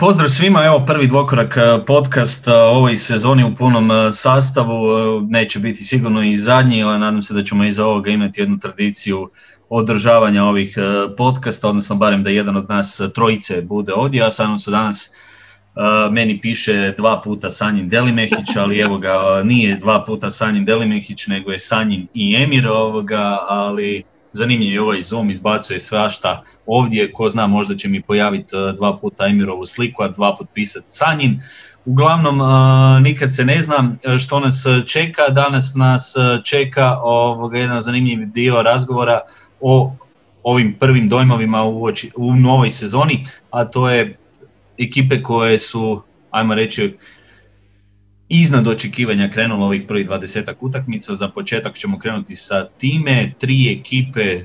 Pozdrav svima, evo prvi dvokorak e, podcast ovoj sezoni u punom e, sastavu, e, neće biti sigurno i zadnji, ali nadam se da ćemo iza ovoga imati jednu tradiciju održavanja ovih podcasta, odnosno barem da jedan od nas trojice bude ovdje, a sa su danas meni piše dva puta Sanjin Delimehić, ali evo ga, nije dva puta Sanjin Delimehić, nego je Sanjin i Emir ovoga, ali zanimljiv je ovaj Zoom, izbacuje svašta ovdje, ko zna možda će mi pojaviti e, dva puta Emirovu sliku, a dva put pisati Sanjin. Uglavnom, e, nikad se ne znam e, što nas čeka, danas nas čeka ovoga, jedan zanimljiv dio razgovora o ovim prvim dojmovima u, u novoj sezoni, a to je ekipe koje su, ajmo reći, iznad očekivanja krenulo ovih prvih 20 utakmica. Za početak ćemo krenuti sa time. Tri ekipe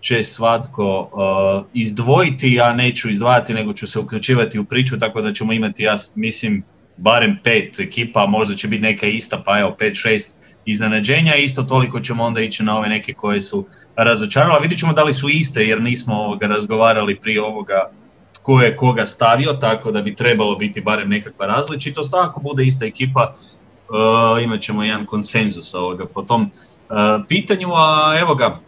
će svatko uh, izdvojiti, ja neću izdvajati nego ću se uključivati u priču, tako da ćemo imati, ja mislim, barem pet ekipa, možda će biti neka ista, pa evo pet, šest iznenađenja, isto toliko ćemo onda ići na ove neke koje su razočarale. Vidjet ćemo da li su iste jer nismo ovoga razgovarali prije ovoga ko je koga stavio, tako da bi trebalo biti barem nekakva različitost. Ako bude ista ekipa, uh, imat ćemo jedan konsenzus ovoga po tom uh, pitanju, a evo ga,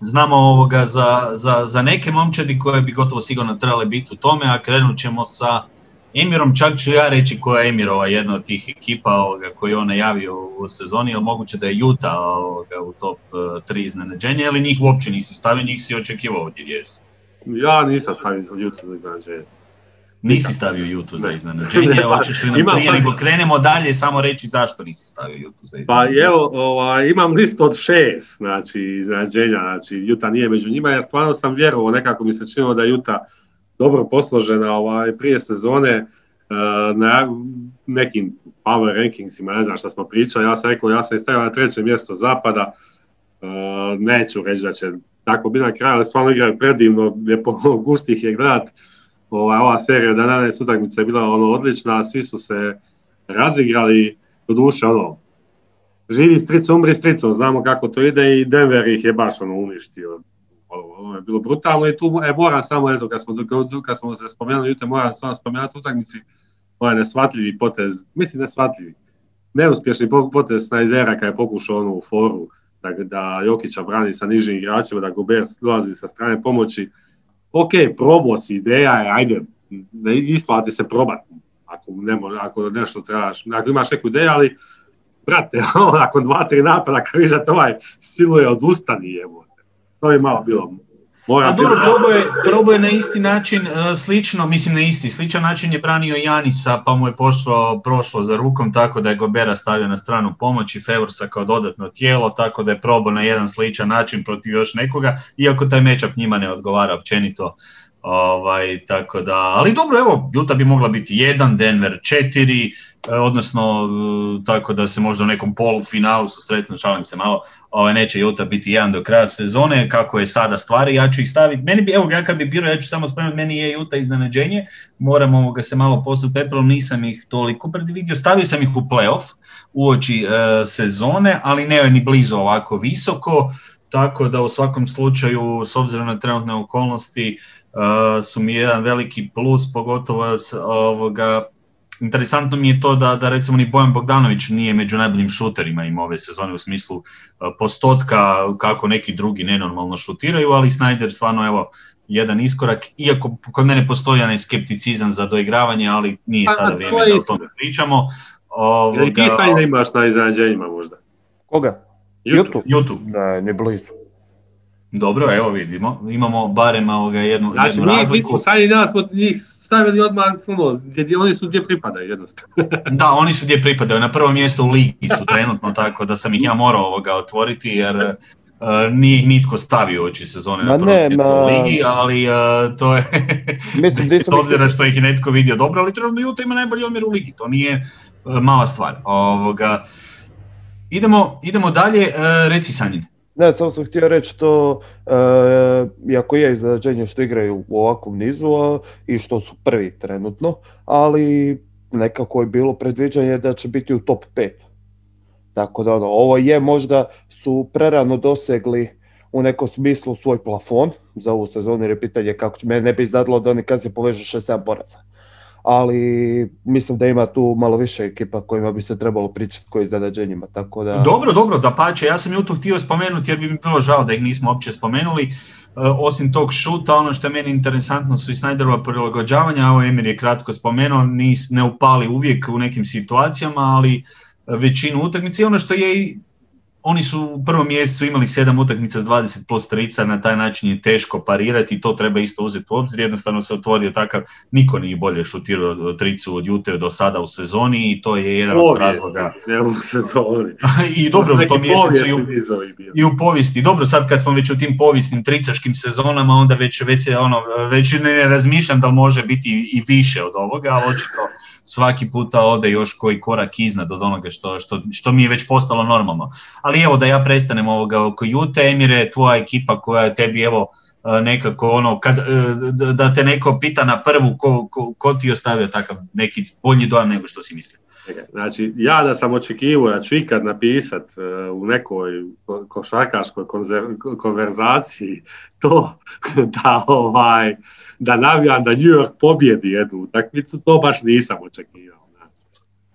znamo ovoga za, za, za neke momčadi koje bi gotovo sigurno trebale biti u tome, a krenut ćemo sa Emirom, čak ću ja reći koja je Emirova jedna od tih ekipa ovoga, koji je on najavio u sezoni, ali moguće da je Juta ovoga, u top 3 uh, iznenađenja, ali njih uopće nisi stavio, njih si očekivao ovdje jesu. Ja nisam stavio YouTube za iznenađenje. Nisi stavio YouTube za iznenađenje, hoćeš li nam prije nego krenemo dalje samo reći zašto nisi stavio YouTube za pa iznenađenje? Pa evo, ovaj, imam listu od šest znači, iznenađenja, znači Juta nije među njima jer stvarno sam vjerovao, nekako mi se činilo da je Juta dobro posložena ovaj, prije sezone uh, na nekim power rankingsima, ne znam šta smo pričali, ja sam rekao, ja sam stavio na treće mjesto zapada, uh, neću reći da će tako bi na kraju, ali stvarno igraju predivno, lijepo gustih je gledat. Ova, ova serija 11 utakmica je bila ono odlična, svi su se razigrali, do duše ono, živi strica, umri stricom, znamo kako to ide i Denver ih je baš ono uništio. Ovo je bilo brutalno i tu e, moram samo, eto, kad smo, kad smo se spomenuli jutra, moram samo spomenuti utakmici, ovaj nesvatljivi potez, mislim nesvatljivi, neuspješni potez Snydera kad je pokušao onu foru, da, da Jokića brani sa nižim igračima, da Gobert dolazi sa strane pomoći. Ok, probao si, ideja je, ajde, ne isplati se probati. Ako, ne može, ako nešto trebaš, ako imaš neku ideju, ali brate, nakon dva, tri napada, kad vidiš ovaj siluje, odustani, evo. To je malo bilo a dobro, probao je, na isti način, e, slično, mislim na isti, sličan način je branio Janisa, pa mu je pošlo, prošlo za rukom, tako da je Gobera stavio na stranu pomoći, Fevorsa kao dodatno tijelo, tako da je probao na jedan sličan način protiv još nekoga, iako taj mečap njima ne odgovara općenito. Ovaj, tako da, ali dobro, evo, Juta bi mogla biti jedan, Denver četiri, e, odnosno e, tako da se možda u nekom polufinalu susretnu, šalim se malo, ovaj, neće Juta biti jedan do kraja sezone, kako je sada stvari, ja ću ih staviti, meni bi, evo ja kad bi bilo, ja ću samo spomenuti, meni je Juta iznenađenje, moram ga se malo posut pepelom, nisam ih toliko predvidio, stavio sam ih u playoff uoči e, sezone, ali ne ni blizu ovako visoko, tako da u svakom slučaju, s obzirom na trenutne okolnosti, su mi jedan veliki plus, pogotovo ovoga, interesantno mi je to da, da recimo ni Bojan Bogdanović nije među najboljim šuterima im ove sezone u smislu postotka kako neki drugi nenormalno šutiraju, ali Snyder stvarno evo jedan iskorak, iako kod mene postoji onaj skepticizam za doigravanje, ali nije sada vrijeme da o tome pričamo. Ovoga... I ti sad imaš na izrađenjima možda? Koga? YouTube? YouTube. Ne, ne blizu. Dobro, evo vidimo. Imamo barem ovoga jednu, znači, jednu razliku. Znači, mi smo sad i danas smo njih stavili odmah, ono, gdje, oni su gdje pripadaju jednostavno. da, oni su gdje pripadaju. Na prvo mjesto u ligi su trenutno, tako da sam ih ja morao ovoga otvoriti, jer uh, nije ih nitko stavio oči sezone na prvo ne, mjesto u ligi, ali uh, to je, Mislim, s obzira što ih je netko vidio dobro, ali trenutno Juta ima najbolji omjer u ligi, to nije uh, mala stvar. Ovoga, idemo, idemo dalje, reci Sanjin. Ne, samo sam htio reći to, e, iako je iznenađenje što igraju u ovakvom nizu a, i što su prvi trenutno, ali nekako je bilo predviđanje da će biti u top 5. Tako da ono, ovo je možda su prerano dosegli u nekom smislu svoj plafon za ovu sezonu jer je pitanje kako će, mene ne bi izdadilo da oni kad se povežu 6-7 poraza. Ali mislim da ima tu malo više ekipa kojima bi se trebalo pričati koji iznenađenjima, tako da... Dobro, dobro, da pače, ja sam ju to htio spomenuti jer bi mi bilo žao da ih nismo uopće spomenuli. E, osim tog šuta, ono što je meni interesantno su i Snyderova prilagođavanja, ovo Emir je kratko spomenuo, nis, ne upali uvijek u nekim situacijama, ali većinu utakmice i ono što je oni su u prvom mjesecu imali sedam utakmica s 20 plus trica, na taj način je teško parirati i to treba isto uzeti u obzir. Jednostavno se otvorio takav, niko nije bolje šutirao tricu od Jute do sada u sezoni i to je jedan od razloga. u sezoni. I dobro u tom mjesecu i u, i u povijesti. Dobro sad kad smo već u tim povijesnim tricaškim sezonama, onda već, već, ono, već ne razmišljam da li može biti i više od ovoga, ali očito svaki puta ode još koji korak iznad od onoga što, što, što mi je već postalo normalno. Ali evo da ja prestanem ovoga oko Jute, Emire, tvoja ekipa koja je tebi evo e, nekako ono, kad, e, da te neko pita na prvu ko, ko, ko ti ostavio takav neki bolji dojam nego što si mislio. Znači, ja da sam očekivao da ću ikad napisat e, u nekoj košarkaškoj konverzaciji to da ovaj da navijam da New York pobjedi jednu utakmicu, to baš nisam očekivao.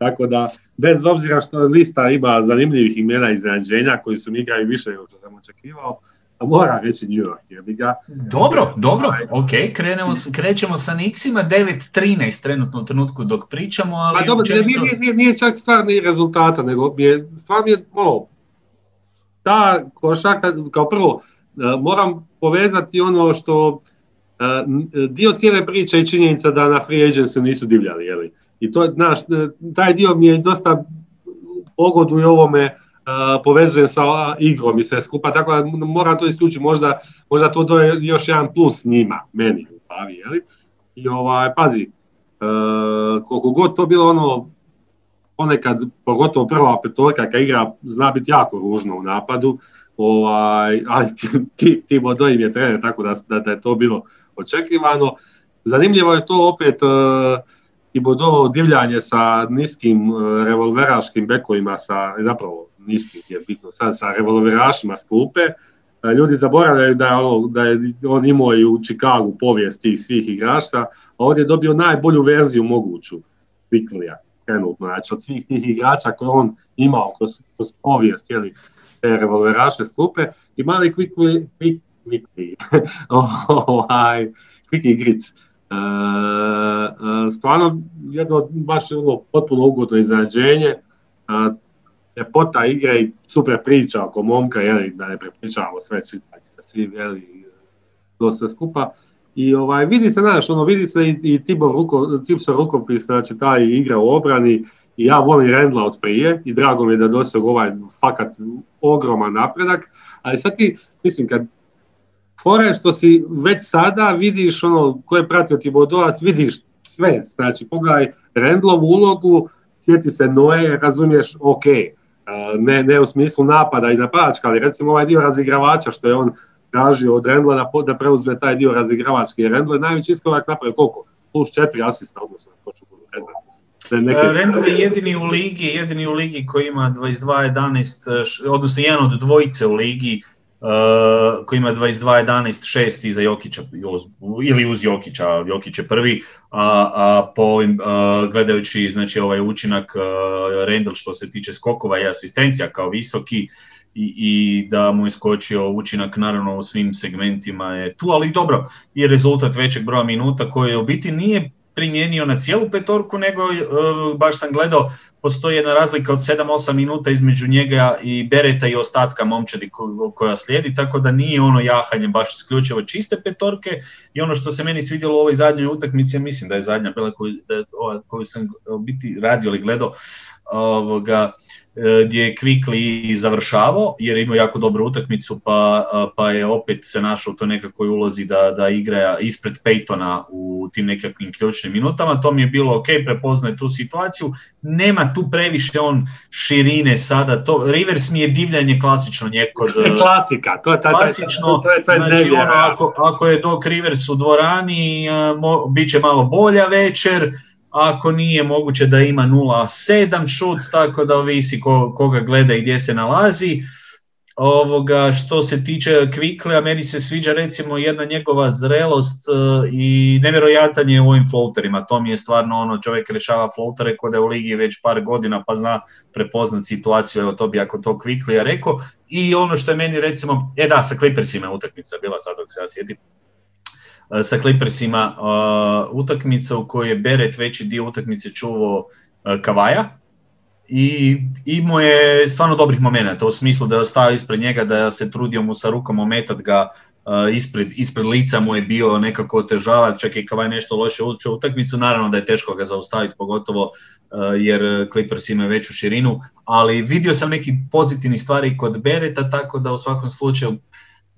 Tako da, bez obzira što lista ima zanimljivih imena iznenađenja koji su mi igraju više nego što sam očekivao, a mora reći New York. Jer bi ga... Dobro, dobro, ok, krenemo, krećemo sa Nixima, 9-13 trenutno u trenutku dok pričamo, ali... A dobro, nije, nije, nije, čak stvar ni rezultata, nego mi je, stvar mi je, o, ta košaka, kao prvo, e, moram povezati ono što dio cijele priče je činjenica da na free agency nisu divljali, jeli? I to, znaš, taj dio mi je dosta pogoduje ovome, povezujem sa igrom i sve skupa, tako da moram to isključiti, možda, možda to je još jedan plus njima, meni u glavi, jeli? I ovaj, pazi, koliko god to bilo ono, ponekad, pogotovo prva petorka kad igra zna biti jako ružno u napadu, ovaj, ali ti, ti im je trener, tako da, da, da je to bilo očekivano. Zanimljivo je to opet uh, i bodovo divljanje sa niskim uh, revolveraškim bekovima, sa, zapravo niskim je bitno sad, sa revolverašima s klupe. Uh, ljudi zaboravljaju da je, da je on imao i u Chicagu povijest tih svih igrača, a ovdje je dobio najbolju verziju moguću Viklija trenutno. Znači od svih tih igrača koje on imao kroz, kroz povijest, jeli, te revolveraše s klupe, i mali Quickly, Quickly, ovaj, Quicky Gric. E, e, stvarno jedno baš ono potpuno ugodno iznenađenje. E, ljepota igre i super priča oko momka, jeli, da ne prepričavamo sve čitati, svi jeli, to sve skupa. I ovaj, vidi se, znaš, ono, vidi se i, i Tibor Ruko, Tipsor rukopis, znači taj igra u obrani, i ja volim Rendla od prije i drago mi je da doseg ovaj fakat ogroman napredak, ali sad ti, mislim, kad fore što si već sada vidiš ono ko je pratio Tibodoa, vidiš sve, znači pogledaj Rendlovu ulogu, sjeti se Noe, razumiješ, ok, ne, ne u smislu napada i napadačka, ali recimo ovaj dio razigravača što je on tražio od Rendla da, da preuzme taj dio razigravački, jer Rendla je najveći iskorak napravio koliko? Plus četiri asista, odnosno, točno ne znam. Rendel je jedini u ligi, jedini u ligi koji ima 22-11, odnosno jedan od dvojice u ligi uh, koji ima 22-11, 6 iza Jokića ili uz Jokića, Jokić je prvi, a, a po ovim, uh, gledajući znači, ovaj učinak uh, Rendel što se tiče skokova i asistencija kao visoki, i, i da mu je skočio učinak naravno u svim segmentima je tu, ali dobro, je rezultat većeg broja minuta koji u biti nije primijenio na cijelu petorku, nego uh, baš sam gledao, postoji jedna razlika od 7-8 minuta između njega i Bereta i ostatka momčadi koja slijedi, tako da nije ono jahanje baš isključivo čiste petorke. I ono što se meni svidjelo u ovoj zadnjoj utakmici, mislim da je zadnja bila koju, koju sam biti radio ili gledao, ovoga, E, gdje je Quickly završavao jer je imao jako dobru utakmicu pa, pa je opet se našao u toj nekakvoj ulozi da, da igra ispred Peytona u tim nekakvim ključnim minutama. To mi je bilo ok, prepoznaje tu situaciju. Nema tu previše on širine sada. To, Rivers mi je divljanje klasično njekod... Klasika, to je taj, klasično, to je taj znači, ono, ako, ako je Doc Rivers u dvorani, mo, bit će malo bolja večer, ako nije moguće da ima 0,7 šut, tako da ovisi ko, koga gleda i gdje se nalazi. Ovoga, što se tiče Kviklea, meni se sviđa recimo jedna njegova zrelost e, i nevjerojatan je u ovim floaterima. To mi je stvarno ono, čovjek rješava floatere kod je u ligi već par godina pa zna prepoznat situaciju, evo to bi ako to Kviklija rekao. I ono što je meni recimo, e da, sa Clippersima je utakmica bila sad dok se ja sjetim. E, sa Clippersima uh, utakmica u kojoj je Beret veći dio utakmice čuvao uh, Kavaja, i imao je stvarno dobrih momenata u smislu da je ostao ispred njega, da se trudio mu sa rukom ometat ga ispred, ispred lica mu je bio nekako otežava, čak i je nešto loše učio utakmicu, naravno da je teško ga zaustaviti, pogotovo jer Clippers ima veću širinu, ali vidio sam neki pozitivni stvari kod Bereta, tako da u svakom slučaju,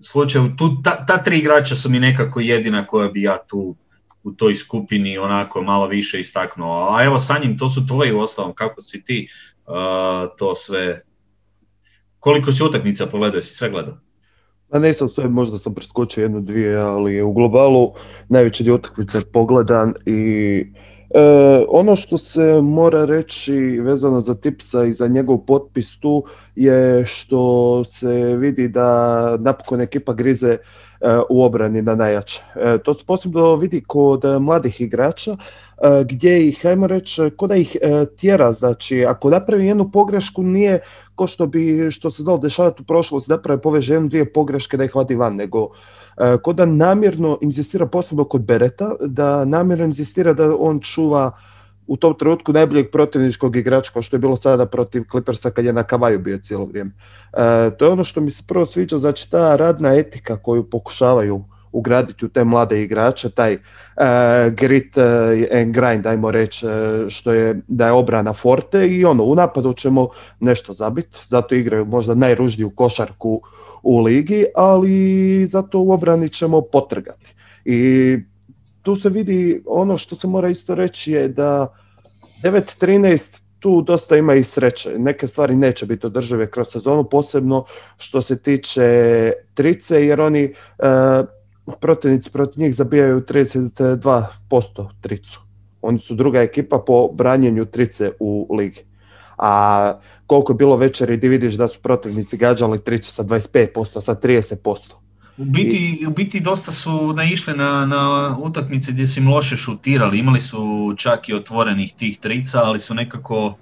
slučaju tu, ta, ta tri igrača su mi nekako jedina koja bi ja tu u toj skupini onako malo više istaknuo. A evo Sanjim, to su tvoji ostalom, kako si ti uh, to sve, koliko si utakmica pogledao, si sve gledao? Pa nisam sve, možda sam preskočio jednu, dvije, ali u globalu najveći dio utakmice je pogledan i E, ono što se mora reći vezano za Tipsa i za njegov potpis tu je što se vidi da napokon ekipa grize u obrani na najjače. E, to se posebno vidi kod mladih igrača e, gdje ih, ajmo reći, kod da ih e, tjera, znači ako napravi jednu pogrešku nije ko što bi, što se znalo dešavati u prošlosti, naprave poveže jednu, dvije pogreške da ih vadi van, nego kod da namjerno inzistira posebno kod Bereta, da namjerno inzistira da on čuva u tom trenutku najboljeg protivničkog igrača kao što je bilo sada protiv Clippersa kad je na kavaju bio cijelo vrijeme. E, to je ono što mi se prvo sviđa, znači ta radna etika koju pokušavaju ugraditi u te mlade igrače, taj uh, grit uh, and grind, ajmo reći, uh, što je da je obrana forte i ono, u napadu ćemo nešto zabiti, zato igraju možda najružniju košarku u ligi, ali zato u obrani ćemo potrgati. I tu se vidi ono što se mora isto reći je da 9-13 tu dosta ima i sreće. Neke stvari neće biti održive kroz sezonu, posebno što se tiče trice, jer oni e, protivnici protiv njih zabijaju 32% tricu. Oni su druga ekipa po branjenju trice u ligi. A koliko je bilo večeri gdje vidiš da su protivnici gađali tricu sa 25%, sa 30%. U biti, u biti dosta su naišli na, na utakmice gdje su im loše šutirali, imali su čak i otvorenih tih trica, ali su nekako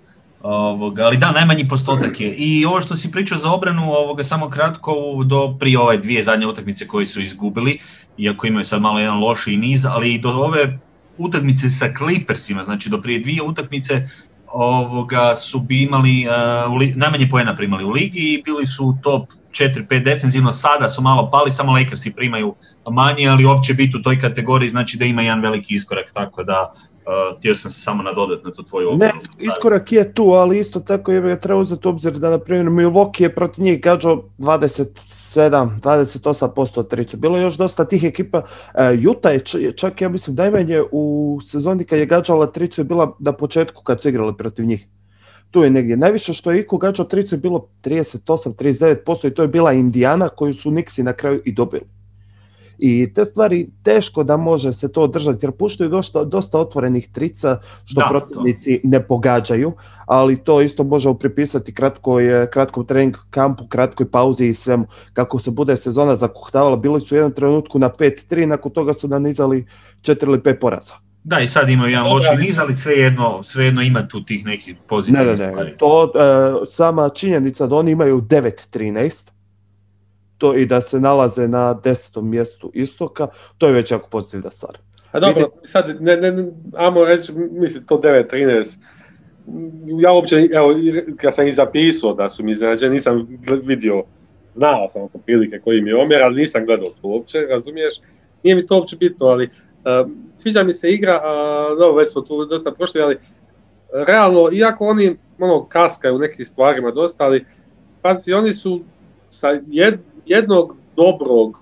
Ovoga, ali da, najmanji postotak je. I ovo što si pričao za obranu, ovoga, samo kratko, do prije ove dvije zadnje utakmice koje su izgubili, iako imaju sad malo jedan loši niz, ali do ove utakmice sa Clippersima, znači do prije dvije utakmice ovoga su bi imali uh, najmanje poena primali u ligi i bili su top 4-5 defensivno, sada su malo pali, samo Lakersi primaju manje, ali uopće biti u toj kategoriji znači da ima jedan veliki iskorak, tako da uh, htio sam se samo nadodati na tu tvoju obranu. Ne, iskorak je tu, ali isto tako je treba uzeti obzir da na primjer Milwaukee je protiv njih gađao 27, 28% trica. Bilo je još dosta tih ekipa. Uh, Utah je čak ja mislim najmanje u sezoni kad je gađala tricu je bila na početku kad su igrali protiv njih tu je negdje. Najviše što je Iko gađao tricu je bilo 38-39% i to je bila Indijana koju su Nixi na kraju i dobili. I te stvari teško da može se to održati jer puštaju dosta, dosta otvorenih trica što da, protivnici to. ne pogađaju, ali to isto možemo pripisati kratkoj, kratkom trening kampu, kratkoj pauzi i svemu. Kako se bude sezona zakuhtavala, bili su u jednom trenutku na 5-3, nakon toga su nanizali 4 ili 5 poraza. Da, i sad imaju jedan loši niz, ali svejedno, svejedno ima tu tih nekih pozitivnih ne, ne, ne. stvari. To, uh, sama činjenica da oni imaju 9-13, to i da se nalaze na desetom mjestu istoka, to je već jako pozitivna stvar. A dobro, sad, ne, ne, amo reći, mislim, to 9-13, ja uopće, evo, kad sam ih zapisao da su mi iznenađeni, nisam vidio, znao sam oko prilike koji mi je omjer, ali nisam gledao to uopće, razumiješ? Nije mi to uopće bitno, ali uh, sviđa mi se igra, a dobro, već smo tu dosta prošli, ali realno, iako oni ono, kaskaju u nekim stvarima dosta, ali pazi, oni su sa jed, jednog dobrog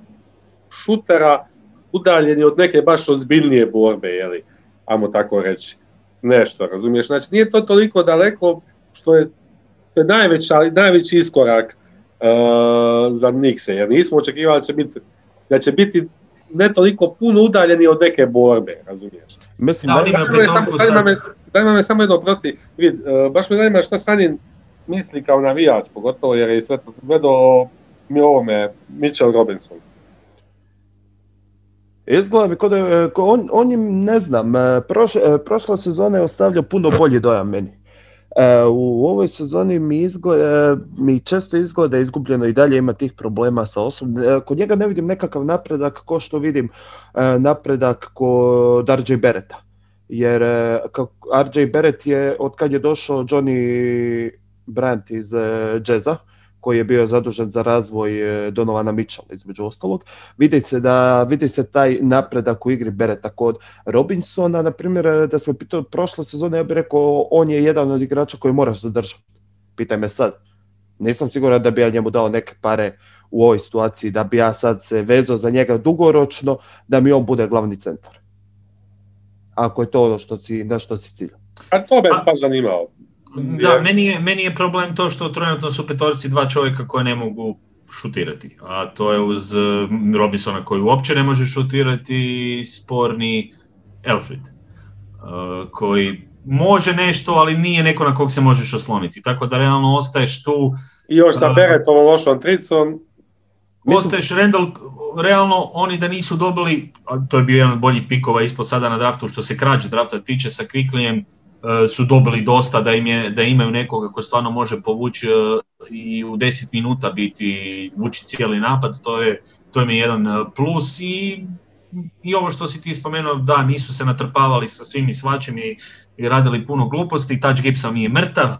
šutera udaljeni od neke baš ozbiljnije borbe, jeli, ajmo tako reći, nešto, razumiješ? Znači, nije to toliko daleko što je, to je najveća, najveći iskorak uh, za Nikse, jer nismo očekivali da će biti, da će biti ne toliko puno udaljeni od neke borbe, razumiješ? Mislim, da, da, me, samo, zanima, me, zanima me samo jedno, prosti, vid, uh, baš me zanima šta Sanin misli kao navijač, pogotovo jer je sve to gledao mi ovome Mitchell Robinson. Izgleda mi kod on, on im, ne znam, prošla sezona je ostavljao puno bolji dojam meni. E, u ovoj sezoni mi, izgleda, mi često izgleda izgubljeno i dalje ima tih problema sa osobom. E, kod njega ne vidim nekakav napredak ko što vidim e, napredak kod RJ Bereta. Jer RJ Beret je, od kad je došao Johnny Brandt iz Jazza, koji je bio zadužen za razvoj e, Donovana Mitchella između ostalog. Vidi se da vidi se taj napredak u igri Bereta kod Robinsona, na primjer e, da smo pitali prošle sezone, ja bih rekao on je jedan od igrača koji moraš zadržati. Pitaj me sad. Nisam siguran da bi ja njemu dao neke pare u ovoj situaciji, da bi ja sad se vezao za njega dugoročno, da mi on bude glavni centar. Ako je to ono što si, na što si cilja. A to me pa zanimao. Da, meni je, meni je problem to što trenutno su petorci dva čovjeka koje ne mogu šutirati, a to je uz eh, Robinsona koji uopće ne može šutirati sporni Elfrid, uh, koji može nešto, ali nije neko na kog se možeš osloniti, tako da realno ostaješ tu... I još sa uh, Beretovom lošom tricom. Ostaješ Randall, realno oni da nisu dobili, a to je bio jedan od boljih pikova ispod sada na draftu, što se krađe drafta tiče sa Quicklyjem, E, su dobili dosta da, im je, da imaju nekoga ko stvarno može povući e, i u 10 minuta biti vući cijeli napad, to je, to je jedan e, plus i, i ovo što si ti spomenuo, da, nisu se natrpavali sa svim i svačim i, i radili puno gluposti, Touch Gibson nije mrtav,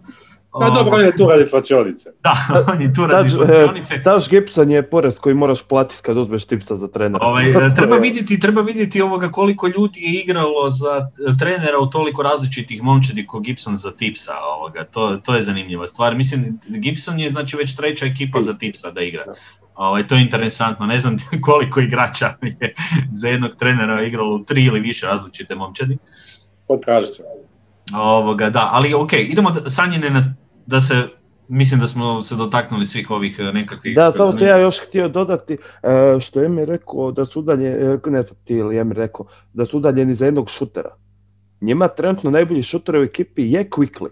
da, dobro, on je tu radi fačionice. Da, on je tu radi fačionice. Taš Gibson je porez koji moraš platiti kad uzmeš tipsa za trenera. Ovaj, e, treba, vidjeti, treba vidjeti ovoga koliko ljudi je igralo za e, trenera u toliko različitih momčadi ko Gibson za tipsa. Ovoga. To, to je zanimljiva stvar. Mislim, Gibson je znači već treća ekipa za tipsa da igra. Ovaj, to je interesantno. Ne znam koliko igrača je za jednog trenera igralo u tri ili više različite momčadi. Potražit ću Ovoga, da, ali ok, idemo da, sanjene na, da se, mislim da smo se dotaknuli svih ovih e, nekakvih... Da, samo sam ja još htio dodati e, što je mi rekao da su udaljeni, e, ne znam ti ili je mi rekao, da su udaljeni za jednog šutera. Njima trenutno najbolji šuter u ekipi je Quickly.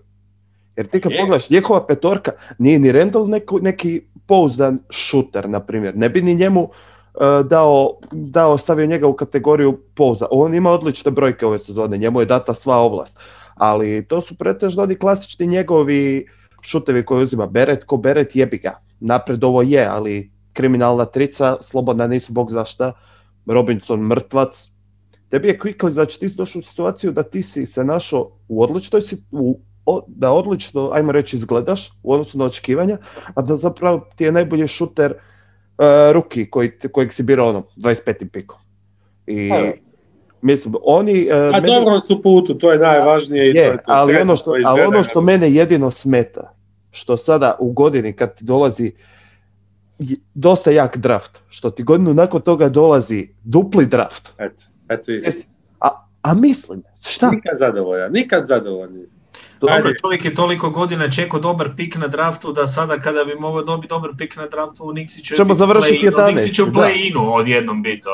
Jer ti kad pogledaš, njihova petorka nije ni Randall neko, neki pouzdan šuter, na primjer. Ne bi ni njemu dao, dao, stavio njega u kategoriju pouza. On ima odlične brojke ove sezone, njemu je data sva ovlast ali to su pretežno oni klasični njegovi šutevi koje uzima Beret, ko Beret jebi ga. Napred ovo je, ali kriminalna trica, slobodna nisu bog za šta, Robinson mrtvac. Tebi je Quickly, znači ti si došao u situaciju da ti si se našao u odličnoj u, da odlično, ajmo reći, izgledaš u odnosu na očekivanja, a da zapravo ti je najbolji šuter uh, ruki koji, kojeg si birao ono, 25. pikom. I Mislim, oni... Uh, A dobro su putu, to je najvažnije. Je, to je to ali, ono što, ali ono što mene jedino smeta, što sada u godini kad ti dolazi dosta jak draft, što ti godinu nakon toga dolazi dupli draft. Eto, eto a, a mislim, šta? Nikad zadovoljan, nikad zadovoljan. Dobro, čovjek je toliko godina čekao dobar pik na draftu da sada kada bi mogao dobiti dobar pik na draftu u će Ćemo završiti play, Nixi će u play-inu odjednom biti.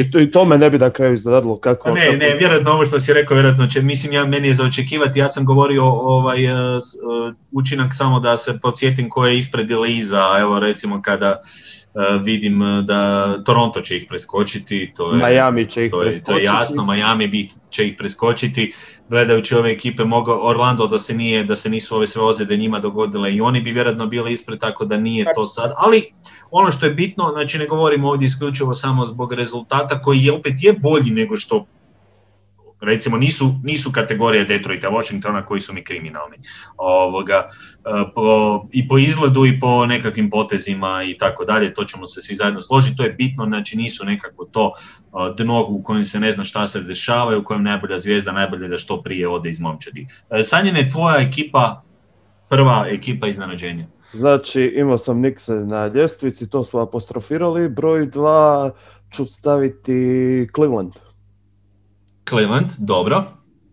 I, to, I to me ne bi na kraju iznadilo kako... Ne, kako... ne, vjerojatno ovo što si rekao, vjerojatno će, mislim, ja, meni je za očekivati, ja sam govorio ovaj, uh, učinak samo da se podsjetim ko je ispred ili iza, evo recimo kada Uh, vidim da Toronto će ih preskočiti, to je, Miami će ih to je, to je jasno, Miami će ih preskočiti, gledajući ove ekipe mogao Orlando da se nije da se nisu ove sve ozljede njima dogodile i oni bi vjerojatno bili ispred tako da nije to sad. Ali ono što je bitno znači ne govorimo ovdje isključivo samo zbog rezultata koji je opet je bolji nego što recimo nisu, nisu kategorije Detroita, Washingtona koji su mi kriminalni. Ovoga, e, po, I po izgledu i po nekakvim potezima i tako dalje, to ćemo se svi zajedno složiti, to je bitno, znači nisu nekako to e, dno u kojem se ne zna šta se dešava i u kojem najbolja zvijezda najbolje da što prije ode iz momčadi. E, Sanjene je tvoja ekipa, prva ekipa iznenađenja. Znači, imao sam Nixe na ljestvici, to smo apostrofirali. Broj dva ću staviti Cleveland. Cleveland, dobro.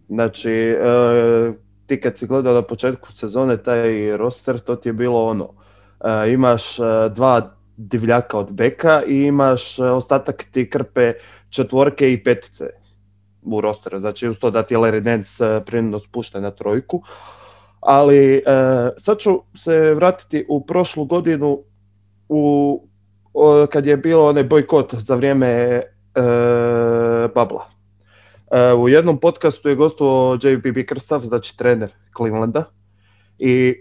Znači, e, ti kad si gledao na početku sezone taj roster, to ti je bilo ono, e, imaš e, dva divljaka od beka i imaš ostatak ti krpe četvorke i petice u rosteru. Znači, uz to da ti je Larry Nance prijedno spušten na trojku. Ali sad ću se vratiti u prošlu godinu u, kad je bilo onaj bojkot za vrijeme e, Babla. E, u jednom podcastu je gostovao JB Bickerstaff, znači trener Clevelanda. I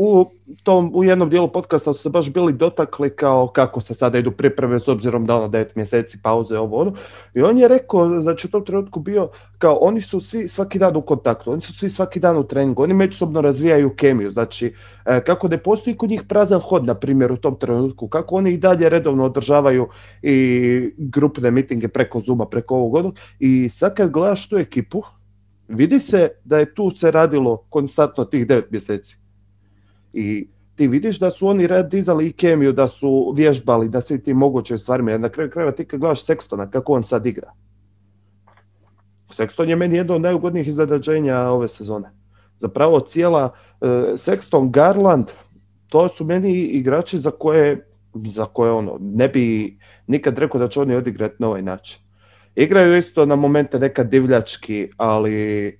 u, tom, u jednom dijelu podcasta su se baš bili dotakli kao kako se sada idu pripreme s obzirom da ono 9 mjeseci pauze ovo ono. I on je rekao, znači u tom trenutku bio kao oni su svi svaki dan u kontaktu, oni su svi svaki dan u treningu, oni međusobno razvijaju kemiju, znači e, kako ne postoji kod njih prazan hod, na primjer, u tom trenutku, kako oni i dalje redovno održavaju i grupne mitinge preko Zuma, preko ovog onog. I sad kad gledaš tu ekipu, vidi se da je tu se radilo konstantno tih 9 mjeseci. I ti vidiš da su oni dizali i kemiju, da su vježbali, da svi ti moguće stvarima. Jer na kraju krajeva ti kad gledaš Sextona, kako on sad igra. Sexton je meni jedno od najugodnijih iznenađenja ove sezone. Zapravo cijela uh, Sexton, Garland, to su meni igrači za koje, za koje ono, ne bi nikad rekao da će oni odigrati na ovaj način. Igraju isto na momente nekad divljački, ali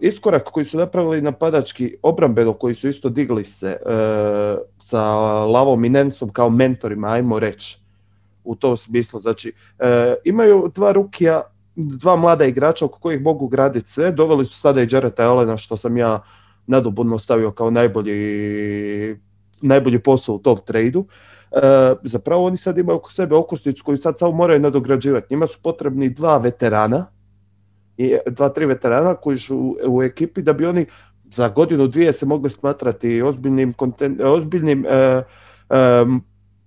iskorak koji su napravili napadački obrambeno, koji su isto digli se uh, sa Lavom i Nensom kao mentorima, ajmo reći, u tom smislu. Znači, uh, imaju dva rukija, dva mlada igrača oko kojih mogu graditi sve. Doveli su sada i Jareta Elena, što sam ja nadobudno stavio kao najbolji, najbolji posao u tom tradu. Uh, zapravo oni sad imaju oko sebe okosnicu koju sad samo moraju nadograđivati. Njima su potrebni dva veterana, i dva, tri veterana koji su u ekipi da bi oni za godinu dvije se mogli smatrati ozbiljnim, kontent, ozbiljnim uh, um,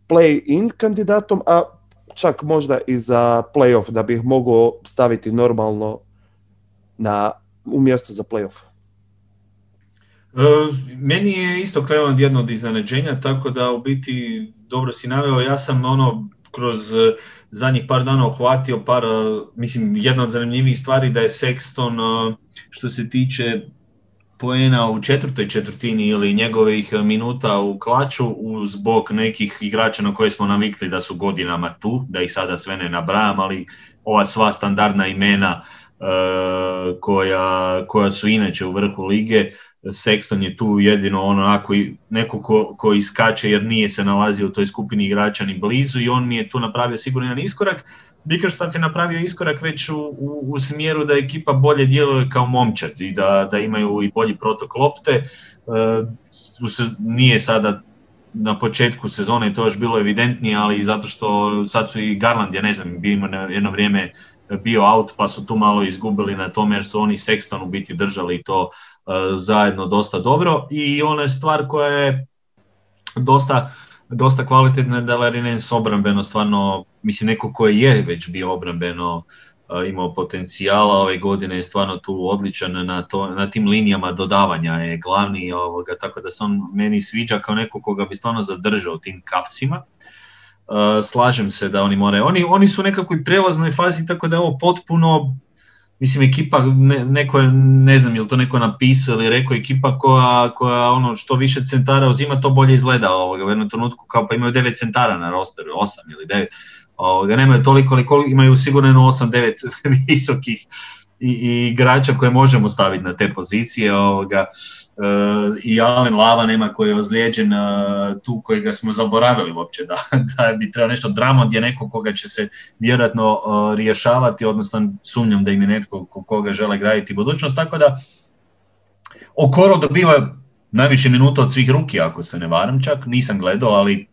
play-in kandidatom, a čak možda i za play-off, da bi mogao staviti normalno na, u mjesto za play-off. Uh, meni je isto Cleveland jedno od iznenađenja, tako da u biti dobro si naveo, ja sam ono kroz eh, zadnjih par dana uhvatio par, eh, mislim, jedna od zanimljivih stvari da je Sexton eh, što se tiče poena u četvrtoj četvrtini ili njegovih minuta u klaču zbog nekih igrača na koje smo navikli da su godinama tu, da ih sada sve ne nabrajam, ali ova sva standardna imena koja, koja su inače u vrhu lige, Sexton je tu jedino onako neko ko, ko iskače jer nije se nalazio u toj skupini igrača ni blizu i on mi je tu napravio sigurno jedan iskorak. Bickerstaff je napravio iskorak već u, u, u smjeru da ekipa bolje djeluje kao momčad i da, da imaju i bolji protok lopte. E, nije sada na početku sezone to još bilo evidentnije, ali zato što sad su i Garland, ja ne znam, bio ima jedno vrijeme bio out pa su tu malo izgubili na tome jer su oni Sexton u biti držali to uh, zajedno dosta dobro. I ona je stvar koja je dosta, dosta kvalitetna da Larinens obrambeno stvarno, mislim neko koji je već bio obrambeno uh, imao potencijala, ove godine je stvarno tu odličan na, to, na tim linijama dodavanja je glavni, ovoga, tako da se on meni sviđa kao neko koga bi stvarno zadržao tim kafcima slažem se da oni moraju. Oni, oni su u nekakvoj prelaznoj fazi, tako da je ovo potpuno, mislim, ekipa, ne, neko ne znam, je li to neko napisao ili rekao, ekipa koja, koja ono, što više centara uzima, to bolje izgleda ovoga, u jednom trenutku, kao pa imaju devet centara na rosteru, osam ili devet, ovoga, nemaju toliko, ali koliko, imaju sigurno 8-9 visokih i, i igrača koje možemo staviti na te pozicije, ovoga, Uh, i Alen Lava nema koji je ozlijeđen uh, tu kojega smo zaboravili uopće da, da bi trebao nešto drama gdje neko koga će se vjerojatno uh, rješavati, odnosno sumnjam da im je netko koga žele graditi budućnost, tako da Okoro dobiva najviše minuta od svih ruki, ako se ne varam čak, nisam gledao, ali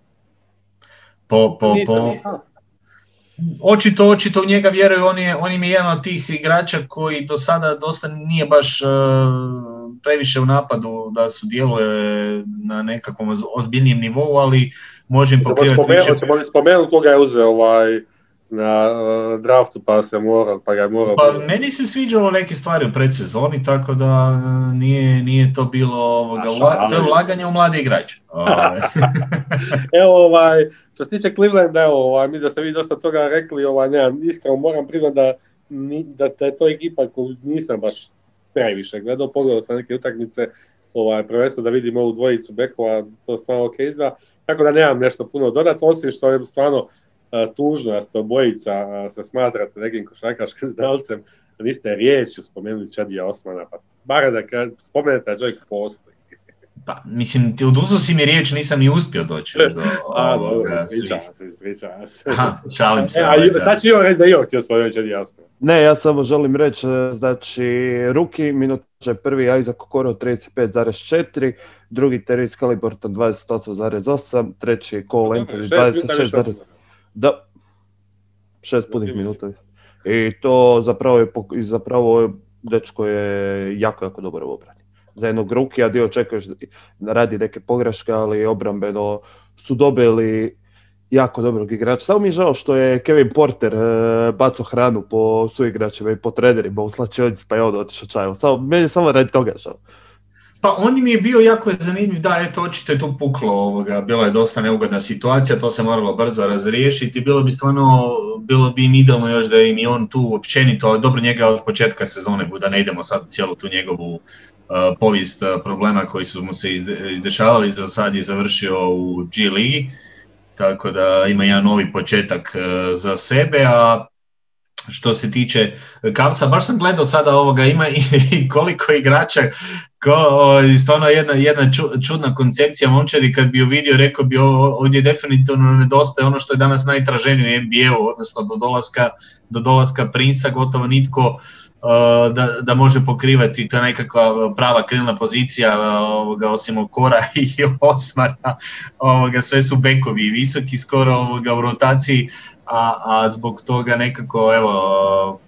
po, po, po, očito, očito u njega vjeruju, on, je, on im je jedan od tih igrača koji do sada dosta nije baš uh, previše u napadu da su djeluje na nekakvom ozbiljnijem nivou, ali može im pokrivati više. Ćemo li spomenuti koga je uzeo ovaj na uh, draftu pa se mora, pa ga mora... Pa meni se sviđalo neke stvari u predsezoni, tako da uh, nije, nije to bilo ovoga, Aša, to je ulaganje u mlade igrače. Ovaj. evo ovaj, što se tiče Clevelanda, evo, ovaj, mi da ste vi dosta toga rekli, ovaj, ne, iskreno moram priznati da, da, da je to ekipa koju nisam baš previše gledao, pogledao sam neke utakmice, ovaj, prvenstveno da vidim ovu dvojicu bekova, to stvarno ok izgleda, tako da nemam nešto puno dodati, osim što je stvarno uh, tužno da ste obojica uh, se smatrate nekim košarkaškim znalcem, niste riječju spomenuli Čadija Osmana, pa bar da spomenete da čovjek postoji. Pa, mislim, ti oduzeo si mi riječ, nisam ni uspio doći još do A, ovoga dobro, ispričavam se, ispričavam se. Aha, šalim se. E, a da. sad ću Ivo reći da je Ivo htio spomenuti Jedi Jasper. Ne, ja samo želim reći, e, znači, ruki, minutaže prvi Isaac Okoro 35,4, drugi Terry Caliburton 28,8, treći Cole Anthony Šest minuta više 26,1. Da, šest punih minuta. I to zapravo je, zapravo je- dečko je jako, jako dobar u obrani. Za jednog rukija dio očekuješ da radi neke pogreške, ali obrambeno su dobili jako dobrog igrača. Samo mi je žao što je Kevin Porter e, bacao hranu po suigračima i po trenerima u slačionici, pa je on otišao čaju. Samo, meni samo radi toga žao. Pa on mi je bio jako zanimljiv, da, eto, očito je tu puklo, ovoga, bila je dosta neugodna situacija, to se moralo brzo razriješiti, bilo bi stvarno, bilo bi im idealno još da im i on tu općenito, ali dobro njega od početka sezone, da ne idemo sad cijelu tu njegovu povijest uh, problema koji su mu se izde- izdešavali, za sad je završio u G ligi, tako da ima jedan novi početak uh, za sebe, a što se tiče Kavsa, baš sam gledao sada ovoga, ima i, koliko igrača ko, stvarno jedna, jedna ču- čudna koncepcija momčadi, kad bi ju vidio rekao bi ovdje definitivno nedostaje ono što je danas najtraženije u NBA-u, odnosno do dolaska, do dolaska Prinsa gotovo nitko da, da može pokrivati ta nekakva prava krilna pozicija ovoga, osim Okora i Osmara, ovoga, sve su bekovi visoki skoro ovoga, u rotaciji, a, a zbog toga nekako evo,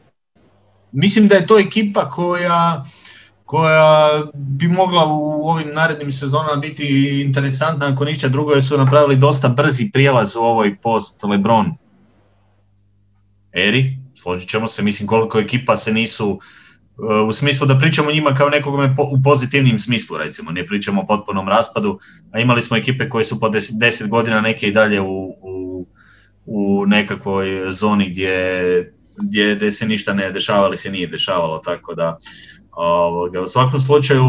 mislim da je to ekipa koja koja bi mogla u ovim narednim sezonama biti interesantna ako ništa drugo jer su napravili dosta brzi prijelaz u ovoj post Lebron eri, složit ćemo se, mislim koliko ekipa se nisu uh, u smislu da pričamo njima kao nekome u pozitivnim smislu recimo, ne pričamo o potpunom raspadu, a imali smo ekipe koje su po 10, 10 godina neke i dalje u, u, u nekakvoj zoni gdje, gdje, gdje se ništa ne dešava ali se nije dešavalo, tako da Ovoga, u svakom slučaju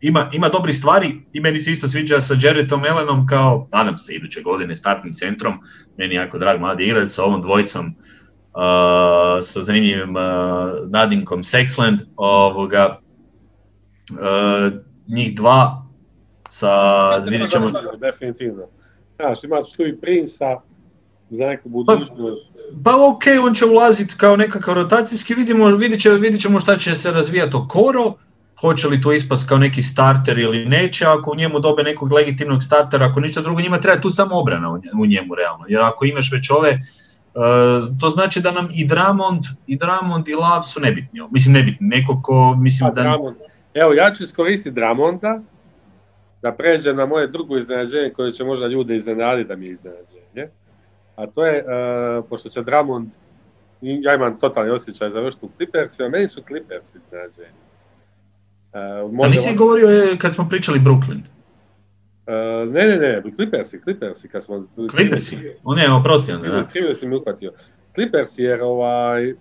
ima, ima dobri stvari i meni se isto sviđa sa Jaredom Elenom kao, nadam se, iduće godine startnim centrom, meni jako drag mladi igrač sa ovom dvojicom, sa zanimljivim uh, nadimkom Sexland, ovoga, uh, njih dva sa, vidjet ćemo, Definitivno. Znaš, imaš tu i Prinsa za neku budućnost. Pa ok, on će ulaziti kao nekakav rotacijski, vidimo, vidit, će, vidit ćemo šta će se razvijati Okoro, hoće li to ispast kao neki starter ili neće, ako u njemu dobe nekog legitimnog startera, ako ništa drugo, njima treba tu samo obrana u nje- u njemu realno, jer ako imaš već ove, to znači da nam i Dramond, i Dramond i Lav su nebitni, mislim nebitni, neko ko, mislim Pa, da... Dramond. Evo, ja ću iskoristiti Dramonda da pređem na moje drugo iznenađenje koje će možda ljude iznenaditi da mi je iznenađenje. A to je, e, pošto će Dramond, ja imam totalni osjećaj završiti u Clippersima, meni su Clippers iznenađenje. E, Da možda nisi vam- govorio e, kad smo pričali Brooklyn, e, ne, ne, ne, Clippersi, Clippersi, kad smo... Clippersi, o ne, oprosti onda, da. Krivo si mi uhvatio. Clippers jer ovaj, e,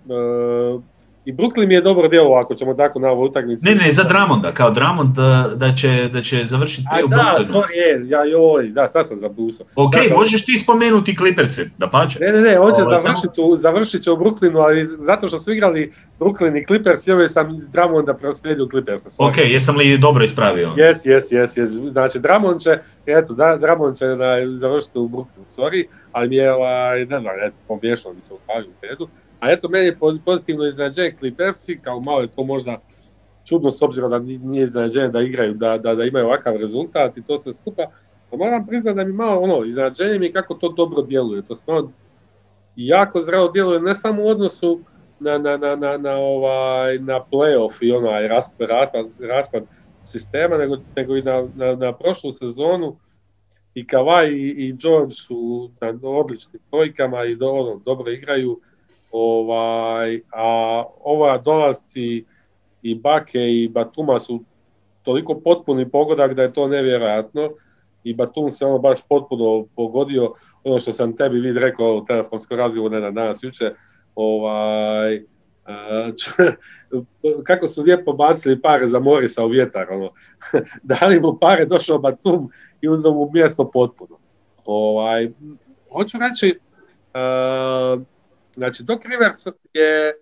i Brooklyn mi je dobro djelovao ako ćemo tako na ovoj utakmici. Ne, ne, za Dramonda, kao Dramond da, da će, da će završiti prije u da, Brooklynu. sorry, je, ja joj, da, sad sam zabusao. Ok, Da, da. možeš ti spomenuti Clipperse, da pače. Ne, ne, ne, on će Ovaj, završiti, u, završit će u Brooklynu, ali zato što su igrali Brooklyn i Clippers, i ove sam Dramond da proslijedio Clippersa. sorry. Ok, jesam li dobro ispravio? Yes, yes, yes, yes. Znači, Dramond će, eto, da, Dramond će na, završiti u Brooklynu, sorry, ali mi je, ovaj, ne znam, eto, pomiješalo mi se u u redu. A eto, meni je poz- pozitivno iznenađenje Clippersi, kao malo je to možda čudno s obzirom da ni- nije iznenađenje da igraju, da, da, da imaju ovakav rezultat i to sve skupa. A moram priznati da mi malo ono, iznenađenje mi kako to dobro djeluje. To stvarno jako zdravo djeluje, ne samo u odnosu na, na, na, na, na, ovaj, na playoff i onaj raspad, raspad, sistema, nego, nego i na, na, na prošlu sezonu i Kawhi i, i George su na odličnim brojkama i do, ono, dobro igraju. Ovaj, a ova dolasci i Bake i Batuma su toliko potpuni pogodak da je to nevjerojatno i Batum se ono baš potpuno pogodio ono što sam tebi vid rekao u telefonskom razgovoru ne na danas juče ovaj, č- kako su lijepo bacili pare za Morisa u vjetar ono. dali mu pare, došao Batum i uzeo mu mjesto potpuno ovaj, hoću reći a, znači Doc Rivers je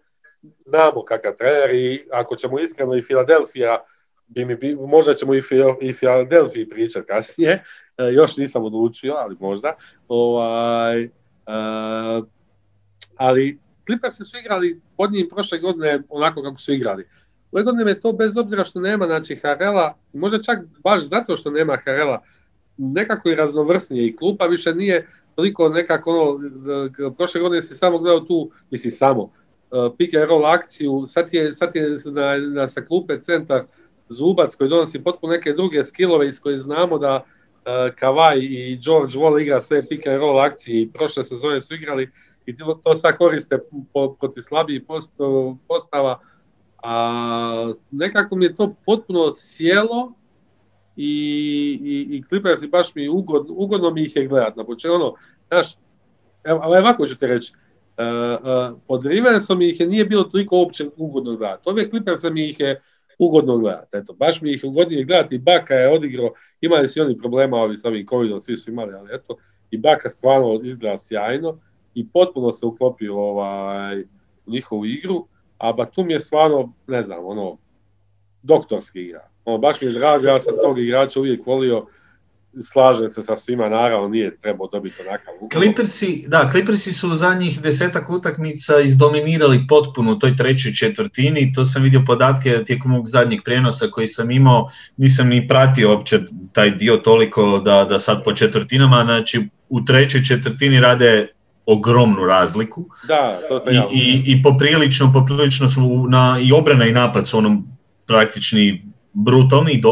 znamo kakav trener i ako ćemo iskreno i Filadelfija bi mi, bi, možda ćemo i, i Philadelphia pričati kasnije, e, još nisam odlučio, ali možda. Ovaj, uh, ali Clippersi su igrali pod njim prošle godine onako kako su igrali. Ove godine je to bez obzira što nema znači, Harela, možda čak baš zato što nema Harela, nekako i raznovrsnije i klupa više nije toliko nekako ono, prošle godine si samo gledao tu, mislim samo, uh, pick and roll akciju, sad je, sad je na, na, sa klupe centar Zubac koji donosi potpuno neke druge skillove iz koje znamo da uh, Kavaj i George Wall igra te pick and roll akcije i prošle sezone su igrali i to, to sad koriste po, protiv slabijih post, postava, a nekako mi je to potpuno sjelo i, i, i Clippers baš mi ugodno, ugodno mi ih je gledat na početku, ono, znaš, evo, ali ovako ću ti reći, uh, uh, pod Riversom ih je nije bilo toliko uopće ugodno gledati. Ove Clippersa mi ih je ugodno gledati. Eto, baš mi ih ugodnije gledati. Baka je odigrao, imali su oni problema ovi s ovim covidom, svi su imali, ali eto, i Baka stvarno izgleda sjajno i potpuno se uklopio ovaj, u njihovu igru, a Batum je stvarno, ne znam, ono, doktorski igra. Ono, baš mi je drago, ja sam tog igrača uvijek volio, slažem se sa svima, naravno nije trebao dobiti onakav Clippersi, da, Clippersi su u zadnjih desetak utakmica izdominirali potpuno u toj trećoj četvrtini, to sam vidio podatke tijekom mog zadnjeg prijenosa koji sam imao, nisam ni pratio uopće taj dio toliko da, da sad po četvrtinama, znači u trećoj četvrtini rade ogromnu razliku. Da, to I, i, i poprilično, poprilično su na, i obrana i napad su onom praktični brutalni do,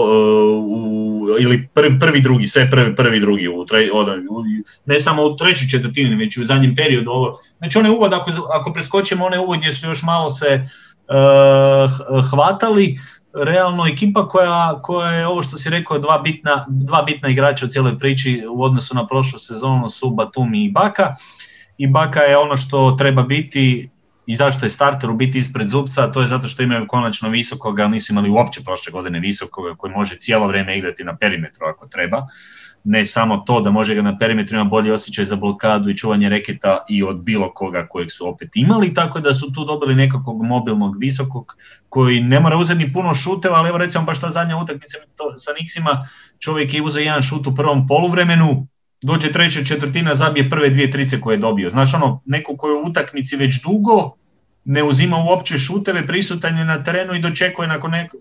u, ili prvi, prvi drugi, sve prvi, prvi drugi u, tre, u, ne samo u trećoj četvrtini, već u zadnjem periodu ovo. Znači onaj uvod, ako, ako preskočimo onaj uvod gdje su još malo se uh, hvatali, realno ekipa koja, koja je ovo što si rekao dva bitna, dva bitna igrača u cijeloj priči u odnosu na prošlu sezonu su Batumi i Baka i Baka je ono što treba biti i zašto je starter u biti ispred Zubca, to je zato što imaju konačno visokoga, ali nisu imali uopće prošle godine visokoga koji može cijelo vrijeme igrati na perimetru ako treba. Ne samo to da može ga na perimetru ima bolji osjećaj za blokadu i čuvanje reketa i od bilo koga kojeg su opet imali, tako da su tu dobili nekakvog mobilnog visokog koji ne mora uzeti ni puno šuteva, ali evo recimo baš ta zadnja utakmica sa Nixima, čovjek je uzeo jedan šut u prvom poluvremenu, dođe treća četvrtina, zabije prve dvije trice koje je dobio. Znaš ono, neko koji je u utakmici već dugo, ne uzima uopće šuteve, prisutan je na terenu i dočekuje nakon, neko,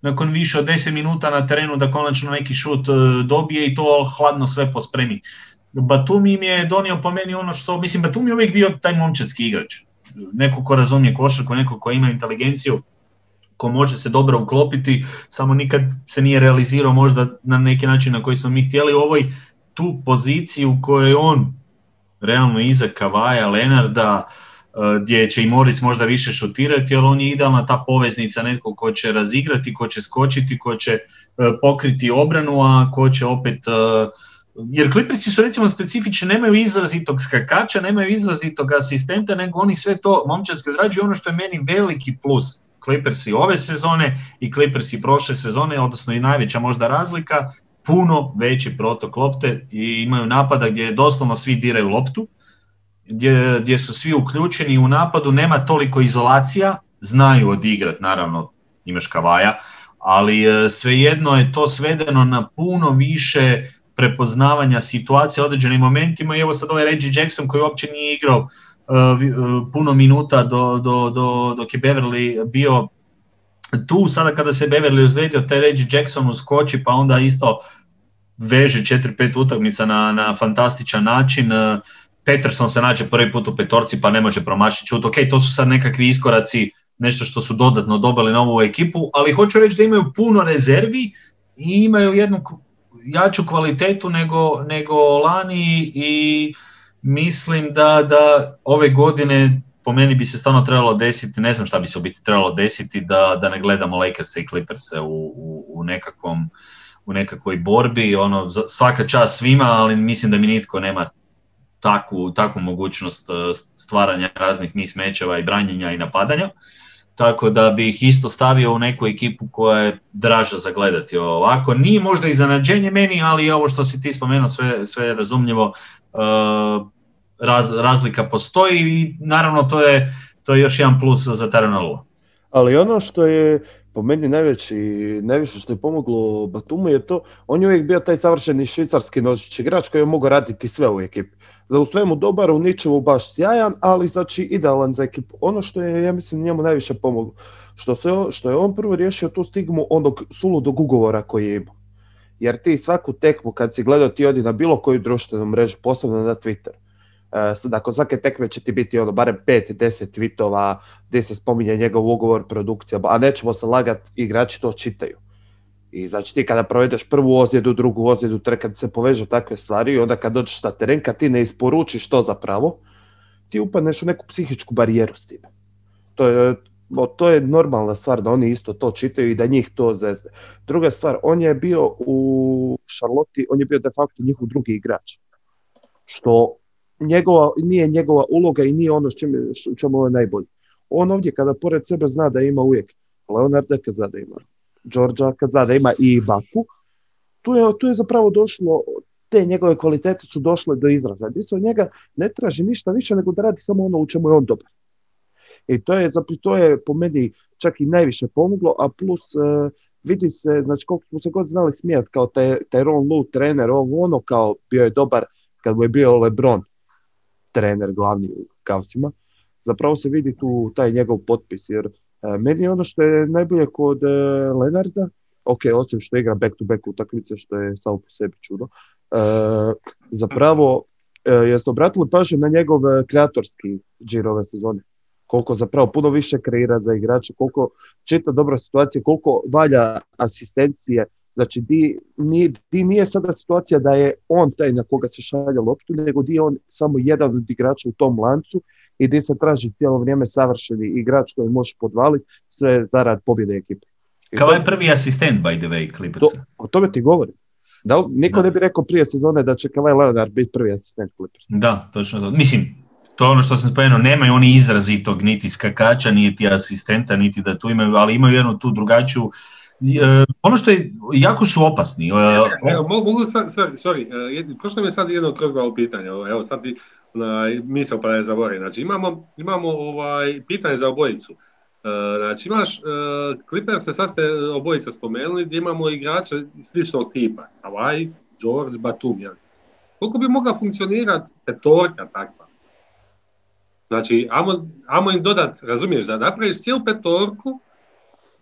nakon više od 10 minuta na terenu da konačno neki šut e, dobije i to hladno sve pospremi. Batumi im je donio po meni ono što, mislim Batumi je uvijek bio taj momčadski igrač. Neko ko razumije košarku, neko ko ima inteligenciju, ko može se dobro uklopiti, samo nikad se nije realizirao možda na neki način na koji smo mi htjeli u ovoj tu poziciju u kojoj on realno iza Kavaja, Lenarda, gdje će i Moris možda više šutirati, ali on je idealna ta poveznica, netko ko će razigrati, ko će skočiti, ko će e, pokriti obranu, a ko će opet e, jer Clippersi su recimo specifični, nemaju izrazitog skakača, nemaju izrazitog asistenta, nego oni sve to momčarski odrađuju. Ono što je meni veliki plus Clippersi ove sezone i Clippersi prošle sezone, odnosno i najveća možda razlika, puno veći protok lopte i imaju napada gdje doslovno svi diraju loptu, gdje, gdje su svi uključeni u napadu, nema toliko izolacija, znaju odigrat, naravno imaš kavaja, ali e, svejedno je to svedeno na puno više prepoznavanja situacije u određenim momentima i evo sad ovaj Reggie Jackson koji uopće nije igrao uh, puno minuta do, do, do, dok je Beverly bio tu sada kada se Beverly ozlijedio, taj Reggie Jackson uskoči pa onda isto veže 4-5 utakmica na, na fantastičan način. E, Peterson se nađe prvi put u petorci pa ne može promašiti šut. Ok, to su sad nekakvi iskoraci, nešto što su dodatno dobili na ovu ekipu, ali hoću reći da imaju puno rezervi i imaju jednu jaču kvalitetu nego, nego lani i mislim da, da ove godine po meni bi se stvarno trebalo desiti, ne znam šta bi se u biti trebalo desiti, da, da ne gledamo Lakers i Clippers u, u, u, nekakvom, u nekakvoj borbi, ono, svaka čast svima, ali mislim da mi nitko nema takvu, takvu mogućnost e, stvaranja raznih mis mečeva i branjenja i napadanja. Tako da bih isto stavio u neku ekipu koja je draža za gledati ovako. Nije možda iznenađenje meni, ali ovo što si ti spomenuo sve, sve razumljivo. Uh, raz, razlika postoji i naravno to je, to je još jedan plus za Terranalua. Ali ono što je po meni najveći, najviše što je pomoglo Batumu je to, on je uvijek bio taj savršeni švicarski nožić igrač koji je mogao raditi sve u ekipi. Za u svemu dobar, u ničemu baš sjajan, ali znači idealan za ekipu. Ono što je, ja mislim, njemu najviše pomoglo, što, se, što je on prvo riješio tu stigmu onog suludog ugovora koji je imao. Jer ti svaku tekmu kad si gledao ti odi na bilo koju društvenu mrežu, posebno na Twitter, Uh, nakon svake tekme će ti biti ono barem 5-10 tweetova gdje se spominje njegov ugovor, produkcija, a nećemo se lagati, igrači to čitaju. I znači ti kada provedeš prvu ozljedu, drugu ozljedu, kad se povežu takve stvari i onda kad dođeš na teren, kad ti ne isporučiš to zapravo, ti upadneš u neku psihičku barijeru s time. To je, to je normalna stvar da oni isto to čitaju i da njih to zezde. Druga stvar, on je bio u Charlotte, on je bio de facto njihov drugi igrač. Što njegova, nije njegova uloga i nije ono što čemu je najbolji. On ovdje kada pored sebe zna da ima uvijek Leonarda kad zna da ima Đorđa kad zna ima i Baku, tu je, tu je zapravo došlo, te njegove kvalitete su došle do izražaja. Gdje se od njega ne traži ništa više nego da radi samo ono u čemu je on dobar. I to je, to je po meni čak i najviše pomoglo, a plus uh, vidi se, znači koliko smo se god znali smijati kao taj, taj Ron Lu trener, ovo ono kao bio je dobar kad mu je bio Lebron trener glavni u Kavsima, zapravo se vidi tu taj njegov potpis, jer meni je ono što je najbolje kod uh, Lenarda, ok, osim što igra back to back utakmice, što je samo po sebi čudo, uh, zapravo jeste obratili pažnju na njegov kreatorski džir ove sezone? koliko zapravo puno više kreira za igrače, koliko čita dobra situacija, koliko valja asistencije. Znači, di, nije, di nije sada situacija da je on taj na koga se šalje loptu, nego di je on samo jedan od igrača u tom lancu i di se traži cijelo vrijeme savršeni igrač koji može podvaliti sve zarad pobjede ekipe. Kao je prvi asistent, by the way, Clippersa. o tome ti govorim. Da, niko ne bi rekao prije sezone da će Kawhi Leonard biti prvi asistent Clippersa. Da, točno to. Mislim, to je ono što sam spomenuo, nemaju oni izrazitog niti skakača, niti asistenta, niti da tu imaju, ali imaju jednu tu drugačiju e, ono što je, jako su opasni. E, evo, mogu, sorry, sorry, e, prošlo mi je sad jedno kroz glavo pitanje, evo sad ti misao pa ne zaboravim. Znači imamo, imamo ovaj, pitanje za obojicu. Znači imaš, Clippers se sad ste obojica spomenuli, gdje imamo igrače sličnog tipa, Hawaii, George, Batum, jel? Koliko bi mogla funkcionirati petorka takva? Znači, amo, amo im dodat, razumiješ, da napraviš cijelu petorku,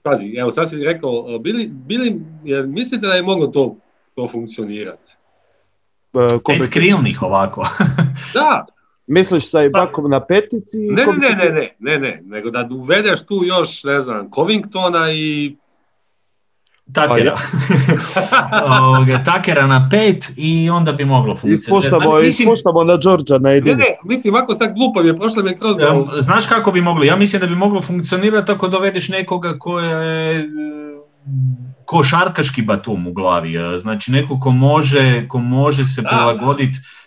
pazi, evo sad si rekao, bili, bili, jer mislite da je moglo to, to funkcionirati? Uh, Pet krilnih ovako. da. Misliš sa Ibakom na petici? Ne, ne, ne, ne, ne, ne, nego da uvedeš tu još, ne znam, Covingtona i Takera. Ovoga, takera na pet i onda bi moglo funkcionirati. Ispuštamo, na Đorđa na jedinu. Ne, ne, mislim, ovako sad glupo mi je, prošlo mi je kroz... Znaš kako bi moglo? Ja mislim da bi moglo funkcionirati ako dovedeš nekoga ko je košarkaški batum u glavi. Znači neko ko može, ko može se prilagoditi E,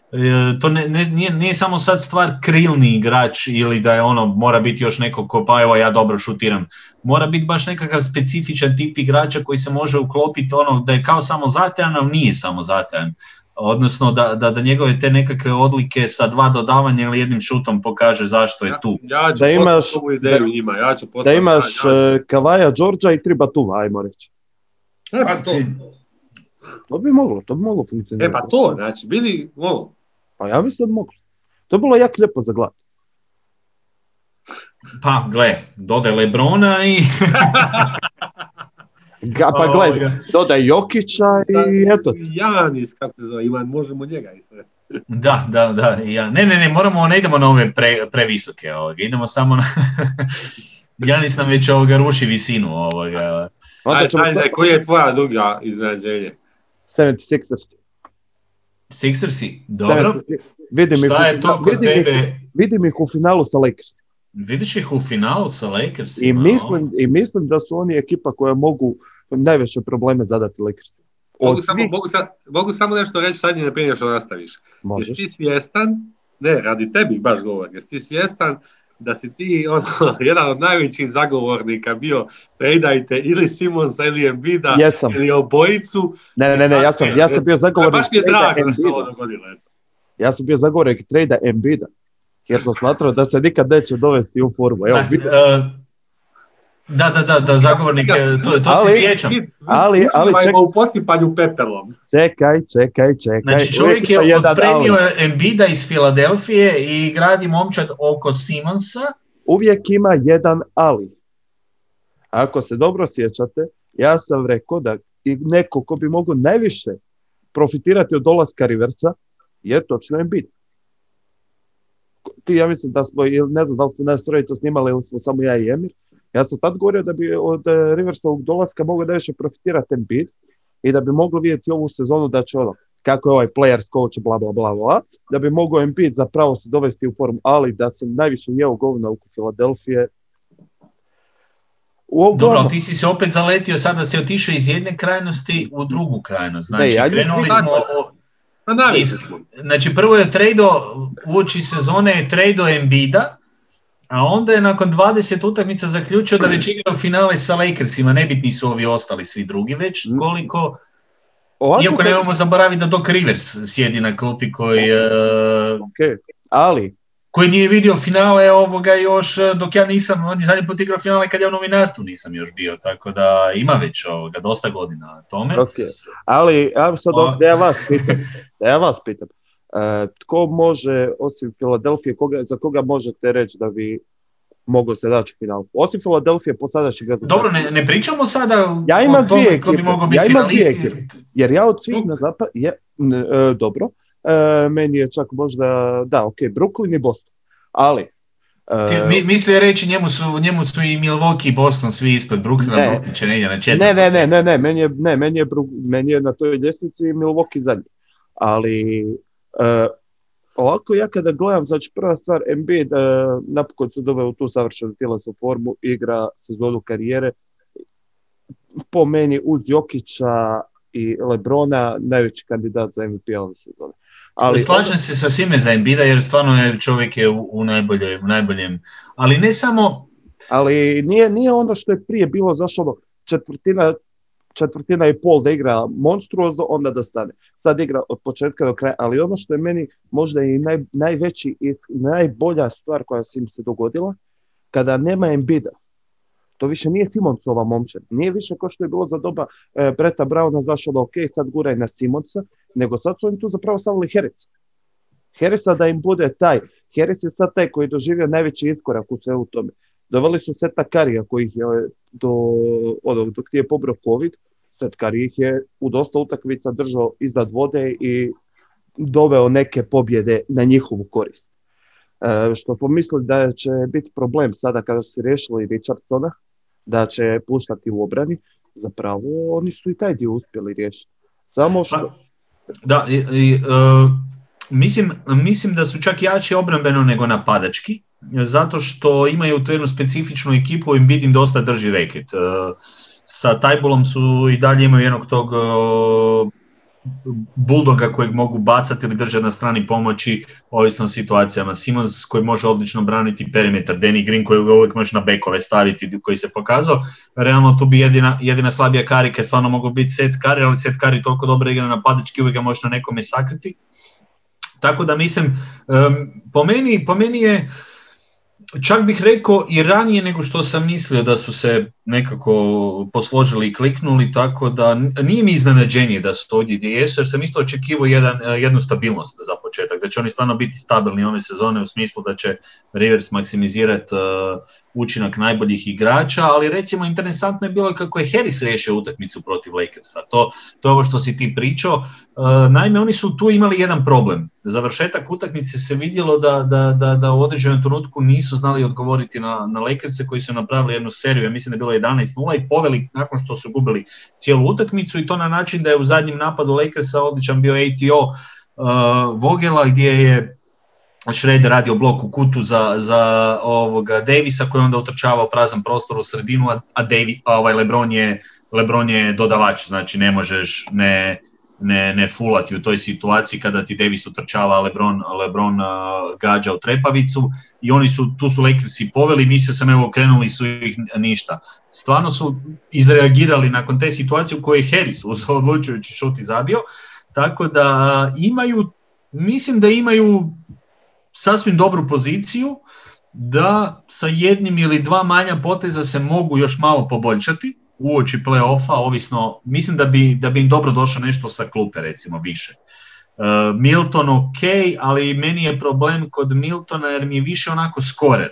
to ne, ne, nije, nije samo sad stvar krilni igrač ili da je ono mora biti još neko ko pa evo ja dobro šutiram. Mora biti baš nekakav specifičan tip igrača koji se može uklopiti ono da je kao samo zatajan, ali nije samo zatajan. Odnosno da, da, da njegove te nekakve odlike sa dva dodavanja ili jednim šutom pokaže zašto je tu. Ja, ću da imaš, ideju njima, ja ću da imaš ja, Kavaja, Đorđa i tri Batuma, ajmo reći. E, pa to. To bi moglo, to bi moglo funkcionirati. E pa to, znači, bili, pa ja mislim da mogu. To je bilo jako lijepo za gledati. Pa, gle, dodaj Lebrona i... Ga, pa gle, dodaj Jokića i eto. Janis, kako se zove, Ivan, možemo njega i sve. Da, da, da. Ja. Ne, ne, ne, moramo, ne idemo na ove pre, previsoke, ovoga. idemo samo na... Janis nam već ovoga ruši visinu ovoga. Ajde, ajde, koji je tvoja druga iznenađenje? 76ers. Sixersi, dobro. Vidim Šta je to kod vidim tebe? Ih, vidim ih u finalu sa Lakers. Vidiš ih u finalu sa Lakers? I mislim, I mislim da su oni ekipa koja mogu najveće probleme zadati Lakers. Mogu samo, mogu, sa, mogu samo nešto reći sad ne prije što nastaviš. Možeš. Jesi ti svjestan, ne, radi tebi baš govor, jesi ti svjestan da si ti ono, jedan od najvećih zagovornika bio predajte ili Simonsa ili Embida Jesam. ili obojicu. Ne, ne, ne, ja sam, ja sam bio zagovornik Baš mi je drago da se ovo dogodilo. Ja sam bio zagovornik trejda Embida, jer sam smatrao da se nikad neće dovesti u formu. Evo, Da, da, da, da, zagovornik, je- to, to Ali- se sjećam. Ali- ali ček- u posipanju pepelom. Čekaj, čekaj, čekaj. Znači čovjek je ali. Embida iz Filadelfije i gradi momčad oko Simonsa. Uvijek ima jedan ali. Ako se dobro sjećate, ja sam rekao da i neko ko bi mogao najviše profitirati od dolaska Riversa je točno Embiid. Ti, ja mislim da smo, ili ne znam da li smo nas trojica snimali ili smo samo ja i Emir, ja sam tad govorio da bi od eh, Riversovog dolaska mogao najviše profitirati Embiid i da bi mogli vidjeti ovu sezonu da će ono, kako je ovaj players coach, bla, bla, bla, bla, da bi mogao Embiid zapravo se dovesti u formu, ali da sam najviše jeo govna oko Filadelfije. U Dobro, uglavnom, ali ti si se opet zaletio sada si otišao iz jedne krajnosti u drugu krajnost. Znači, Ne, ja krenuli smo... o- Pa. Znači, prvo je trado, uoči sezone je trado Embida, a onda je nakon 20 utakmica zaključio da već igra u finale sa Lakersima, nebitni su ovi ostali svi drugi već, Mm. koliko, ovako iako kad- nemamo zaboraviti da Doc Rivers sjedi na klupi koji, e, ok, ali koji nije vidio finale ovoga još e, dok ja nisam, on je zadnji put igrao finale kad ja u novinarstvu nisam još bio, tako da ima već ovoga, dosta godina na tome. Ok, ali ja sad da ja vas pitam, da ja vas pitam, tko može, osim Filadelfije, koga, za koga možete reći da bi mogao se naći u finalu? Osim Filadelfije po rezultata. Dobro, ne, ne pričamo sada Ja imam o tome dvije ko bi mogao biti ja imam dvije ekipe. Jer ja od svih na zapad, je, e, dobro, e, meni je čak možda, da, ok, Brooklyn i Boston, ali... e, Ti, mi, mislio reći njemu su, njemu su i Milwaukee i Boston svi ispod Brooklyna, Ne. Brooklyn će negdje na četvrtom. Ne, ne, ne, ne, ne, meni je, ne, meni je, meni je na toj ljestvici Milwaukee zadnji. Ali e, ovako ja kada gledam, znači prva stvar, Embiid e, napokon se doveo u tu savršenu tjelesnu formu, igra sezonu karijere. Po meni uz Jokića i Lebrona najveći kandidat za MVP ove sezone. Ali Slažem se sa svime za Embida jer stvarno je čovjek je u, u, najboljem, u najboljem. Ali ne samo, ali nije, nije ono što je prije bilo, zašto ono, četvrtina, četvrtina i pol da igra monstruozno, onda da stane. Sad igra od početka do kraja, ali ono što je meni možda i naj, najveći, i najbolja stvar koja se im se dogodila, kada nema Embida, to više nije Simonsova momčad, nije više kao što je bilo za doba e, Breta Brauna, znaš ono, ok, sad guraj na Simonsa, nego sad su oni tu zapravo stavili Harrisa. Harrisa da im bude taj. Harris je sad taj koji je doživio najveći iskorak u svemu tome. Doveli su Seta Karija koji ih je do, ono, dok je pobrao COVID, Set Kari ih je u dosta utakmica držao iznad vode i doveo neke pobjede na njihovu korist. E, što pomisli da će biti problem sada kada su riješili Richardsona, da će puštati u obrani, zapravo oni su i taj dio uspjeli riješiti. Samo što... Pa, da, i, i, e, mislim, mislim da su čak jači obrambeno nego napadački, zato što imaju tu jednu specifičnu ekipu i Embiid im dosta drži reket. E, sa Tajbolom su i dalje imaju jednog tog e, buldoga kojeg mogu bacati ili držati na strani pomoći, ovisno o situacijama. Simons koji može odlično braniti perimetar, Danny Green koji ga uvijek može na bekove staviti, koji se pokazao. Realno tu bi jedina, jedina slabija karika stvarno mogao biti set kari, ali set kari toliko dobro igra napadački, uvijek ga može na nekome sakriti. Tako da mislim, um, po, meni, po meni je čak bih rekao i ranije nego što sam mislio da su se nekako posložili i kliknuli, tako da nije mi iznenađenje da su ovdje gdje jesu, jer sam isto očekivao jedan, jednu stabilnost za početak, da će oni stvarno biti stabilni ove sezone u smislu da će Rivers maksimizirati uh, učinak najboljih igrača, ali recimo interesantno je bilo kako je Harris riješio utakmicu protiv Lakersa, to, to je ovo što si ti pričao, uh, naime oni su tu imali jedan problem, završetak utakmice se vidjelo da, da, da, da u određenom trenutku nisu znali odgovoriti na, na Lakerse koji su napravili jednu seriju, ja mislim da je bilo 11-0 i poveli nakon što su gubili cijelu utakmicu i to na način da je u zadnjem napadu Lakersa odličan bio ATO uh, Vogela gdje je Schroeder radio blok u kutu za, za ovoga Davisa koji onda utrčavao prazan prostor u sredinu, a, a Davi, a ovaj Lebron je, Lebron je dodavač, znači ne možeš ne, ne, ne fulati u toj situaciji kada ti Davis utrčava, Lebron, Lebron uh, gađa u trepavicu i oni su, tu su Lakersi poveli, mislio sam evo krenuli su ih ništa. Stvarno su izreagirali nakon te situacije u kojoj je Harris odlučujući šut i zabio, tako da imaju, mislim da imaju sasvim dobru poziciju, da sa jednim ili dva manja poteza se mogu još malo poboljšati uoči play-offa, ovisno, mislim da bi, da bi im dobro došlo nešto sa klupe recimo više. Uh, Milton ok, ali meni je problem kod Miltona jer mi je više onako skorer.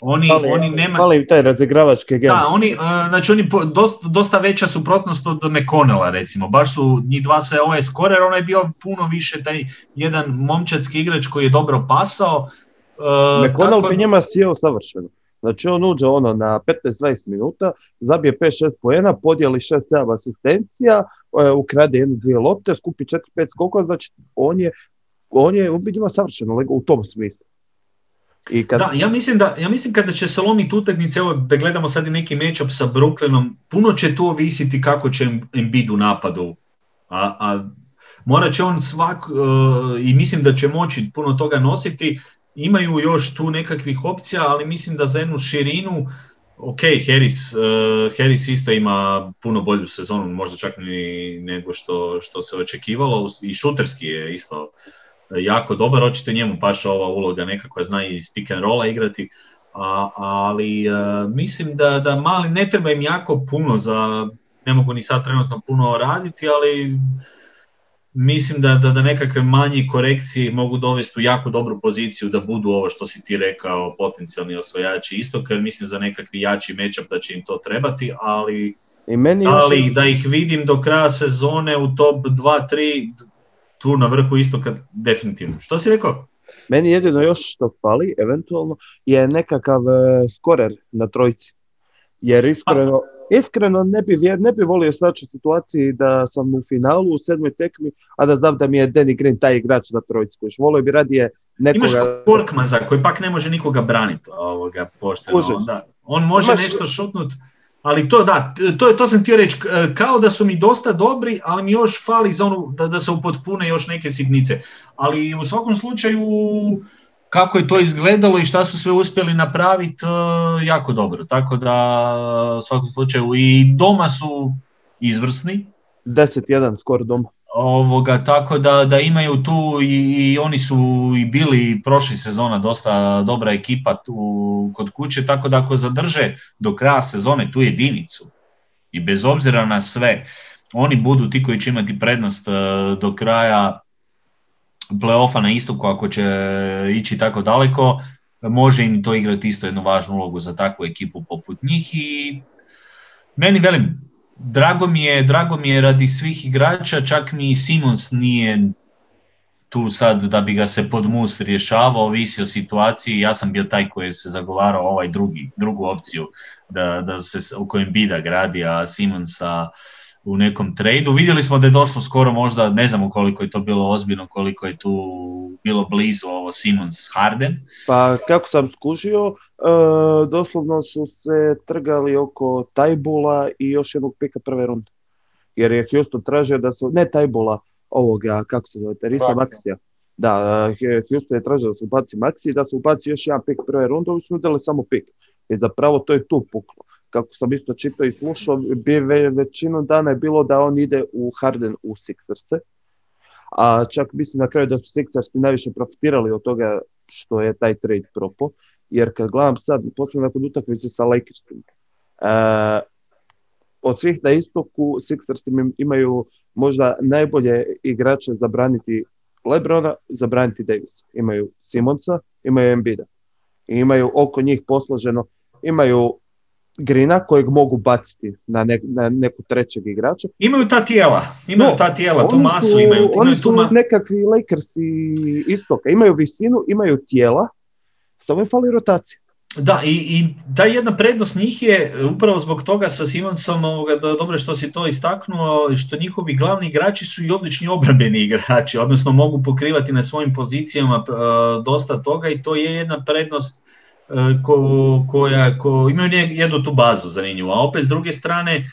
Oni, Fali, oni nema... fali im taj razigravački gen. Da, oni, uh, znači oni dosta, dosta veća suprotnost od McConnella recimo, baš su njih dva se ovaj skorer, onaj je bio puno više taj jedan momčadski igrač koji je dobro pasao. Uh, McConnell tako- bi njima sjeo savršeno. Znači on uđe ono na 15-20 minuta, zabije 5-6 poena, podijeli 6-7 asistencija, e, ukrade jednu, dvije lopte, skupi 4-5 skokova, znači on je, on je, njima savršeno legao u tom smislu. I kad, Da, ja mislim da ja mislim kada će se lomiti utakmice, evo da gledamo sad i neki matchup sa Brooklynom, puno će tu ovisiti kako će Embiid u napadu. A, a morat će on svak e, i mislim da će moći puno toga nositi. Imaju još tu nekakvih opcija, ali mislim da za jednu širinu Ok, Harris, e, Harris isto ima puno bolju sezonu, možda čak ni nego što, što se očekivalo. I šuterski je isto jako dobar, očito njemu paša ova uloga nekako zna iz pick and rolla igrati, a, ali e, mislim da, da mali ne treba im jako puno za, ne mogu ni sad trenutno puno raditi, ali mislim da, da, da nekakve manje korekcije mogu dovesti u jako dobru poziciju da budu ovo što si ti rekao potencijalni osvajači istoka, jer mislim za nekakvi jači matchup da će im to trebati, ali I meni još ali da ih vidim do kraja sezone u top 2-3 tu na vrhu istoka definitivno. Što si rekao? Meni jedino još što fali, eventualno, je nekakav e, skorer na trojici. Jer iskreno, iskreno ne bi, vjer- ne bi volio staći u situaciji da sam u finalu u sedmoj tekmi, a da znam da mi je Danny Green taj igrač na. Kojiš. Volio bi radije Imaš nekoga... Korkmaza koji pak ne može nikoga braniti ovoga pošteno. Može. Da. On može Imaš- nešto šutnut, ali to da, to, to sam htio reći, kao da su mi dosta dobri, ali mi još fali za onu, da, da se upotpune još neke sitnice. Ali u svakom slučaju, kako je to izgledalo i šta su sve uspjeli napraviti, e, jako dobro. Tako da, u svakom slučaju, i doma su izvrsni, 10-1 skor doma. Ovoga, tako da, da imaju tu i, i oni su i bili prošli sezona dosta dobra ekipa tu kod kuće, tako da ako zadrže do kraja sezone tu jedinicu i bez obzira na sve, oni budu ti koji će imati prednost e, do kraja play-offa na istoku ako će ići tako daleko, može im to igrati isto jednu važnu ulogu za takvu ekipu poput njih i meni velim, drago mi je, drago mi je radi svih igrača, čak mi Simons nije tu sad da bi ga se pod mus rješavao, ovisi o situaciji, ja sam bio taj koji se zagovarao ovaj drugi, drugu opciju da, da se u kojem Bida gradi, a Simonsa u nekom tradu. Vidjeli smo da je došlo skoro možda, ne znam koliko je to bilo ozbiljno, koliko je tu bilo blizu ovo Simons Harden. Pa kako sam skužio, e, doslovno su se trgali oko Tajbula i još jednog pika prve runde. Jer je Houston tražio da se, ne Tajbula, ovoga, kako se zove, Terisa Maxija. Da, e, Houston je tražio da se ubaci Maxi i da se ubaci još jedan pik prve runde, ovi su nudili samo pik. I zapravo to je tu puklo. Kako sam isto čitao i slušao, bi ve- većinu dana je bilo da on ide u Harden u Sixerse. A čak mislim na kraju da su Sixersi najviše profitirali od toga što je taj trade propo. Jer kad gledam sad, posebno nakon utakmice sa Lakersima, e, od svih na istoku Sixersi im- imaju možda najbolje igrače zabraniti Lebrona, zabraniti Davisa. Imaju Simonsa, imaju Embida. I imaju oko njih posloženo, imaju Grina kojeg mogu baciti na, ne, na neku trećeg igrača. Imaju ta tijela, imaju No, ta tijela, tu Oni masu su- imaju. Oni imaju tu su ma- nekakvi Lakersi istoka. Imaju visinu, imaju tijela, samo im fali rotacija. Da, i, i ta jedna prednost njih je upravo zbog toga sa Simonsom, ovoga, da, dobro što si to istaknuo, što njihovi glavni igrači su i odlični obrambeni igrači, odnosno mogu pokrivati na svojim pozicijama e, dosta toga i to je jedna prednost ko, koja, ko, imaju jednu tu bazu zanimljivu, a opet s druge strane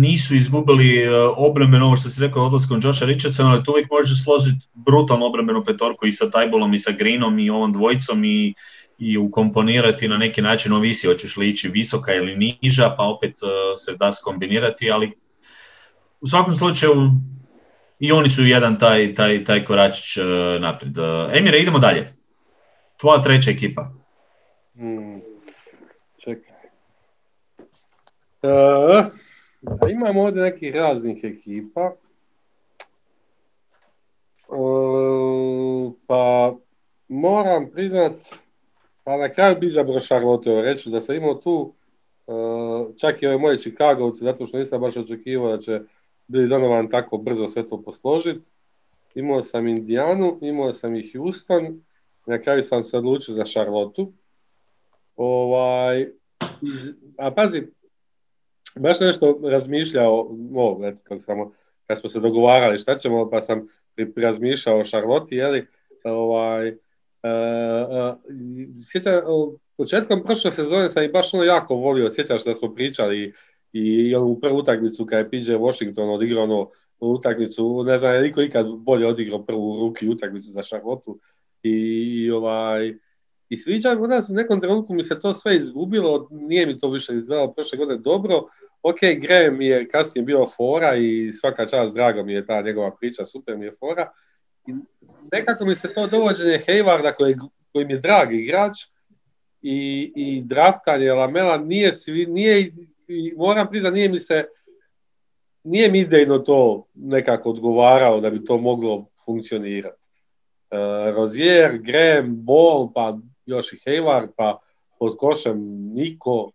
nisu izgubili e, obrambeno, ovo što si rekao, odlaskom Josha Richardsona, ali tu uvijek možeš složiti brutalnu obrambenu petorku i sa Tajbolom i sa Greenom i ovom dvojicom i i ukomponirati na neki način ovisi hoćeš li ići visoka ili niža, pa opet uh, se da skombinirati, ali u svakom slučaju i oni su jedan taj, taj, taj koračić naprijed. Emire, idemo dalje. Tvoja treća ekipa. Hmm. Čekaj. Uh, imamo ovdje nekih raznih ekipa. Uh, pa moram priznat, pa na kraju bi izabrao Charlotte, reći da sam imao tu uh, čak i ove moje Chicagovci, zato što nisam baš očekivao da će Billy Donovan tako brzo sve to posložiti. Imao sam Indijanu, imao sam i Houston, na kraju sam se odlučio za Charlotte. Ovaj, a pazi, baš nešto razmišljao, o, kako samo, kad smo se dogovarali šta ćemo, pa sam razmišljao o Charlotte, jeli, ovaj, uh, uh, sjećam, početkom prošle sezone sam i baš ono jako volio, sjećaš da smo pričali i, i onu prvu utakmicu kad je PJ Washington odigrao ono utakmicu, ne znam, je niko ikad bolje odigrao prvu ruki utakmicu za Charlotte i, i ovaj, i sviđa mi nas u nekom trenutku mi se to sve izgubilo, nije mi to više izgledalo prošle godine dobro. Ok, Graham je kasnije bio fora i svaka čast, drago mi je ta njegova priča, super mi je fora. I nekako mi se to dovođenje Haywarda koji, koji mi je drag igrač i, i draftanje Lamela nije, svi, nije i moram priznati, nije mi se nije mi idejno to nekako odgovarao da bi to moglo funkcionirati. Uh, Rozier, Graham, Ball, pa još i Hayward, pa pod košem Niko,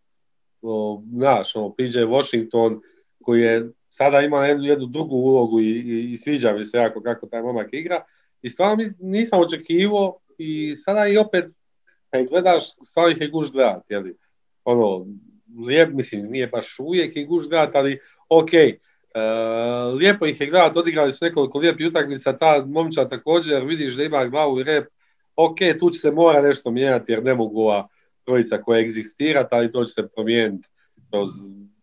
znaš, ono, PJ Washington, koji je sada ima jednu, jednu drugu ulogu i, i, i, sviđa mi se jako kako taj momak igra. I stvarno nisam očekivao i sada i opet, kad gledaš, stvarno ih je guš gledat, jeli? Ono, lijep, mislim, nije baš uvijek i guš gledat, ali ok, Uh, lijepo ih je gledat, odigrali su nekoliko lijepih utakmica, ta momča također, vidiš da ima glavu i rep, ok, tu će se mora nešto mijenjati jer ne mogu ova trojica koja egzistira, ali to će se promijeniti kroz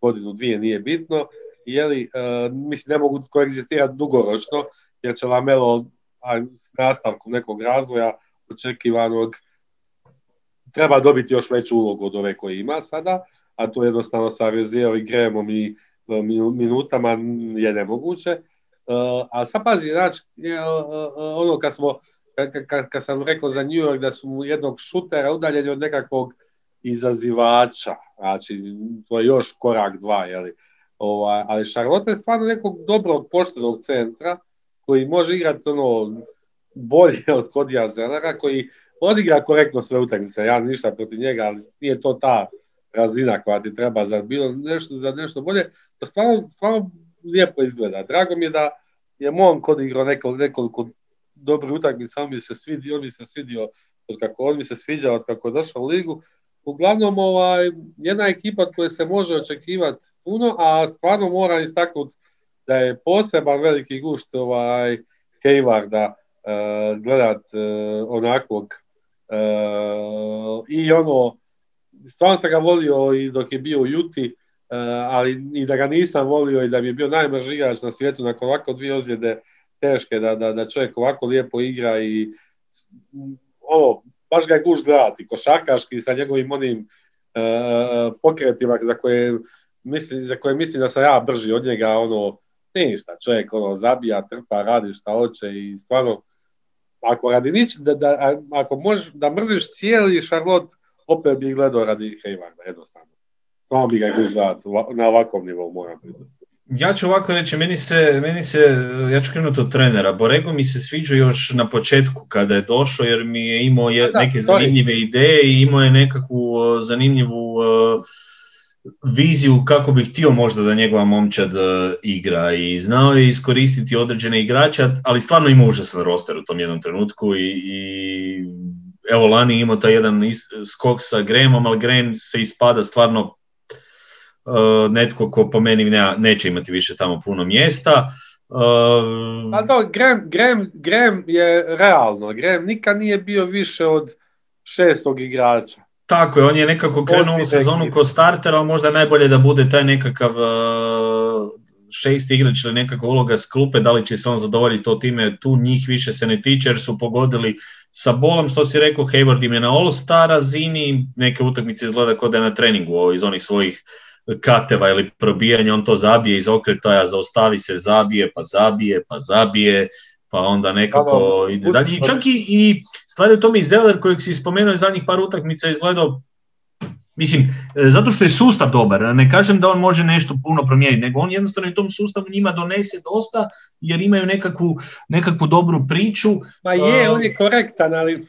godinu, dvije, nije bitno. Jeli, uh, mislim, ne mogu koegzistirati dugoročno, jer će Lamelo s nastavkom nekog razvoja očekivanog treba dobiti još veću ulogu od ove koje ima sada, a to jednostavno sa Rezijom i Gremom i minutama je nemoguće. Uh, a sad pazi, znači, ono kad smo kad, kad sam rekao za New York da su jednog šutera udaljeni od nekakvog izazivača, znači to je još korak dva, jeli. Ovaj, ali Charlotte je stvarno nekog dobrog poštenog centra koji može igrati ono bolje od Kodija Zelera, koji odigra korektno sve utakmice. Ja ništa protiv njega, ali nije to ta razina koja ti treba za bilo nešto, za nešto bolje. To stvarno, stvarno lijepo izgleda. Drago mi je da je Monk odigrao nekoliko, nekoliko dobri utakmica, on mi se svidio, on mi se svidio od kako on mi se sviđa od kako je došao u ligu. Uglavnom, ovaj, jedna ekipa od se može očekivati puno, a stvarno moram istaknuti da je poseban veliki gušt ovaj, Haywarda uh, gledat uh, onakvog uh, i ono, stvarno sam ga volio i dok je bio u Juti, ali i da ga nisam volio i da bi je bio najmrži na svijetu nakon ovako dvije ozljede teške, da, da, da čovjek ovako lijepo igra i ovo, baš ga je guš gledati, košarkaški sa njegovim onim uh, pokretima za koje, mislim, za koje mislim da sam ja brži od njega, ono, ništa, čovjek ono, zabija, trpa, radi šta hoće i stvarno, ako radi nič, da, da, ako možeš da mrziš cijeli Charlotte, opet bih gledao radi Haywarda, jednostavno. Stvarno bi ga guš gledati na ovakvom nivou, moram priznati. Ja ću ovako reći, meni se, meni se ja ću krenuti od trenera, Borego mi se sviđa još na početku kada je došao jer mi je imao je, da, neke zanimljive ideje i imao je nekakvu zanimljivu uh, viziju kako bi htio možda da njegova momčad uh, igra. I znao je iskoristiti određene igrače, ali stvarno ima užasan roster u tom jednom trenutku i, i evo lani imao taj jedan skok sa Grahamom, ali Graham se ispada stvarno uh, netko ko po meni ne, neće imati više tamo puno mjesta. Uh, Ali to, Graham, Graham, Graham je realno, Graham nikad nije bio više od šestog igrača. Tako je, on je nekako krenuo u sezonu ko starter, ali možda najbolje da bude taj nekakav uh, šesti igrač ili nekakva uloga s klupe, da li će se on zadovoljiti to time, tu njih više se ne tiče jer su pogodili sa bolom, što si rekao, Hayward im je na all-star razini, neke utakmice izgleda kao da je na treningu iz onih svojih kateva ili probijanja, on to zabije iz okretaja, zaustavi se, zabije, pa zabije, pa zabije pa onda nekako ide dalje. I čak i, i stvari u tome i Zeller kojeg si spomenuo zadnjih par utakmica izgledao Mislim, e, zato što je sustav dobar, ne kažem da on može nešto puno promijeniti, nego on jednostavno u tom sustavu njima donese dosta jer imaju nekakvu, nekakvu dobru priču. Ma je, on je korektan, ali...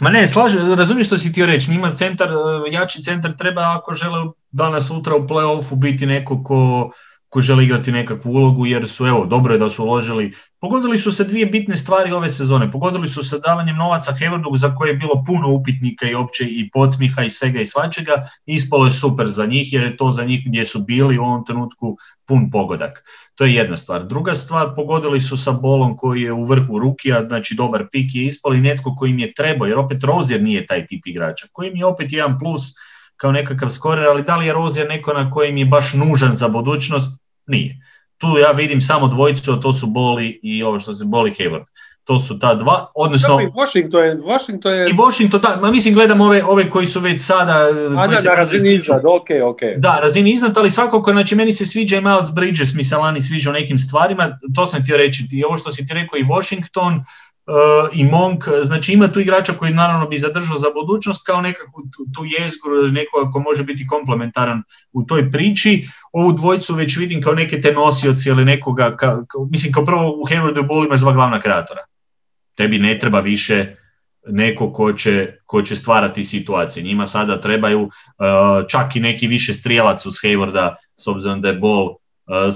Ma ne, slaže, razumiješ što si htio reći, njima centar, e, jači centar treba ako žele danas sutra u play-offu biti neko ko, koji žele igrati nekakvu ulogu jer su, evo, dobro je da su uložili. Pogodili su se dvije bitne stvari ove sezone. Pogodili su se davanjem novaca Haywardog za koje je bilo puno upitnika i opće i podsmiha i svega i svačega. Ispalo je super za njih jer je to za njih gdje su bili u ovom trenutku pun pogodak. To je jedna stvar. Druga stvar, pogodili su sa bolom koji je u vrhu rukija, znači dobar pik je ispali netko koji im je trebao, jer opet Rozier nije taj tip igrača, koji im je opet jedan plus kao nekakav skorer, ali da li je Rozier neko na kojem je baš nužan za budućnost? Nije. Tu ja vidim samo dvojicu, a to su Boli i ovo što se Boli Hayward. To su ta dva, odnosno... I Washington je... Washington je... I Washington, da, ma mislim gledam ove, ove koji su već sada... A da, da, razini iznad, ok, ok. Da, razini iznad, ali svakako, znači meni se sviđa i Miles Bridges, mi se lani sviđa u nekim stvarima, to sam htio reći, i ovo što si ti rekao i Washington, i Monk, znači ima tu igrača koji naravno bi zadržao za budućnost kao nekakvu tu, jezgru nekoga ko može biti komplementaran u toj priči. Ovu dvojicu već vidim kao neke te nosioci ili nekoga, ka, mislim kao prvo u Haywardu Bull imaš dva glavna kreatora. Tebi ne treba više neko ko će, ko će stvarati situacije. Njima sada trebaju uh, čak i neki više strijelac uz Haywarda s obzirom da je uh,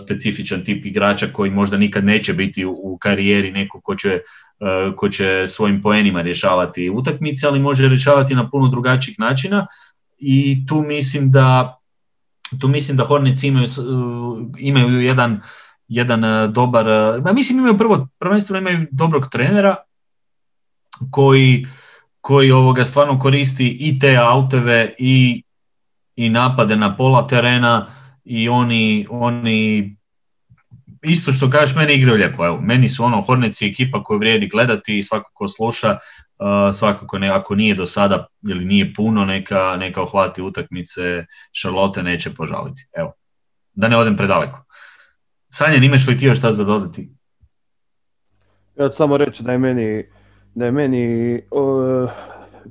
specifičan tip igrača koji možda nikad neće biti u, u karijeri neko ko će E, ko će svojim poenima rješavati utakmice, ali može rješavati na puno drugačijih načina. I tu mislim da tu mislim da Hornets imaju, e, imaju jedan, jedan e, dobar, ma mislim imaju prvo, prvenstveno imaju dobrog trenera koji, koji ovoga stvarno koristi i te auteve i, i napade na pola terena i oni, oni isto što kažeš, meni igraju lijepo. Evo, meni su ono Horneci ekipa koju vrijedi gledati i svako ko sluša, uh, svakako ne, ako nije do sada ili nije puno, neka, neka uhvati utakmice Charlotte neće požaliti. Evo, da ne odem predaleko. Sanja, imaš li ti još šta za dodati? Ja ću samo reći da je meni, da je meni uh,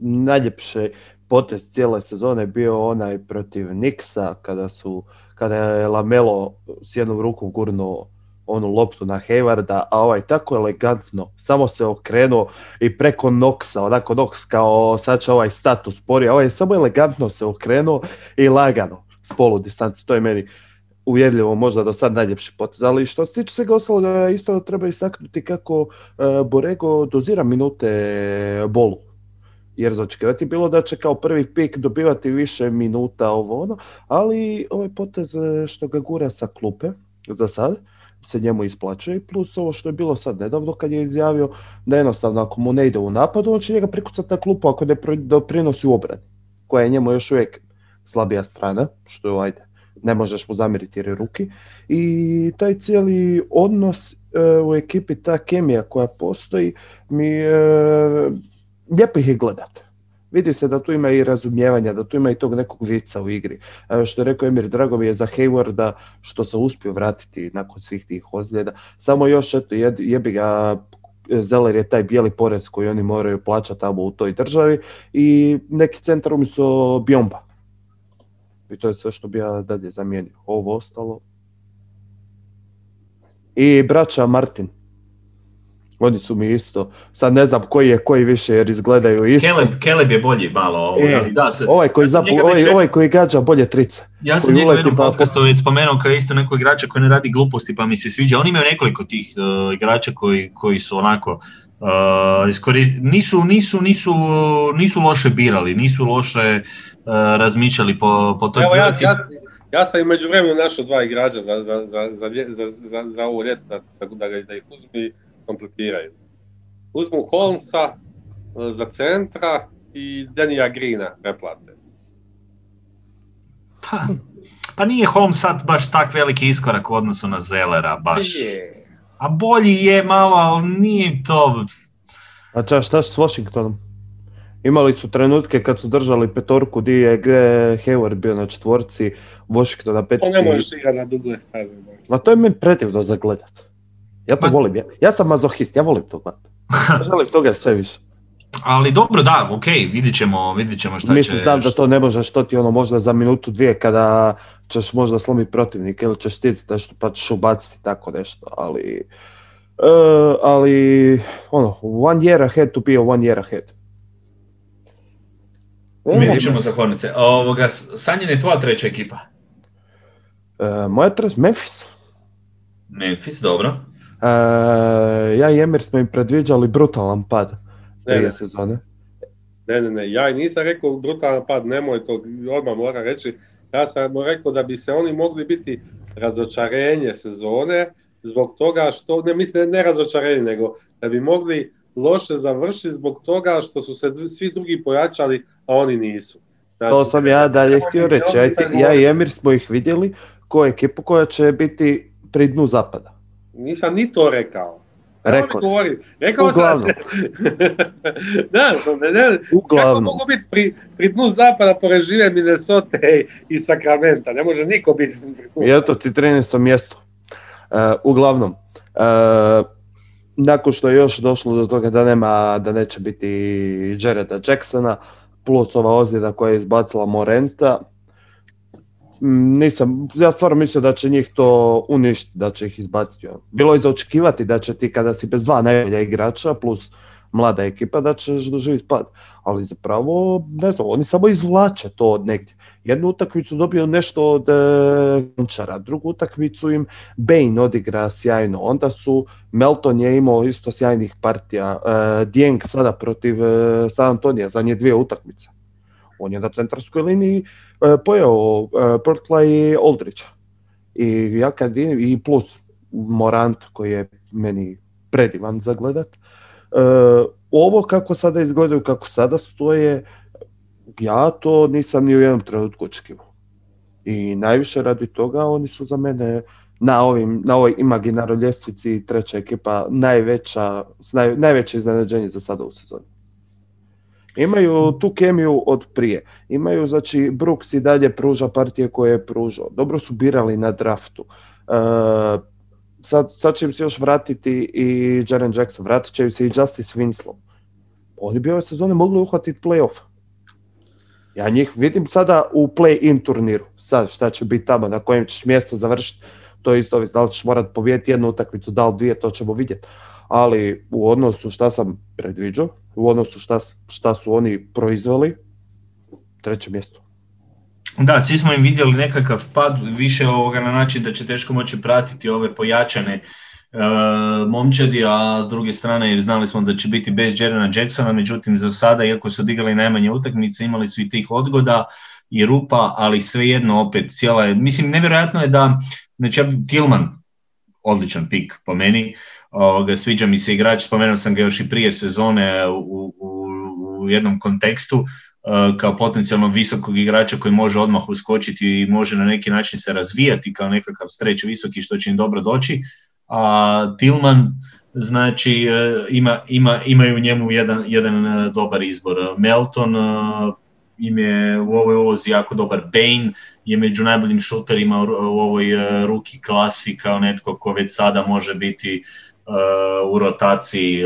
najljepše potez cijele sezone bio onaj protiv Nixa kada su kada je Lamelo s jednom rukom gurnuo onu loptu na Haywarda, a ovaj tako elegantno, samo se okrenuo i preko Noxa, onako Nox kao sad će ovaj status spori, a ovaj samo elegantno se okrenuo i lagano s polu distanci, to je meni uvjerljivo možda do sad najljepši potez, ali što se tiče svega ostaloga isto treba istaknuti kako uh, Borego dozira minute bolu. Jer za očekivati bilo da će kao prvi pik dobivati više minuta ovo ono, ali ovaj potez e, što ga gura sa klupe za sad, se njemu isplaćuje, plus ovo što je bilo sad nedavno kad je izjavio da jednostavno ako mu ne ide u napadu, on će njega prikucati na klupu ako ne doprinosi u obrani, koja je njemu još uvijek slabija strana, što je ajde, ne možeš mu zamjeriti jer je ruki. I taj cijeli odnos e, u ekipi, ta kemija koja postoji, mi e, lijepo ih je gledati vidi se da tu ima i razumijevanja, da tu ima i tog nekog vica u igri. E, što je rekao Emir, drago mi je za Haywarda što se uspio vratiti nakon svih tih ozljeda. Samo još, eto, jebi ga, Zeller je taj bijeli porez koji oni moraju plaćati tamo u toj državi i neki centar umjesto Bjomba. I to je sve što bi ja dalje zamijenio. Ovo ostalo. I braća Martin. Oni su mi isto, sad ne znam koji je koji više jer izgledaju isto. Caleb, Caleb je bolji malo. Ovo, e, da, se, ovaj, koji ja zapu, ovaj, već... ovaj koji gađa bolje trice. Ja sam njega u jednom podcastu već spomenuo kao isto nekog igrača koji ne radi gluposti pa mi se sviđa. Oni imaju nekoliko tih uh, igrača koji, koji su onako uh, iskori... nisu, nisu, nisu, nisu loše birali, nisu loše uh, razmišljali po, po toj Evo, ja, ja, ja sam i među vremenu našao dva igrača za, za, za, za, za, za, za ovo ljeto da, da, da, da ih uzmi komplikiraju. Uzmu Holmesa e, za centra i Denija Greena preplate. Pa, pa nije Holmes sad baš tak veliki iskorak u odnosu na Zelera, baš. Je. A bolji je malo, ali nije to... A ča, šta s Washingtonom? Imali su trenutke kad su držali petorku di je Hayward bio na četvorci, Washington na petici. To ne možeš igrati na dugle staze. Ma to je meni predivno za gledat. Ja to volim, ja, ja sam mazohist, ja volim to gledati. želim toga sve više. Ali dobro, da, ok, vidit ćemo, vidit ćemo šta Mislim, znam da to ne možeš, što ti ono možda za minutu dvije kada ćeš možda slomiti protivnika ili ćeš stizati nešto pa ćeš ubaciti tako nešto, ali... Uh, ali, ono, one year ahead to be a one year ahead. Vidjet ćemo za Hornice. Ovoga, Sanjin je tvoja treća ekipa? Uh, moja treća, Memphis. Memphis, dobro. Uh, ja i Emir smo im predviđali brutalan pad prije ne, sezone. Ne, ne, ne, ja i nisam rekao brutalan pad, nemoj to, odmah moram reći. Ja sam rekao da bi se oni mogli biti razočarenje sezone, zbog toga što, ne mislim ne razočarenje, nego da bi mogli loše završiti zbog toga što su se svi drugi pojačali, a oni nisu. Znači, to sam ja dalje htio reći, ja i Emir smo ih vidjeli ko je ekipu koja će biti pri dnu zapada. Nisam ni to rekao. Rekao sam. Rekao sam da, ne, ne, kako mogu biti pri, pri dnu zapada pored Minnesota i Sakramenta, ne može niko biti I eto ti 13. mjesto. Uh, uglavnom, uh, nakon što je još došlo do toga da nema, da neće biti Jareda Jacksona, plus ova ozljeda koja je izbacila Morenta, nisam, ja stvarno mislio da će njih to uništiti, da će ih izbaciti. Bilo je za očekivati da će ti kada si bez dva najbolja igrača plus mlada ekipa da ćeš doživjeti pad. Ali zapravo, ne znam, oni samo izvlače to od negdje. Jednu utakmicu dobio nešto od Končara, drugu utakmicu im Bane odigra sjajno, onda su, Melton je imao isto sjajnih partija, uh, Dieng sada protiv uh, San Antonija, zadnje dvije utakmice. On je na centarskoj liniji uh, pojeo uh, Pertla i Oldrića. I ja kad i plus Morant koji je meni predivan za gledat. Uh, ovo kako sada izgledaju, kako sada stoje, ja to nisam ni u jednom trenutku očekivao. I najviše radi toga oni su za mene na, ovim, na ovoj imaginarnoj ljestvici treća ekipa najveća, naj, najveće iznenađenje za sada u sezoni. Imaju tu kemiju od prije. Imaju, znači, Brooks i dalje pruža partije koje je pružao. Dobro su birali na draftu. Uh, sad, sad će im se još vratiti i Jaren Jackson, vratit će im se i Justice Winslow. Oni bi ove sezone mogli uhvatiti playoff. Ja njih vidim sada u play-in turniru. Sad šta će biti tamo, na kojem ćeš mjesto završiti, to je isto da li ćeš morat pobijeti jednu utakmicu, da li dvije, to ćemo vidjeti. Ali u odnosu šta sam predviđao, u odnosu šta, šta su oni proizveli, treće mjesto. Da, svi smo im vidjeli nekakav pad više ovoga na način da će teško moći pratiti ove pojačane uh, momčadi, a s druge strane znali smo da će biti bez Jerena Jacksona, međutim za sada, iako su odigrali najmanje utakmice, imali su i tih odgoda i rupa, ali svejedno opet cijela je, mislim nevjerojatno je da, znači Tilman, odličan pik po meni, ovoga, sviđa mi se igrač, spomenuo sam ga još i prije sezone u, u, u jednom kontekstu, Eh, kao potencijalno visokog igrača koji može odmah uskočiti i može na neki način se razvijati kao nekakav streć visoki što će im dobro doći. A Tilman znači eh, ima, ima, imaju u njemu jedan, jedan dobar izbor. Melton im je u ovoj ulozi jako dobar. Bane je među najboljim šuterima u ovoj ruki klasi kao netko ko već sada može biti u rotaciji.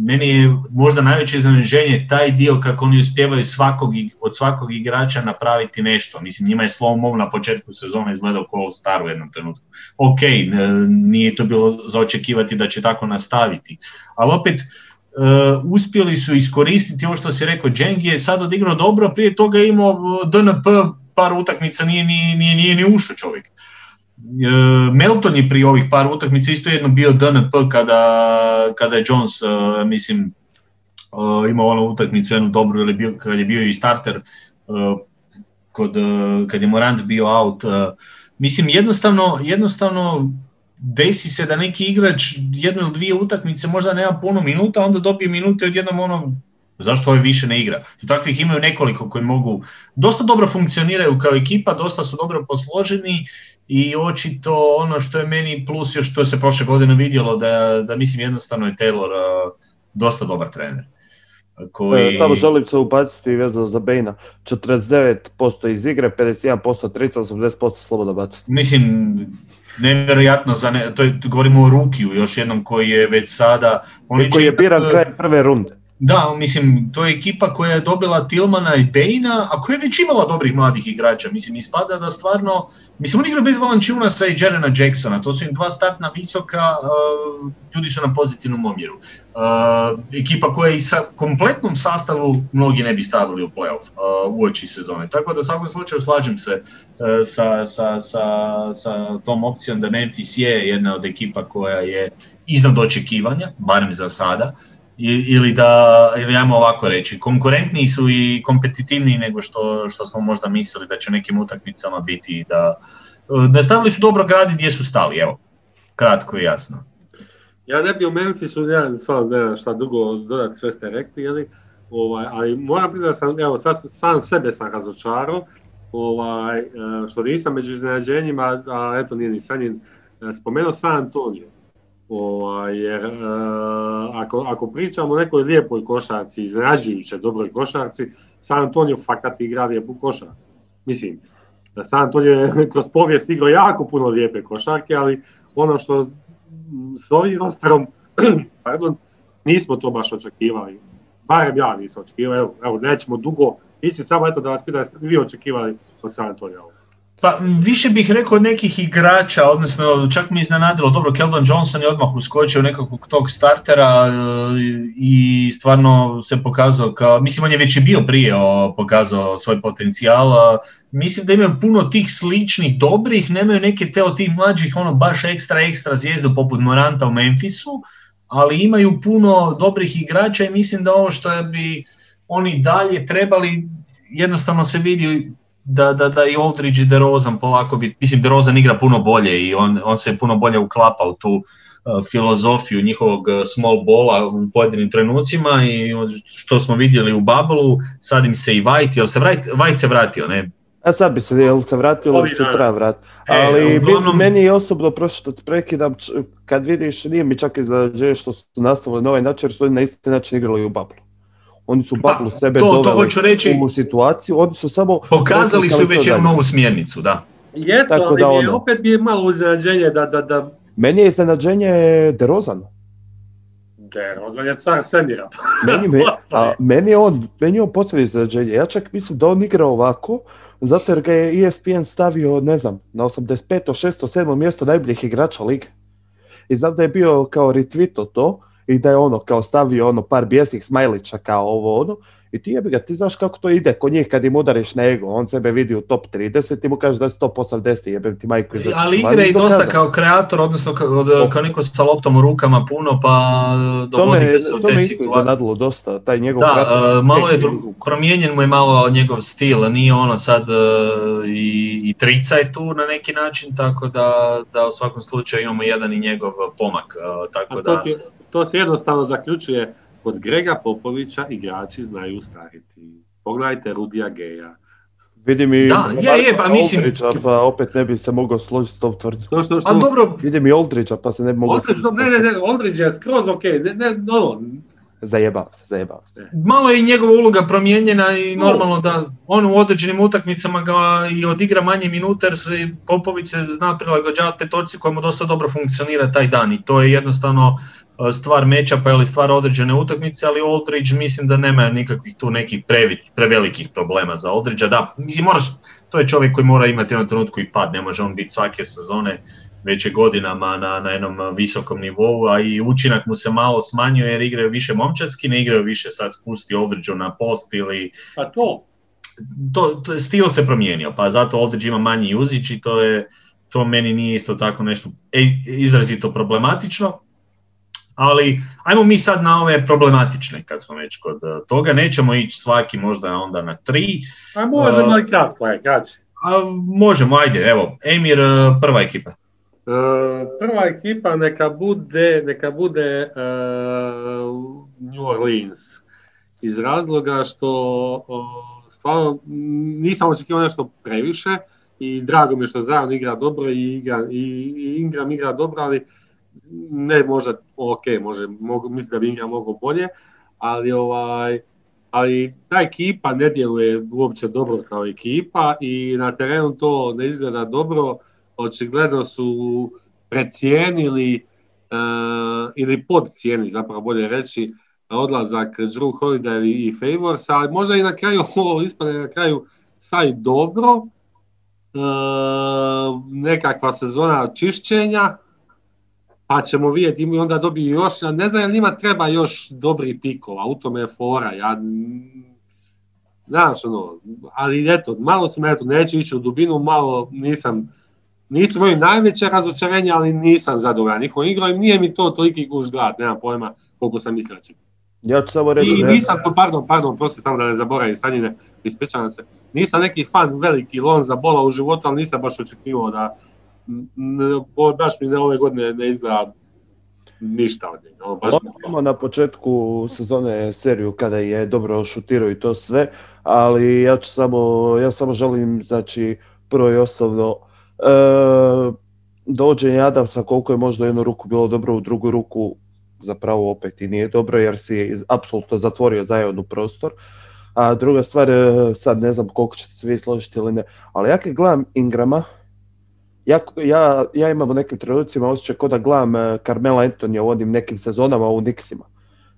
Meni je možda najveće iznenađenje taj dio kako oni uspijevaju svakog, od svakog igrača napraviti nešto. Mislim, njima je slow na početku sezone izgledao kao Star u jednom trenutku. Ok, nije to bilo za očekivati da će tako nastaviti. Ali opet, Uh, uspjeli su iskoristiti ovo što si rekao, Dženg je sad odigrao dobro, prije toga imao DNP par utakmica, nije, nije, nije, nije ni ušao čovjek. E, Melton je prije ovih par utakmica isto jedno bio DNP kada, kada je Jones, e, mislim, e, imao onu utakmicu jednu dobru ili bio, kad je bio i starter kod, kad je Morant bio out. Mislim, jednostavno, jednostavno desi se da neki igrač jednu ili dvije utakmice možda nema puno minuta, onda dobije minute odjednom ono Zašto ovaj više ne igra? I takvih imaju nekoliko koji mogu, dosta dobro funkcioniraju kao ekipa, dosta su dobro posloženi i očito ono što je meni plus još što se prošle godine vidjelo da, da mislim jednostavno je Taylor uh, dosta dobar trener. koji... E, Samo želim se ubaciti vezano za Bejna. 49% iz igre, 51% trica, 80% slobodno baca. Mislim, nevjerojatno, za ne, to je, govorimo o Rukiju, još jednom koji je već sada... On koji je biran kraj prve runde. Da, mislim, to je ekipa koja je dobila Tilmana i Bejna, a koja je već imala dobrih mladih igrača. Mislim, ispada da stvarno, mislim, oni igraju bez Valančunasa i Jerena Jacksona, to su im dva startna visoka, uh, ljudi su na pozitivnom omjeru. Uh, ekipa koja i sa kompletnom sastavu mnogi ne bi stavili u playoff uh, u oči sezone. Tako da u svakom slučaju slažem se uh, sa, sa, sa, sa tom opcijom da Memphis je jedna od ekipa koja je iznad očekivanja, barem za sada. Ili da, ili ajmo ovako reći, konkurentniji su i kompetitivniji nego što, što smo možda mislili da će nekim utakmicama biti i da nastavili su dobro gradi gdje su stali, evo, kratko i jasno. Ja ne bi u Memphisu, ja stvarno ne znam šta drugo dodati, sve ste rekli, jeli? Ovaj, ali moram priznati da sam, evo, sad sam sebe sam razočarao, ovaj, e, što nisam među iznenađenjima, a eto nije ni Sanjin, e, spomenuo San Antonio. Ovaj, jer e, ako, ako pričamo o nekoj lijepoj košarci, iznenađujuće dobroj košarci, San Antonio fakat igra lijepu košarku. Mislim, da San Antonio je kroz povijest igrao jako puno lijepe košarke, ali ono što s ovim rosterom, pardon, nismo to baš očekivali. Barem ja nisam očekivao, evo, evo nećemo dugo ići, samo eto da vas pitam, vi očekivali od San Antonija ovo? Pa više bih rekao nekih igrača, odnosno čak mi iznenadilo, dobro, Keldon Johnson je odmah uskočio nekakvog tog startera e, i stvarno se pokazao kao, mislim on je već i bio prije pokazao svoj potencijal, mislim da imaju puno tih sličnih dobrih, nemaju neke te od tih mlađih ono baš ekstra ekstra zvijezdu poput Moranta u Memphisu, ali imaju puno dobrih igrača i mislim da ovo što bi oni dalje trebali, jednostavno se vidi da, da, da i Aldridge i DeRozan polako bi, mislim DeRozan igra puno bolje i on, on se puno bolje uklapa u tu uh, filozofiju njihovog uh, small bola u pojedinim trenucima i što smo vidjeli u Bubble-u, sad im se i White, jel se White, White se vratio, ne? A sad bi se, jel se vratio ili treba vratiti. E, Ali uglavnom- mislim, meni je osobno prošlo što te prekidam, č- kad vidiš, nije mi čak izrađenje što su nastavili na ovaj način, jer su oni na isti način igrali u Bablu. Oni su u Pa, sebe to- to doveli hoću reći. u situaciju, oni su samo... Pokazali su već to jednu novu smjernicu, da. Jesu, Tako ali da mi je, ono. opet mi je malo iznenađenje da, da, da Meni je iznenađenje DeRozan. DeRozan je car svemira. Meni, me, a, meni je on, meni je on posebno iznenađenje. Ja čak mislim da on igra ovako, zato jer ga je ESPN stavio, ne znam, na 85. 6. 7. mjesto najboljih igrača lige. I znam da je bio kao retweeto to i da je ono kao stavio ono par bijesnih smajlića kao ovo ono. I ti jebi ga, ti znaš kako to ide kod njih kad im udariš na ego, on sebe vidi u top 30 i mu kaže da si top 80, jebem ti majku. izaći Ali igra i dosta kao kreator, odnosno kao, kao niko sa loptom u rukama puno, pa dovodi ga se u to te me isto situacije. dosta, taj njegov Da, kratak e, malo je promijenjen mu je malo njegov stil, nije ono sad e, i, i trica je tu na neki način, tako da, da u svakom slučaju imamo jedan i njegov pomak, e, tako A da... to se jednostavno zaključuje, kod Grega Popovića igrači znaju stariti. Pogledajte Rudija Geja. Vidim i Da, je, je, pa mislim- Aldridgea, pa opet ne bi se mogao složiti s tom tvrdnjom. Što, što, što? A dobro, Vidim i Aldridgea, pa se ne bi mogao složiti. ne, ne, ne, Aldridge je skroz ok, ne, ne, ono, Zajebavam se, zajebavam se. malo je i njegova uloga promijenjena i No. normalno da on u određenim utakmicama ga i odigra manje minute jer se Popović se zna prilagođavati petorci koja mu dosta dobro funkcionira taj dan i to je jednostavno e, stvar mečapa ili stvar određene utakmice, ali Aldridge mislim da nema nikakvih tu nekih previ, prevelikih problema za Aldridgea. Da, mislim, moraš, to je čovjek koji mora imati na trenutku i pad, ne može on biti svake sezone već je godinama na, na jednom visokom nivou, a i učinak mu se malo smanjuje jer igraju više momčadski, ne igraju više sad spusti Aldridgeu na post ili pa to. to, to, stil se promijenio, pa zato Aldridge ima manji uzić i to je to meni nije isto tako nešto e, izrazito problematično. Ali ajmo mi sad na ove problematične kad smo već kod eh, toga, nećemo ići svaki možda onda na tri, A možemo A- i kratko, je, kraće. a možemo, ajde, evo, Emir, prva ekipa. E, prva ekipa neka bude, neka bude e, New Orleans. Iz razloga što stvarno nisam očekivao nešto previše i drago mi je što Zion igra dobro i, igra, i, Ingram igra dobro, ali ne možda ok, može, mogu, mislim da bi Ingram mogao bolje, ali ovaj, ali ta ekipa ne djeluje uopće dobro kao ekipa i na terenu to ne izgleda dobro. Očigledno su precijenili uh, ili podcijenili, zapravo bolje reći, odlazak Drew Holiday i Favors, ali možda i na kraju ovo ispane na kraju saj dobro, uh, nekakva sezona čišćenja, pa ćemo vidjeti i onda dobiju još, ne znam njima treba još dobri pikova, u tome je fora, ja znaš ono, ali eto, malo sam eto, neću ići u dubinu, malo nisam, nisu moji najveće razočarenja, ali nisam zadovoljan njihovom igrom i nije mi to toliki guž gledat, nemam pojma koliko sam mislio će. Ja ću samo reći... I nisam, pardon, pardon, prosti samo da ne zaboravim, Sanjine, ispričavam se. Nisam neki fan veliki Lonza Bola u životu, ali nisam baš očekivao da baš mi ne ove godine ne izgleda ništa od njega. On baš Imamo na početku sezone seriju kada je dobro šutirao i to sve, ali ja ću samo, ja samo želim, znači, prvo i osnovno, dođenje Adamsa koliko je možda jednu ruku bilo dobro, u drugu ruku zapravo opet i nije dobro jer si apsolutno zatvorio zajedno prostor. A druga stvar, e, sad ne znam koliko ćete se vi složiti ili ne, ali ja kad gledam Ingrama, ja, ja, ja imam u nekim trenucima osjećaj kao da gledam e, Carmela Antonija u onim nekim sezonama u Nixima.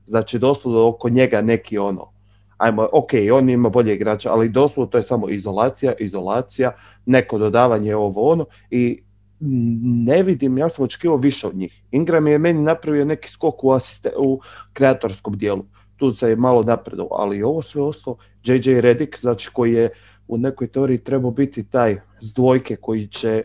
Znači doslovno oko njega neki ono, ajmo, ok, on ima bolje igrača, ali doslovno to je samo izolacija, izolacija, neko dodavanje ovo ono i ne vidim, ja sam očekivao više od njih. Ingram je meni napravio neki skok u, asiste, u kreatorskom dijelu. Tu se je malo napredao, ali ovo sve ostalo, JJ Redick, znači koji je u nekoj teoriji trebao biti taj s dvojke koji će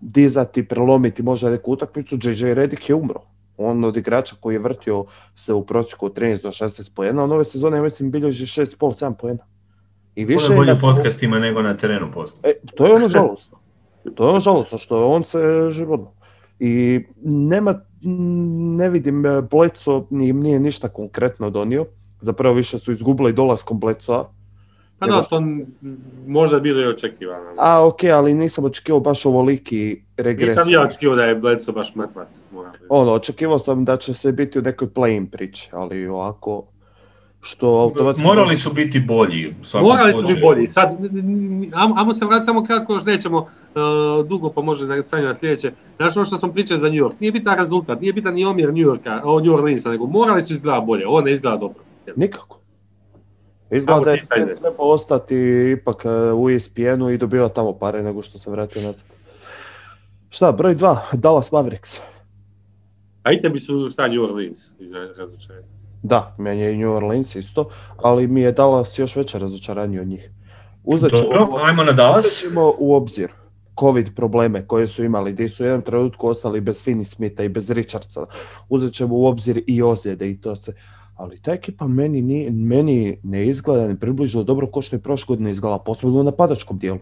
dizati, prelomiti možda neku utakmicu, JJ Redick je umro. On od igrača koji je vrtio se u prosjeku od 13 do 16 pojena, on ove sezone, ja mislim, bilježi 6,5-7 pojena. I više je bolje podcastima nego na terenu posto. E, to je ono žalostno. To je ono žalostno što on se životno. I nema, ne vidim, Bleco nije, nije ništa konkretno donio. Zapravo više su izgubili dolaskom Blecoa. Pa da, što možda bilo i očekivano. A, ok, ali nisam očekivao baš ovoliki regres. Nisam ja očekivao da je Bleco baš mrtvac. Ono, očekivao sam da će se biti u nekoj play-in priči, ali ovako što automatski... Morali su biti bolji. Morali su biti bolji. Sad, ajmo se vratiti samo kratko, još nećemo uh, dugo, pa može da na sljedeće. Znaš ono što smo pričali za New York, nije bitan rezultat, nije bitan ni omjer New Yorka, o New Orleansa, nego morali su izgledati bolje, ovo ne izgleda dobro. Nikako. Izgleda da je treba ostati ipak uh, u ESPN-u i dobiva tamo pare nego što se vratio nazad. Šta, broj dva, Dallas Mavericks. A i tebi su šta New Orleans iz razočarenja? Da, meni je i New Orleans isto, ali mi je Dallas još veće razočaranje od njih. Uzet ćemo, Dobro, ajmo na Dallas. u obzir COVID probleme koje su imali, gdje su u jednom trenutku ostali bez Finney Smitha i bez Richardsona. Uzet ćemo u obzir i ozljede i to se. Ali ta ekipa meni, nije, meni ne izgleda ni približno dobro kao što je prošle godine izgledala, posebno u napadačkom dijelu.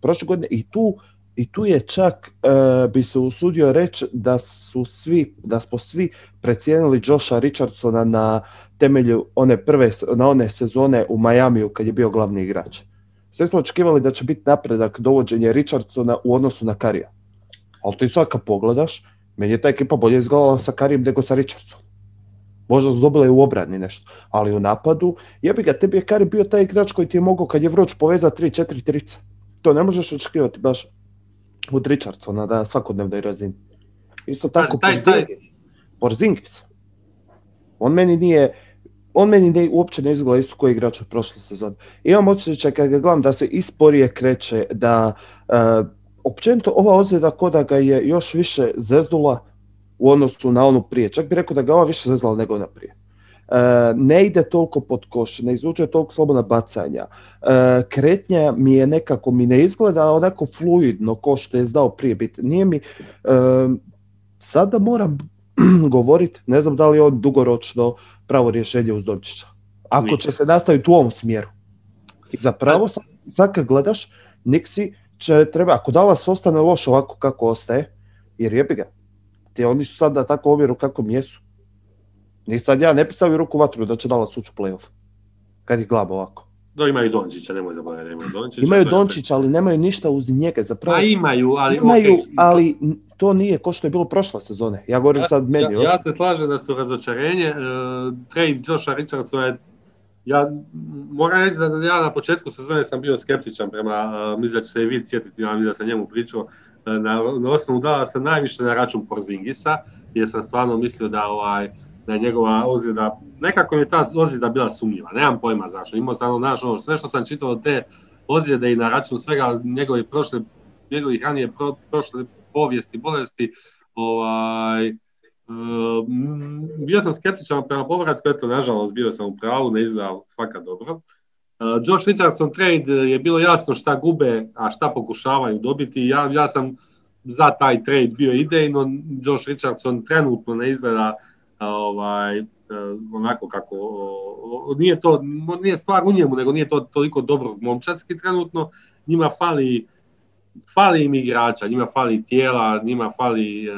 Prošle godine i tu i tu je čak, e, bi se usudio reći da su svi, da smo svi precijenili Josha Richardsona na temelju one prve, na one sezone u Majamiju kad je bio glavni igrač. Sve smo očekivali da će biti napredak dovođenje Richardsona u odnosu na Karija. Ali to i sad kad pogledaš, meni je ta ekipa bolje izgledala sa Karijem nego sa Richardsonom. Možda su dobile u obrani nešto, ali u napadu, jebi ga, tebi je Kari bio taj igrač koji ti je mogao kad je vruć povezati 3-4 trice. To ne možeš očekivati baš od Richardsona na svakodnevnoj razini. Isto tako taj, Porzingis. Porzingis. On meni nije, on meni ne, uopće ne izgleda isto koji igrač od prošle sezone. Imam osjećaj kad ga gledam da se isporije kreće, da uh, općenito ova ozljeda kod da ga je još više zezdula u odnosu na onu prije. Čak bih rekao da ga ova više zezala nego ona prije. E, ne ide toliko pod koš, ne izvuče toliko slobodna bacanja. E, kretnja mi je nekako, mi ne izgleda onako fluidno ko što je znao prije biti. Nije mi, e, sada moram govoriti, ne znam da li je on dugoročno pravo rješenje uz Dončića. Ako će se nastaviti u ovom smjeru. I zapravo, sad kad gledaš, Nixi će treba, ako Dallas ostane loš ovako kako ostaje, jer jebi ga, ti oni su sada tako ovjeru kako jesu ni sad ja ne bi stavio ruku vatru da će Dallas ući u playoff. Kad ih glaba ovako. Do imaju Dončića, nemoj zaboraviti da imaju Dončića. Imaju Dončića, ali nemaju ništa uz njega. Zapravo, A imaju, ali... imaju, ali to nije ko što je bilo prošle sezone. Ja govorim Ja- sad meni. Ja, ja se slažem da su razočarenje. Trade Josha Richardsona je ja moram reći da ja na početku sezone sam bio skeptičan prema, e, mislim da će se i vid sjetiti, ja mislim da sam njemu pričao, na, na osnovu dala sam najviše na račun Porzingisa, jer sam stvarno mislio da ovaj, da je njegova ozljeda, nekako mi je ta ozljeda bila sumnjiva, nemam pojma zašto, imao sam ono, znaš, ono, sve što sam čitao te ozljede i na račun svega njegovih prošle, njegovih ranije pro, prošle povijesti, bolesti, ovaj, e, m, bio sam skeptičan prema povratku, eto, nažalost, bio sam u pravu, ne izgleda fakat dobro. Josh Richardson trade je bilo jasno šta gube, a šta pokušavaju dobiti. Ja, ja sam za taj trade bio idejno, Josh Richardson trenutno ne izgleda ovaj, e, onako kako, nije to, nije stvar u njemu, nego nije to toliko dobro momčadski trenutno, njima fali fali im igrača, njima fali tijela, njima fali e,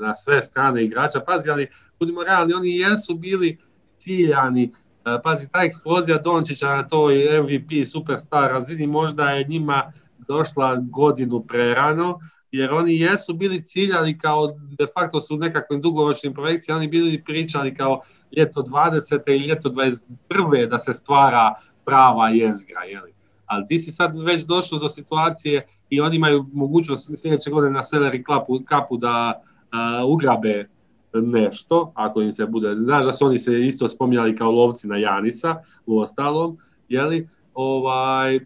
na sve strane igrača. Pazi, ali budimo realni, oni jesu bili ciljani. E, pazi, ta eksplozija Dončića na toj MVP superstar razini možda je njima došla godinu prerano, jer oni jesu bili ciljani kao, de facto su u nekakvim dugoročnim projekcijama, oni bili pričali kao ljeto 20. i ljeto 21. da se stvara prava jezgra, jeli? Ali ti si sad već došao do situacije i oni imaju mogućnost sljedeće godine na kapu, kapu da uh, ugrabe nešto, ako im se bude, znaš da su oni se isto spominjali kao lovci na Janisa u ostalom, jeli, ovaj,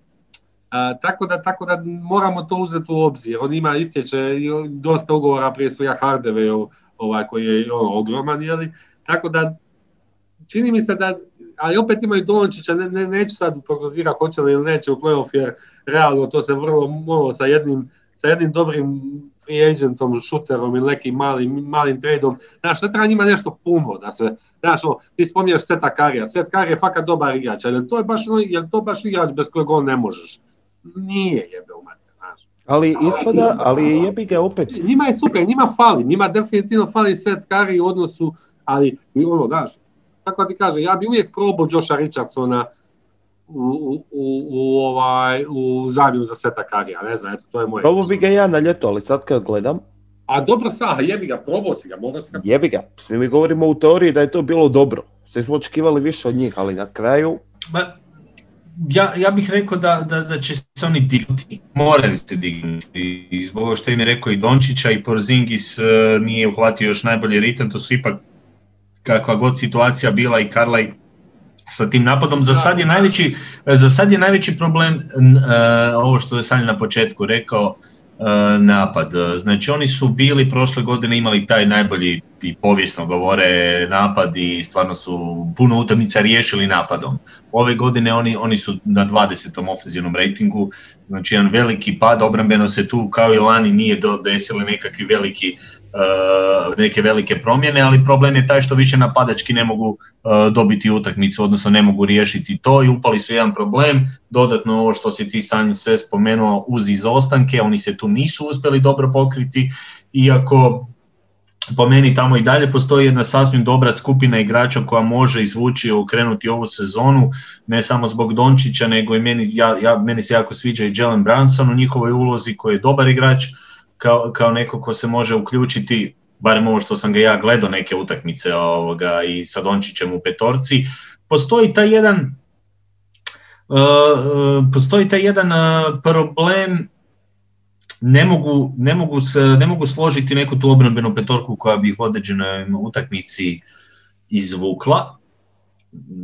a, tako, da, tako da moramo to uzeti u obzir, on ima istječe dosta ugovora, prije svega Hardaway, ovaj, koji je ono, ogroman, jeli, tako da čini mi se da ali opet imaju Dončića, ne, ne, neću sad prognozirati hoće li ili neće u playoff, jer realno to se vrlo malo sa jednim, sa jednim dobrim free agentom, šuterom ili nekim malim, malim tradeom. Znaš, ne treba njima nešto puno da se, znaš, o, ti spominješ Seta Karija, Set Kari je fakat dobar igrač, ali to je baš, je to baš igrač bez kojeg on ne možeš? Nije jebe u mene, znaš. Ali ispada, ali jebi ga opet. Njima je super, njima fali, njima definitivno fali Set Kari u odnosu, ali ono, znaš, tako ti kaže, ja bi uvijek probao Josha Richardsona u, u, u, ovaj, u zamjenu za Seta Karija, ne znam, eto, to je moje. Probao bi ga ja na ljeto, ali sad kad gledam, A dobro sa, jebi ga, probao si ga, mogao si ga. jebi ga. Svi mi govorimo u teoriji da je to bilo dobro. Svi smo očekivali više od njih, ali na kraju... Ma, ja, ja bih rekao da, da, da će se oni dignuti, moraju se dignuti. I zbog ovo što im je rekao i Dončića i Porzingis uh, nije uhvatio još najbolji ritam, to su ipak kakva god situacija bila i Karlaj sa tim napadom. Za sad je najveći, za sad je najveći problem uh, ovo što je Sanja na početku rekao, uh, napad. Znači oni su bili prošle godine imali taj najbolji i povijesno govore napad i stvarno su puno utakmica riješili napadom. Ove godine oni, oni su na 20. ofenzivnom rejtingu, znači jedan veliki pad, obrambeno se tu kao i lani nije desili nekakvi veliki neke velike promjene, ali problem je taj što više napadački ne mogu uh, dobiti utakmicu, odnosno ne mogu riješiti to i upali su jedan problem. Dodatno ovo što si ti Sanji sve spomenuo uz izostanke, oni se tu nisu uspjeli dobro pokriti, iako po meni tamo i dalje postoji jedna sasvim dobra skupina igrača koja može izvući i okrenuti ovu sezonu, ne samo zbog Dončića, nego i meni, ja, ja, meni se jako sviđa i Jalen Brunson u njihovoj ulozi koji je dobar igrač, kao, kao neko ko se može uključiti, barem ovo što sam ga ja gledao neke utakmice ovoga, i sa Dončićem u petorci, postoji taj jedan uh, postoji taj jedan uh, problem ne mogu, ne, mogu se, ne mogu složiti neku tu obrambenu petorku koja bi ih određenoj utakmici izvukla.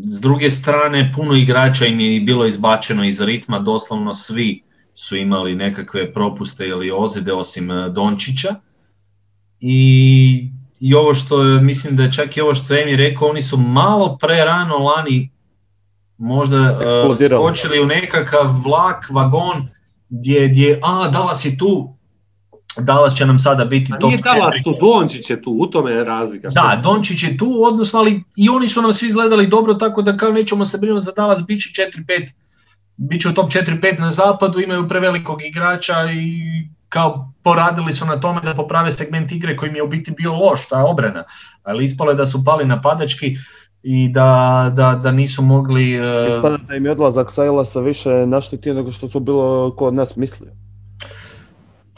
S druge strane, puno igrača im je bilo izbačeno iz ritma, doslovno svi su imali nekakve propuste ili ozide osim Dončića. I, I ovo što je, mislim da je čak i ovo što je Emi rekao, oni su malo pre rano lani možda uh, skočili u nekakav vlak, vagon, gdje, gdje a, Dallas je tu, Dallas će nam sada biti A top nije Dallas tu, Dončić je tu, u tome je razlika. Da, Dončić je tu, odnosno, ali i oni su nam svi izgledali dobro, tako da kao nećemo se brinuti za Dallas, bit će 4-5 bit će u top 4-5 na zapadu, imaju prevelikog igrača i kao poradili su na tome da poprave segment igre koji mi je u biti bio loš, ta obrana, ali ispalo je da su pali napadački, i da, da, da nisu mogli... e, Ispada da im je odlazak Sailasa više naštetio nego što su bilo ko od nas mislio.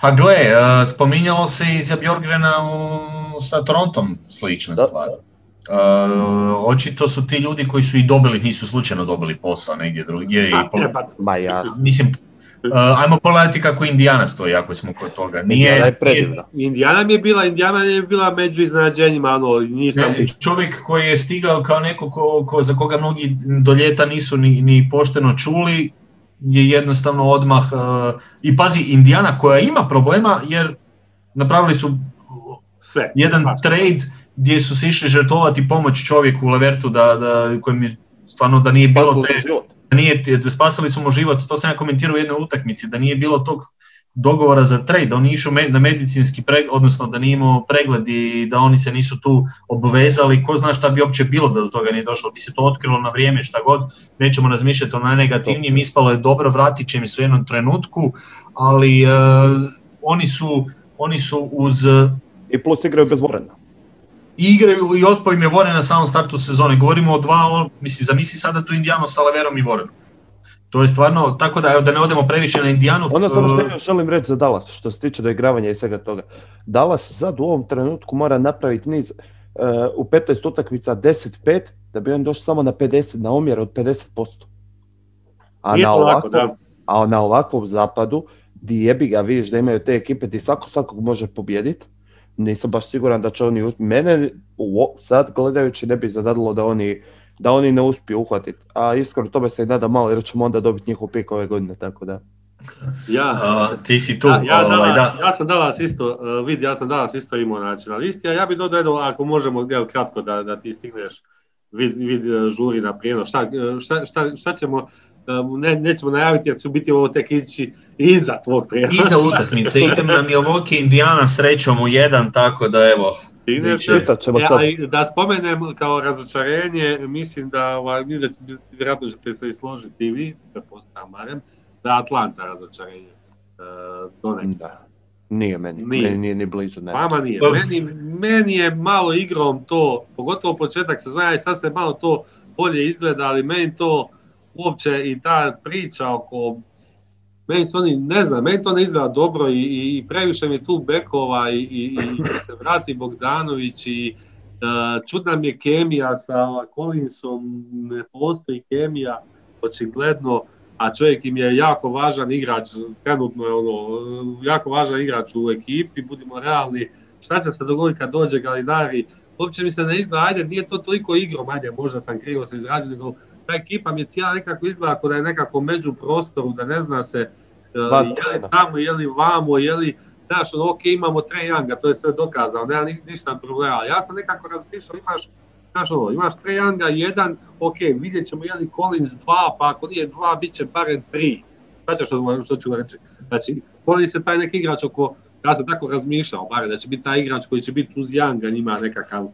Pa gle, e, spominjalo se i za Bjorgrena u, sa Torontom slična Da. stvar. E, očito su ti ljudi koji su i dobili, nisu slučajno dobili posao negdje drugdje. I A, po- e, pa, Ma jasno. mislim, e, ajmo pogledati kako Indiana stoji, ako smo kod toga. Nije, Indiana je predivna. Indijana mi je bila, Indijana je bila među iznenađenjima, ono, nisam... Ne, čovjek koji je stigao kao neko ko, ko- za koga mnogi do ljeta nisu ni, ni pošteno čuli, je jednostavno odmah... e, I pazi, Indiana koja ima problema jer napravili su Sve. jedan Pa, trade gdje su se išli žrtvovati pomoć čovjeku u Levertu da, da, kojem je stvarno da nije bilo te, da nije, da spasili su mu život, to sam ja komentirao u jednoj utakmici, da nije bilo tog dogovora za trade, da oni išao me- na medicinski pregled, odnosno da nije imao pregled i da oni se nisu tu obvezali, ko zna šta bi uopće bilo da do toga nije došlo, bi se to otkrilo na vrijeme, šta god, nećemo razmišljati o najnegativnijem, ispalo je dobro, vratit će mi se u jednom trenutku, ali e, oni, su, oni su uz I plus igraju bez Vorena. I igraju i otpao im je Voren na samom startu sezone. Govorimo o dva, on, mislim, zamisli sada tu Indijanu sa Laverom i Vorenom. To je stvarno, tako da, evo, da ne odemo previše na Indijanu. Ono samo što e, još želim reći za Dallas, što se tiče doigravanja i svega toga. Dallas sad u ovom trenutku mora napraviti niz uh, u 15 utakmica 10-5, da bi on došao samo na 50, na omjer od 50%. A Nije na, lako, da. a na ovakvom zapadu, di jebi ga vidiš da imaju te ekipe di svako svakog može pobijediti, nisam baš siguran da će oni uspjeti. Mene u sad gledajući ne bi zadadilo da oni, da oni ne uspiju uhvatiti. A iskreno tome se i nada malo jer ćemo onda dobiti njihov pik ove godine, tako da. Ja, a, ti si tu. Ja, ja, ovaj, danas, da. ja sam danas isto, uh, vidi, ja sam danas isto imao znači, na listi, a ja bih dodao jedno, ako možemo, evo kratko da, da ti stigneš, vid, vid uh, žuri na prijenos, šta, uh, šta, šta, šta ćemo, uh, ne, nećemo najaviti jer će biti ovo tek ići iza tvog prijenosa. Iza utakmice, idem na Milwaukee Indijana srećom u jedan, tako da evo, ćemo Ja, sad. i da spomenem kao razočarenje, mislim da, ovaj, mislim da vjerojatno ćete se i složiti i vi, pretpostavljam barem, da je Atlanta razočarenje. Uh, donekle. Da. Nije meni, Nije. meni nije ni blizu. Ne. Vama nije. Pa- Meni, meni je malo igrom to, pogotovo početak i sad se malo to bolje izgleda, ali meni to uopće i ta priča oko meni su oni, ne znam, meni to ne izgleda dobro i, i, previše mi tu bekova i, i, i se vrati Bogdanović i uh, čudna mi je kemija sa Collinsom, ne postoji kemija, očigledno, a čovjek im je jako važan igrač, trenutno je ono, jako važan igrač u ekipi, budimo realni, šta će se dogoditi kad dođe Galidari, uopće mi se ne izgleda, ajde, nije to toliko igrom, ajde, možda sam krivo se izrazio, nego ta ekipa mi je cijela nekako izgleda kao da je nekako među prostoru, da ne zna se Van je li tamo, je li vamo, je li, znaš, ono, ok, imamo Trae Younga, to je sve dokazano, nema ni- ništa problema, ja sam nekako razmišljao, imaš, znaš ono, imaš Trae Younga jedan, ok, vidjet ćemo je li Collins dva, pa ako nije dva, bit će barem tri. Znači što, što ću reći? Znači, Collins je taj neki igrač oko, ja sam tako razmišljao, barem da će biti taj igrač koji će biti uz Younga, njima nekakav,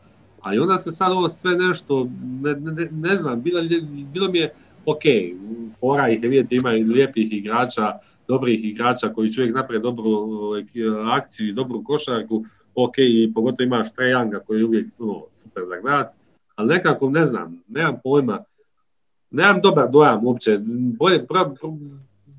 ali onda se sad ovo sve nešto, ne, ne, ne- znam, bilo, bilo mi je, ok, fora ih je vidjeti, ima lijepih igrača, dobrih igrača koji će uvijek napraviti dobru e, akciju i dobru košarku, ok, i pogotovo imaš Trae Younga koji je uvijek ono, super za gledat, ali nekako ne znam, nemam pojma, nemam dobar dojam uopće, bolje,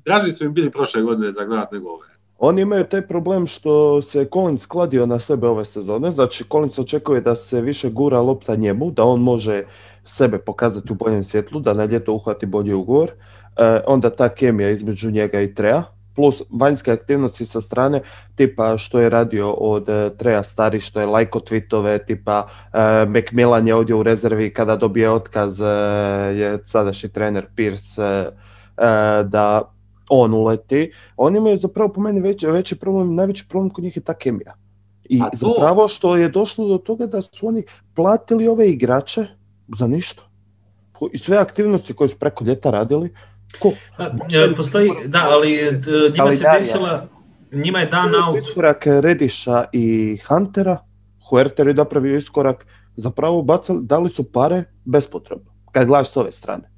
draži su im bili prošle godine za gledat nego ove. Oni imaju taj problem što se Collins kladio na sebe ove sezone, znači Collins očekuje da se više gura lopta njemu, da on može sebe pokazati u boljem svjetlu, da na ljeto uhvati bolji ugovor. E, onda ta kemija između njega i Treja, plus vanjske aktivnosti sa strane, tipa što je radio od e, Treja stari, što je lajko tweetove, tipa e, Macmillan je ovdje u rezervi kada dobije otkaz, e, je sadašnji trener Pierce, e, e, da on uleti, oni imaju zapravo po meni veći, veći problem, najveći problem kod njih je ta kemija. I to- zapravo što je došlo do toga da su oni platili ove igrače za ništa. I sve aktivnosti koje su preko ljeta radili, ko? E, Postoji, da, ali e, njima se desila, njima je dan out, Iskorak Rediša i Huntera, Huerter je napravio iskorak, zapravo bacali, dali su pare bespotrebno, kad gledaš s ove strane.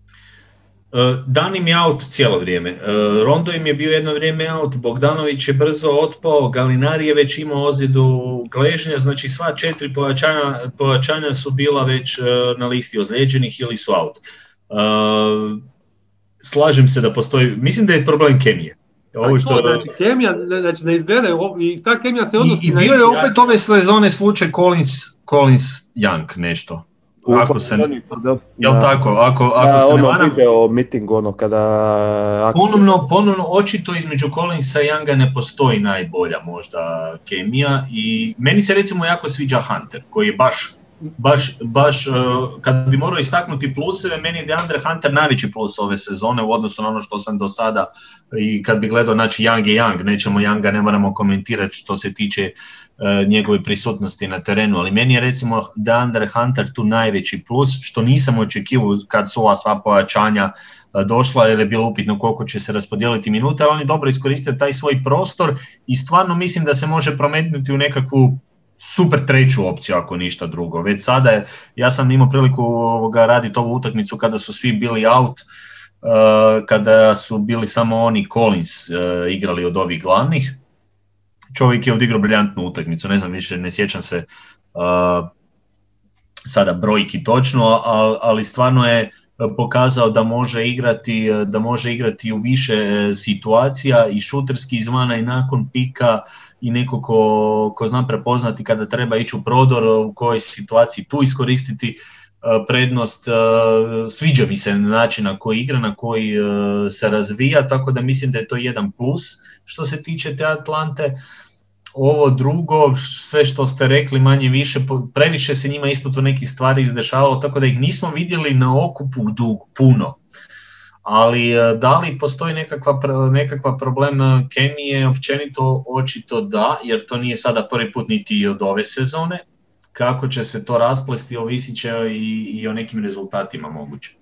Dan im je out cijelo vrijeme. Rondo im je bio jedno vrijeme out, Bogdanović je brzo otpao, Galinari je već imao ozljedu gležnja, znači sva četiri pojačanja, pojačanja su bila već na listi ozlijeđenih ili su out. Slažem se da postoji, mislim da je problem kemije. Ovo što... znači, kemija, znači ne izgledaju, i ta kemija se odnosi I, i bio je opet ove sezone slučaj Collins, Collins Young nešto. Ako se, jel tako, ako, ako se ono ne varam... video meeting ono kada... Ponovno, ponovno, očito između Collinsa i Younga ne postoji najbolja možda kemija i meni se recimo jako sviđa Hunter koji je baš baš, baš uh, kad bi morao istaknuti pluseve, meni je DeAndre Hunter najveći plus ove sezone u odnosu na ono što sam do sada i kad bi gledao, znači Young je Young, nećemo Younga, ne moramo komentirati što se tiče uh, njegove prisutnosti na terenu, ali meni je recimo DeAndre Hunter tu najveći plus, što nisam očekivao kad su ova sva pojačanja uh, došla jer je bilo upitno koliko će se raspodijeliti minuta, ali on je dobro iskoristio taj svoj prostor i stvarno mislim da se može prometnuti u nekakvu super treću opciju ako ništa drugo. Već sada je, ja sam imao priliku ovoga, raditi ovu utakmicu kada su svi bili out, uh, kada su bili samo oni Collins uh, igrali od ovih glavnih. Čovjek je odigrao briljantnu utakmicu, ne znam više, ne sjećam se uh, sada brojki točno, ali stvarno je pokazao da može igrati da može igrati u više situacija i šuterski izvana i nakon pika i neko ko, ko zna prepoznati kada treba ići u prodor, u kojoj situaciji tu iskoristiti e, prednost. E, sviđa mi se način na koji igra, na koji e, se razvija, tako da mislim da je to jedan plus što se tiče te Atlante. Ovo drugo, sve što ste rekli manje više, previše se njima isto tu neki stvari izdešavalo, tako da ih nismo vidjeli na okupu puno ali e, da li postoji nekakva, nekakva problem e, kemije, općenito očito da, jer to nije sada prvi put niti od ove sezone. Kako će se to rasplesti, ovisit će i, i o nekim rezultatima moguće.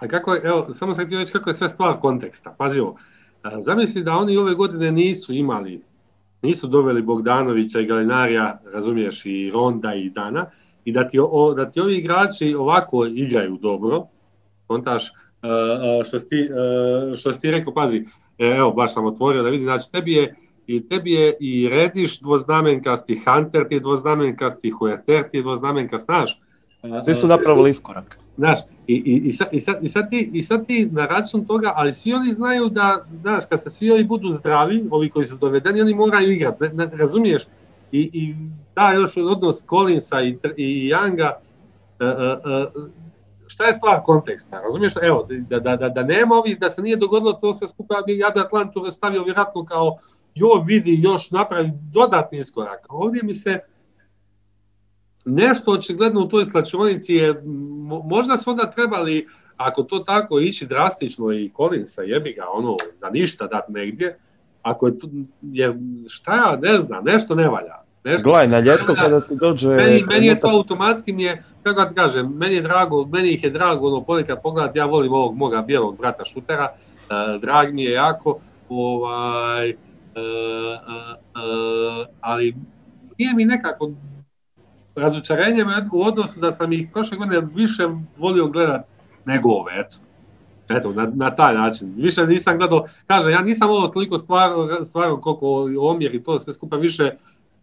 A kako je, evo, samo sam htio reći kako je sve stvar konteksta. Pazi zamisli da oni ove godine nisu imali, nisu doveli Bogdanovića i Galinarija, razumiješ, i Ronda i Dana, i da ti, o, da ti ovi igrači ovako igraju dobro, kontaš, što si, što si rekao, pazi, e, evo baš sam otvorio da vidim, znači tebi je i tebi je i Rediš dvoznamenkasti, Hunter ti je dvoznamenkasti, Huerter ti je dvoznamenkast, znaš. Svi su napravili iskorak. Znaš, i, i, i, sad, i, sad, i, sad ti, i sad ti na račun toga, ali svi oni znaju da, znaš, kad se svi ovi budu zdravi, ovi koji su dovedeni, oni moraju igrati, razumiješ? I, I da, još odnos Collinsa i, i Younga, uh, uh, šta je stvar konteksta, razumiješ, evo, da, da, da, da nema ovih, da se nije dogodilo to sve skupa, ja bi Atlantu stavio vjerojatno kao, jo vidi, još napravi dodatni iskorak. Ovdje mi se nešto očigledno u toj slačionici je, možda su onda trebali, ako to tako ići drastično i Collinsa jebi ga, ono, za ništa dat negdje, ako je jer šta ja ne znam, nešto ne valja. Nešto, Gledaj, na ljeto kada ti dođe... Meni, meni je to automatski mi je, kako ti kažem, meni je drago, meni ih je drago ono ponekad pogledati, ja volim ovog moga bijelog brata šutera, uh, drag mi je jako, ovaj, uh, uh, ali nije mi nekako razočarenje u odnosu da sam ih prošle godine više volio gledat nego ove, eto. Eto, na, na taj način. Više nisam gledao, kaže, ja nisam ovo toliko stvarno stvar, koliko omjer i to sve skupa više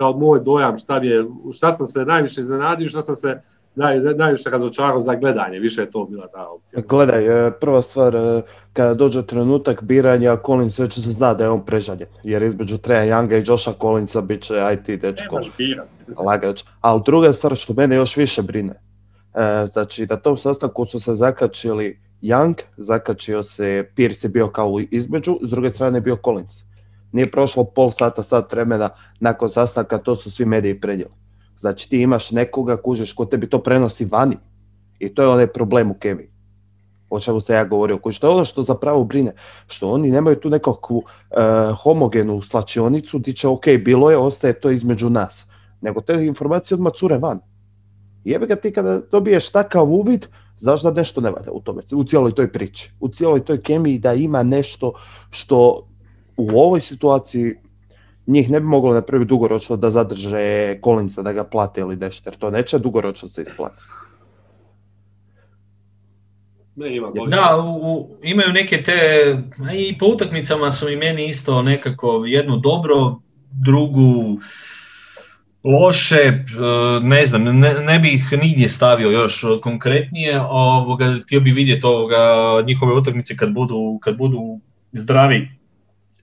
kao moj dojam šta, je, šta sam se najviše iznenadio, šta sam se naj, najviše razočarao za gledanje, više je to bila ta opcija. Gledaj, e, prva stvar, e, kada dođe trenutak biranja, Collins već se zna da je on prežaljen, jer između Treja Younga i Josha Collinsa bit će IT dečko lagač. Ali druga stvar što mene još više brine, e, znači na tom sastanku su se zakačili Young, zakačio se Pierce je bio kao između, s druge strane je bio Collins. Nije prošlo pol sata, sat vremena nakon sastanka, to su svi mediji predjeli. Znači ti imaš nekoga, kužeš, ko tebi to prenosi vani. I to je onaj problem u Kevi. O čemu se ja govorio. Kužiš, to je ono što zapravo brine. Što oni nemaju tu nekakvu uh, homogenu slačionicu gdje će, ok, bilo je, ostaje to između nas. Nego te informacije odmah cure van. Jebe ga ti kada dobiješ takav uvid, znaš da nešto ne valja u tome, u cijeloj toj priči, u cijeloj toj kemiji da ima nešto što u ovoj situaciji njih ne bi moglo napraviti dugoročno da zadrže Kolinca da ga plate ili nešto, jer to neće dugoročno se isplati. Ne, ima. Da, u, imaju neke te, a i po utakmicama su i meni isto nekako jednu dobro, drugu loše, e, ne znam, ne, ne bih nigdje stavio još konkretnije, ovoga, htio bih vidjeti ovoga, njihove utakmice kad budu, kad budu zdravi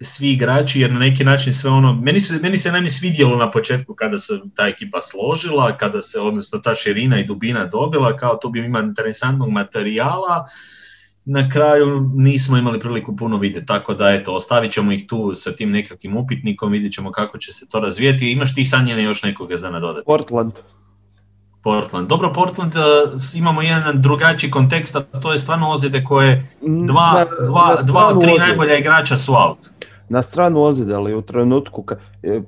svi igrači, jer na neki način sve ono, meni se, meni se najmanje svidjelo na početku kada se ta ekipa složila, kada se, odnosno ta širina i dubina dobila, kao to bi ima interesantnog materijala, na kraju nismo imali priliku puno vidjeti, tako da eto, ostavit ćemo ih tu sa tim nekakvim upitnikom, vidjet ćemo kako će se to razvijeti. Imaš ti sanjene još nekoga za nadodati? Portland. Portland. Dobro, Portland uh, imamo jedan drugačiji kontekst, a to je stvarno ozljede koje dva, Na- dva, na dva od tri najbolja igrača su out. Na stranu ozljede, ali u trenutku kad,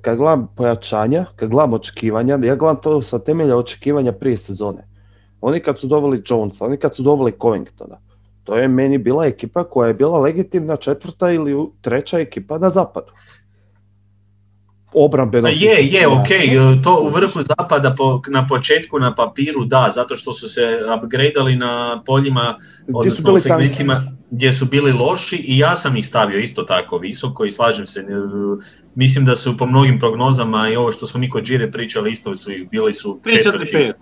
kad gledam pojačanja, kad gledam očekivanja, ja gledam to sa temelja očekivanja prije sezone. Oni kad su doveli Jonesa, oni kad su doveli Covingtona, to je meni bila ekipa koja je bila legitimna četvrta ili treća ekipa na zapadu. Obrambeno je, je, ok, to u vrhu zapada po, na početku na papiru da, zato što su se upgradeali na poljima, Gdje su odnosno tanki. segmentima gdje su bili loši i ja sam ih stavio isto tako visoko i slažem se, mislim da su po mnogim prognozama i ovo što smo mi kod Đire pričali isto su ih, bili su 3, 4, četvrti. 5.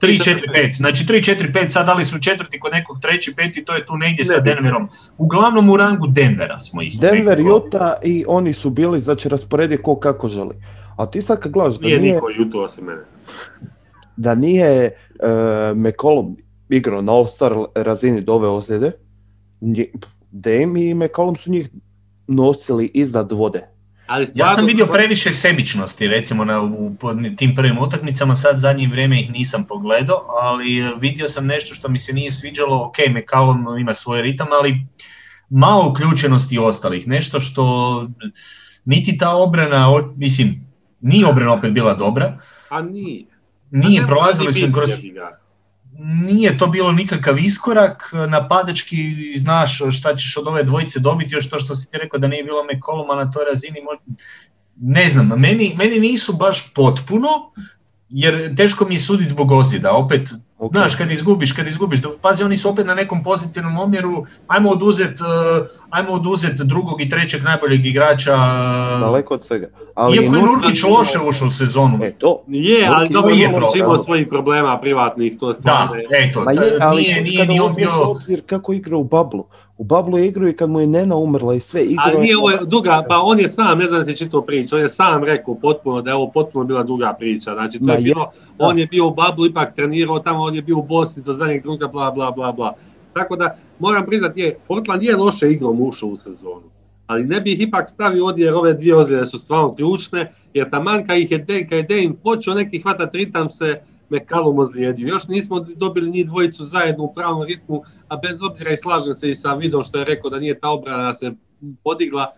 3, 4, 5, znači 3, 4, 5, sad da li su četvrti kod nekog treći, peti, to je tu negdje sa Nebitno. Denverom. Uglavnom u rangu Denvera smo ih Denver, Utah i oni su bili, znači rasporedi ko kako želi. A ti sad kad gledaš da Nije nije, niko Juto osim mene. da nije uh, McCollum igrao na All-Star razini do ove ozljede, Dame i McCollum su njih nosili iznad vode. Ali Ja sam vidio previše sebičnosti recimo na, u, tim prvim utakmicama, sad zadnje vrijeme ih nisam pogledao, ali e, vidio sam nešto što mi se nije sviđalo, ok, McCallum ima svoj ritam, ali malo uključenosti ostalih, nešto što niti ta obrana, mislim, nije obrana opet bila dobra, A nije. nije, A ne prolazili su kroz, ga. Nije to bilo nikakav iskorak, napadački znaš šta ćeš od ove dvojice dobiti, još to što si ti rekao da nije bilo McColluma na toj razini, možda- ne znam, meni, meni nisu baš potpuno, jer teško mi je suditi zbog ozljeda, opet, Ok. znaš, kad izgubiš, kad izgubiš, da- pazi, oni su opet na nekom pozitivnom omjeru, ajmo oduzet, uh, ajmo oduzet drugog i trećeg najboljeg igrača, uh, Daleko od svega. Ali iako je Nurkić- Nurkić loše ušao u sezonu, E, to. Je, ali dobro nije Nurkić problem. imao svojih problema privatnih, to da, stvarno je. eto, Ma je, ali nije, nije kada ni on bio... obzir kako igra u Bablu. U Bablu igrao i kad mu je Nena umrla i sve. Igrao Ali je- nije ovo je duga, pa on je sam, ne znam si čitao priču, on je sam rekao potpuno da je ovo potpuno bila duga priča. Znači, to Ma je bilo, on je bio u Bablu, ipak trenirao tamo, on je bio u Bosni do zadnjeg trenutka, bla, bla, bla, bla. Tako da, moram priznati, je, Portland je loše igrom ušao u sezonu. Ali ne bih ipak stavio ovdje jer ove dvije ozljede su stvarno ključne, jer taman kad ih je kad je Dane počeo neki hvatat ritam se McCallum ozlijedio. Još nismo dobili njih dvojicu zajedno u pravom ritmu, a bez obzira i slažem se i sa Vidom što je rekao da nije ta obrana se podigla.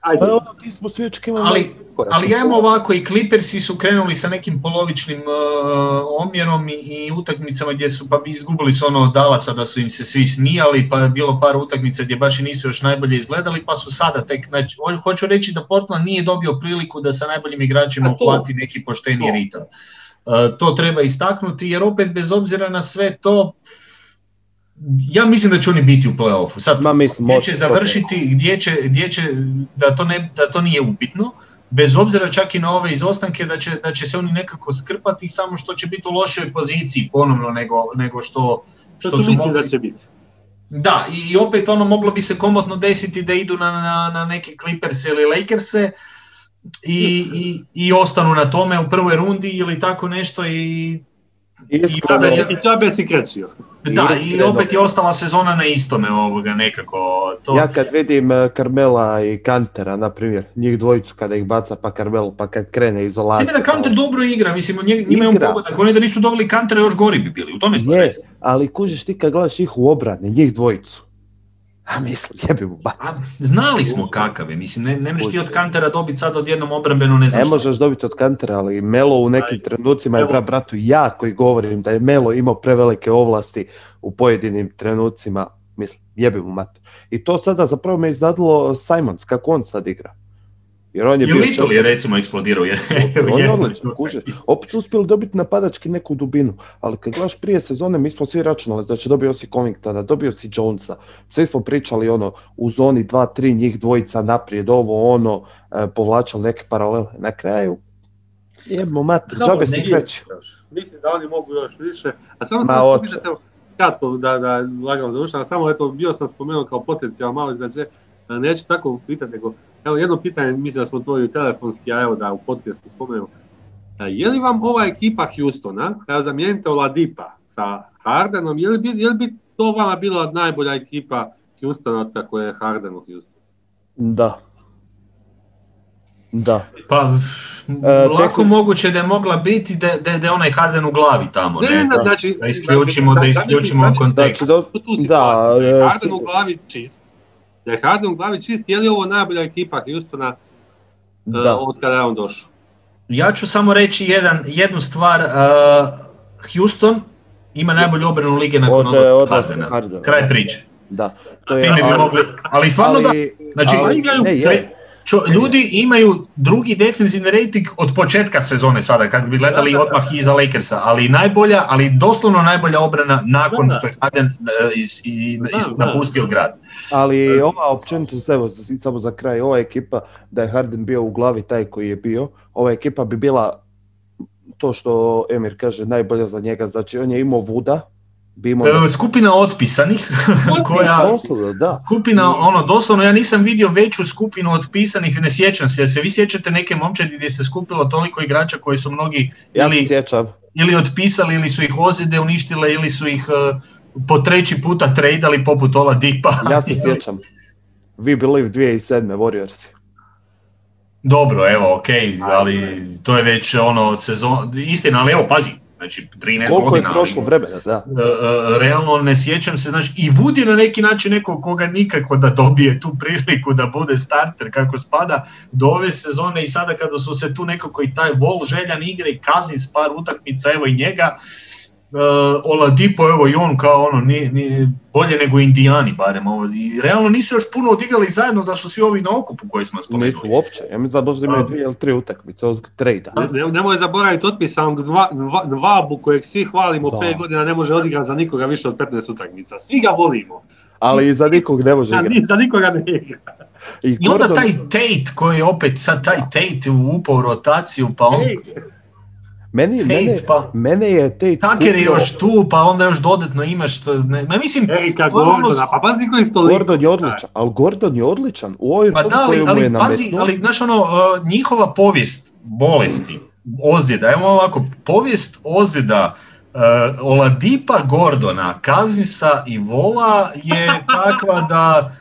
Ajde, Pa ono, Ali-. Ali ajmo ovako, i Clippersi su krenuli sa nekim polovičnim uh, omjerom i, i utakmicama gdje su, pa izgubili su ono od Dallasa da su im se svi smijali, pa je bilo par utakmica gdje baš i nisu još najbolje izgledali, pa su sada tek, znači, ho- hoću reći da Portland nije dobio priliku da sa najboljim igračima uhvati neki pošteni ritam. Uh, to treba istaknuti jer opet bez obzira na sve to, ja mislim da će oni biti u play-offu. Sad, Ma mislim, gdje će završiti, gdje će, gdje će da, to ne, da to nije upitno, bez obzira čak i na ove izostanke da će, da će se oni nekako skrpati, samo što će biti u lošoj poziciji ponovno nego, nego što, što što su mogli. da će biti. Da, i, opet ono moglo bi se komotno desiti da idu na, na, na neke Clippers ili Lakerse i, i, i ostanu na tome u prvoj rundi ili tako nešto i Iskreno, I Čabe si krećio. da, i opet je ostala sezona na istome ovoga nekako. To, Ja kad vidim eh, Carmela i Kantera, na primjer, njih dvojicu kada ih baca pa Carmel, pa kad krene izolacija. Time da Kanter dobro igra, mislim, njeg- njima je on pogodak, oni da nisu doveli Kantera još gori bi bili, u tome smo ali kužiš ti kad gledaš ih u obrani, njih dvojicu. A mislim, jebi mu. A, znali smo kakav je, mislim, ne, ne možeš ti od Kantera dobiti sad odjednom obrambeno ne znam Ne što. možeš dobiti od Kantera, ali Melo u nekim Aj, trenucima je bratu ja koji govorim da je Melo imao prevelike ovlasti u pojedinim trenucima, mislim, jebi mu mat. I to sada zapravo me iznadilo Simons, kako on sad igra. Jer on je bio Little je recimo eksplodirao. Je, on je odličan, kuže. Opet su uspjeli dobiti napadački neku dubinu, ali kad gledaš prije sezone, mi smo svi računali, znači dobio si Covingtona, dobio si Jonesa, svi smo pričali ono, u zoni 2-3 njih dvojica naprijed, ovo ono, e, povlačili neke paralele. Na kraju, jebmo mater, džabe se kreće. Mislim da oni mogu još više. A samo Ma, sam evo, kratko da, da lagano završam, a samo eto, bio sam spomenuo kao potencijal malo iznače, neću tako pitati, nego evo jedno pitanje, mislim da smo otvorili telefonski, a evo da u podcastu spomenemo. E, Je li vam ova ekipa Houstona, kada zamijenite Oladipa sa Hardenom, je li bi, je li bi to vama bila najbolja ekipa Houstona od kako je Harden u Houstonu? Da. Da. Pa, E, lako tehni- moguće da je mogla biti da, da, da je onaj Harden u glavi tamo. Ne, Ne, da. znači, Da isključimo, znači, da zamisli- isključimo kontekst. Znači, da, Da, da e, Harden u glavi čist, da je Harden u glavi čist, je li ovo najbolja ekipa Houstona e, da. od kada je on došao? Ja ću samo reći jedan, jednu stvar. uh, Houston ima najbolju obranu lige nakon Od, e, odlaska Hardena. Hardena. Kraj priče. Da. S time bi ali- mogli, ali stvarno da, znači ali- igraju, ne, je. Čo- ljudi imaju drugi defensivni rating od početka sezone sada, kad bi gledali Da, da, da. odmah iza Lakersa, ali najbolja, ali doslovno najbolja obrana nakon Da, da. što je Harden e, iz, i- Da, iz- da. napustio grad. Ali ova općenito, evo, samo za kraj, ova ekipa, da je Harden bio u glavi taj koji je bio, ova ekipa bi bila to što Emir kaže najbolja za njega, znači on je imao Vuda, bi imao... E, Skupina otpisanih, koja, Doslovno, da. skupina, ono, doslovno, ja nisam vidio veću skupinu otpisanih, ne sjećam se, se vi sjećate neke momčadi gdje se skupilo toliko igrača koji su mnogi Ja se ili, sjećam. ili otpisali, ili su ih ozljede uništile, ili su ih e, po treći puta tradali poput Ola Dipa. Ja se sjećam. We Believe 2007. Warriorsi. Dobro, evo, ok, ali to je već ono sezon, istina, ali evo, pazi, znači 13 Koliko je godina. ali- prošlo vremena, da. E, e, realno ne sjećam se, znači i je na neki način neko koga nikako da dobije tu priliku da bude starter kako spada do ove sezone i sada kada su se tu nekako i taj vol željan igre i Kazins par utakmica, evo i njega, e, Oladipo, evo i on kao ono, ni, ni, bolje nego Indijani barem, ovo, i realno nisu još puno odigrali zajedno da su svi ovi na okupu koji smo Nisu spomenuli. uopće. Ja mislim da možda imaju dvije ili tri utakmice od trejda. Ne, nemoj zaboraviti otpisanog dva, dva, Dvabu kojeg svi hvalimo Da. pet godina ne može odigrati za nikoga više od 15 utakmica. Svi ga volimo. Ali i za nikog ne može igrati. ni za nikoga ne igra. I, I onda Gordon- taj Tate koji je opet sad taj Tate upao u rotaciju pa on Ej, meni, Tate, mene, pa- mene je Tate Tucker je još tu, pa onda još dodatno imaš što, ne, ma mislim, Erika ono Gordona, pa pazi koji sto Gordon je odličan, ali Gordon je odličan. U ovoj pa da, ali, ali pazi, ali znaš ono, uh, njihova povijest bolesti, ozljeda, evo ovako, povijest ozljeda uh, Oladipa Gordona, Kazinsa i Vola je takva da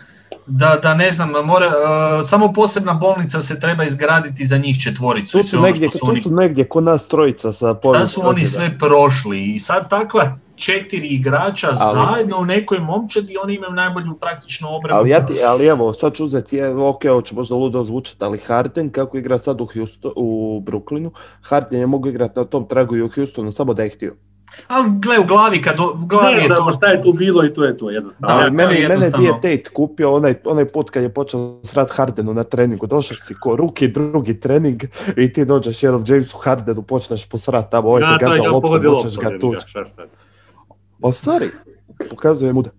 da, da ne znam, mora, uh, samo posebna bolnica se treba izgraditi za njih četvoricu. Tu su ono negdje, su tu oni su negdje kod nas trojica sa da su oni sve prošli i sad takva četiri igrača Ali- zajedno u nekoj momčadi, oni imaju najbolju praktičnu obranu. Ali, ja ti, ali evo, sad ću uzeti, je, ok, ovo će možda ludo zvučati, ali Harden kako igra sad u, Houston, u Brooklynu, Harden je mogu igrati na tom tragu i u Houstonu, samo da je htio. Ali gle, u glavi, kad u glavi Ne je to... šta je tu bilo i to je to jednostavno. Da, ali to meni, je mene je jednostavno- Tate kupio onaj, onaj put kad je počeo srat Hardenu na treningu, došao si ko ruki, drugi trening i ti dođeš jednom Jamesu Hardenu, počneš posrat tamo, ovaj Ja, te gađa ga loptu, počneš ga tući. O stvari, pokazuje mu da.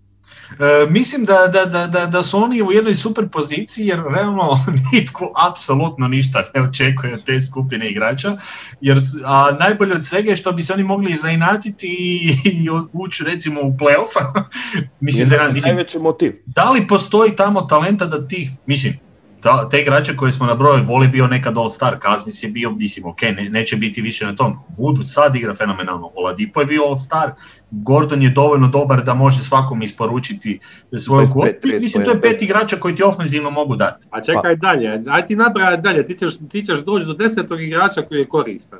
E, mislim da, da, da, da, da su oni u jednoj super poziciji jer realno nitko apsolutno ništa ne očekuje od te skupine igrača. Jer, a najbolje od svega je što bi se oni mogli zainatiti i, i ući recimo u playoff. mislim, mislim, Najveći motiv. da li postoji tamo talenta da tih, mislim, ta, te igrače koje smo nabrojali, Voli bio nekad All Star, Kaznis je bio, mislim, ok, ne, neće biti više na tom. Wood sad igra fenomenalno, Oladipo je bio All Star, Gordon je dovoljno dobar da može svakom isporučiti svoju 25, kvotu. 30 Mislim, to je pet igrača koji ti ofenzivno mogu dati. A čekaj dalje, aj ti nabraj dalje, ti ćeš, ti ćeš doći do desetog igrača koji je koristan.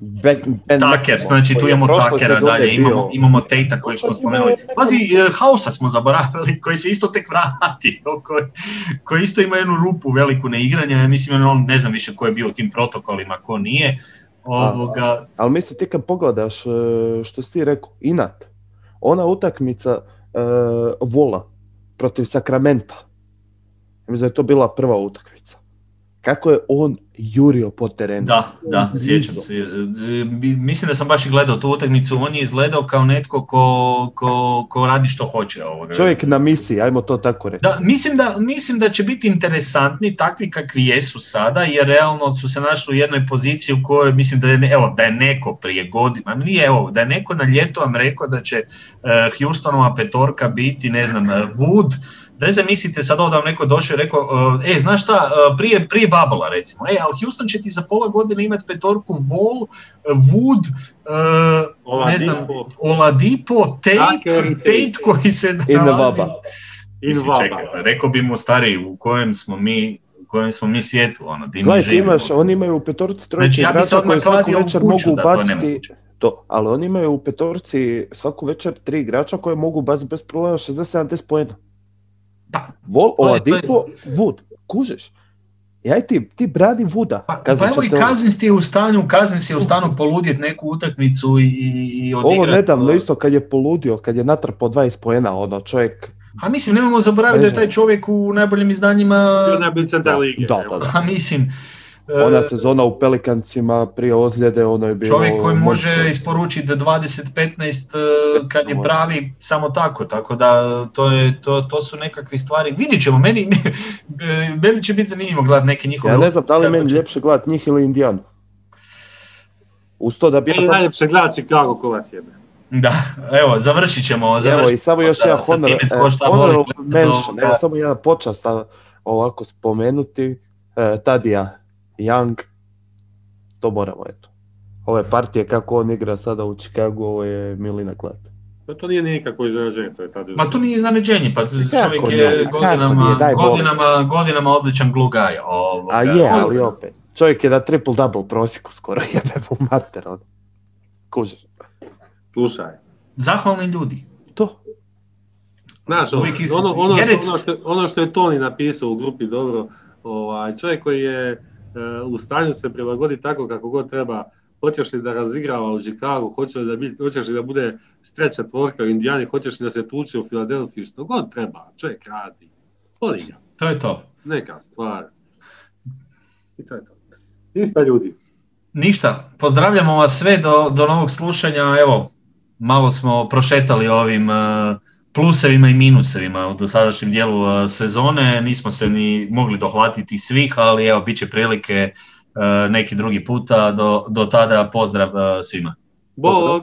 Ben, ben Taker, znači tu koji imamo Takera dalje, imamo, imamo Tejta kojeg smo spomenuli. Pazi, e, Hausa smo zaboravili, koji se isto tek vratio, koji, koji isto ima jednu rupu veliku neigranja, ja mislim on ne znam više ko je bio u tim protokolima, ko nije. Ovoga, Ali mislim ti kad pogledaš e, što si ti rekao, inat, ona utakmica e, Vola protiv Sakramenta, mislim da je to bila prva utakmica. Kako je on jurio po terenu. Da, da, sjećam se. E, mislim da sam baš i gledao tu utakmicu, on je izgledao kao netko ko, ko, ko radi što hoće. Ovoga. Čovjek na misiji, ajmo to tako reći. Da, mislim, da, mislim da će biti interesantni takvi kakvi jesu sada, jer realno su se našli u jednoj poziciji u kojoj mislim da je, evo, da je neko prije godina, nije evo, da je neko na ljeto vam rekao da će uh, Houstonova petorka biti, ne znam, Wood, da zamislite sad ovdje vam neko došao i rekao, e, znaš šta, e, prije, prije Babela recimo, e, ali Houston će ti za pola godine imati petorku Vol, Wood, uh, ne znam, Oladipo, Tate, Tate. Koji se nalazi... In čekaj, pa rekao bi mu stari u kojem smo mi u kojem smo mi svijetu, ono, di mi imaš, oni imaju u petorci trojice znači, ja igrača koji svaku večer mogu ubaciti, to, ali oni imaju u petorci svaku večer tri igrača koje mogu baciti bez problema 60-70 pojena. Pa, Vol, Oladipo, Wood, kužeš. Ja ti, ti bradi Vuda. Pa, pa evo i Kazins ti je u stanju, Kazins je u stanju poludjeti neku utakmicu i, i odigrati. Ovo nedavno isto kad je poludio, kad je natrpao 20 pojena, ono čovjek... A mislim, nemojmo zaboraviti da je taj čovjek u najboljim izdanjima... Bio najbolji centar lige. Da, da, da. A mislim, ona sezona u Pelikancima prije ozljede, ono je bilo... Čovjek koji može isporučiti 20-15 e, kad je pravi samo tako, tako da to, je, to, to su nekakve stvari. Vidjet ćemo, meni, meni će biti zanimljivo gledati neke njihove... Ja ne znam da li meni ljepše gledati njih ili Indijanu. Uz to da bi ja sam... najljepše gledati Chicago ko vas jebe. Da, evo, završit ćemo. Završit evo, i samo još jedan honor, e, honor mention, evo, samo jedan počast ovako spomenuti, e, Tadija Young, to moramo eto. Ove partije kako on igra sada u Chicagu, ovo je milina klat. Pa to nije nikako iznenađenje, to je tada. Ma to nije iznenađenje, pa čovjek je godinama, godinama, godinama odličan glue guy. A je, ali opet. Čovjek je na triple double prosjeku skoro, jebe mu mater, on. Kužiš. Slušaj. Zahvalni ljudi. To. Znaš, ono, ono, ono, što, ono, što, ono što je Toni napisao u grupi dobro, ovaj, čovjek koji je u stanju se prilagodi tako kako god treba, hoćeš li da razigrava u Chicago, hoćeš li da, biti, hoćeš li da bude streća tvorka u Indijani, hoćeš li da se tuče u Filadelfiji, što god treba, čovjek radi. Voli ga. To je to. Neka stvar. I to je to. Ništa ljudi. Ništa. Pozdravljamo vas sve do, do novog slušanja. Evo, malo smo prošetali ovim uh, plusevima i minusevima u dosadašnjem dijelu uh, sezone. Nismo se ni mogli dohvatiti svih, ali evo, bit će prilike uh, neki drugi puta. Do, do tada pozdrav uh, svima. Bog!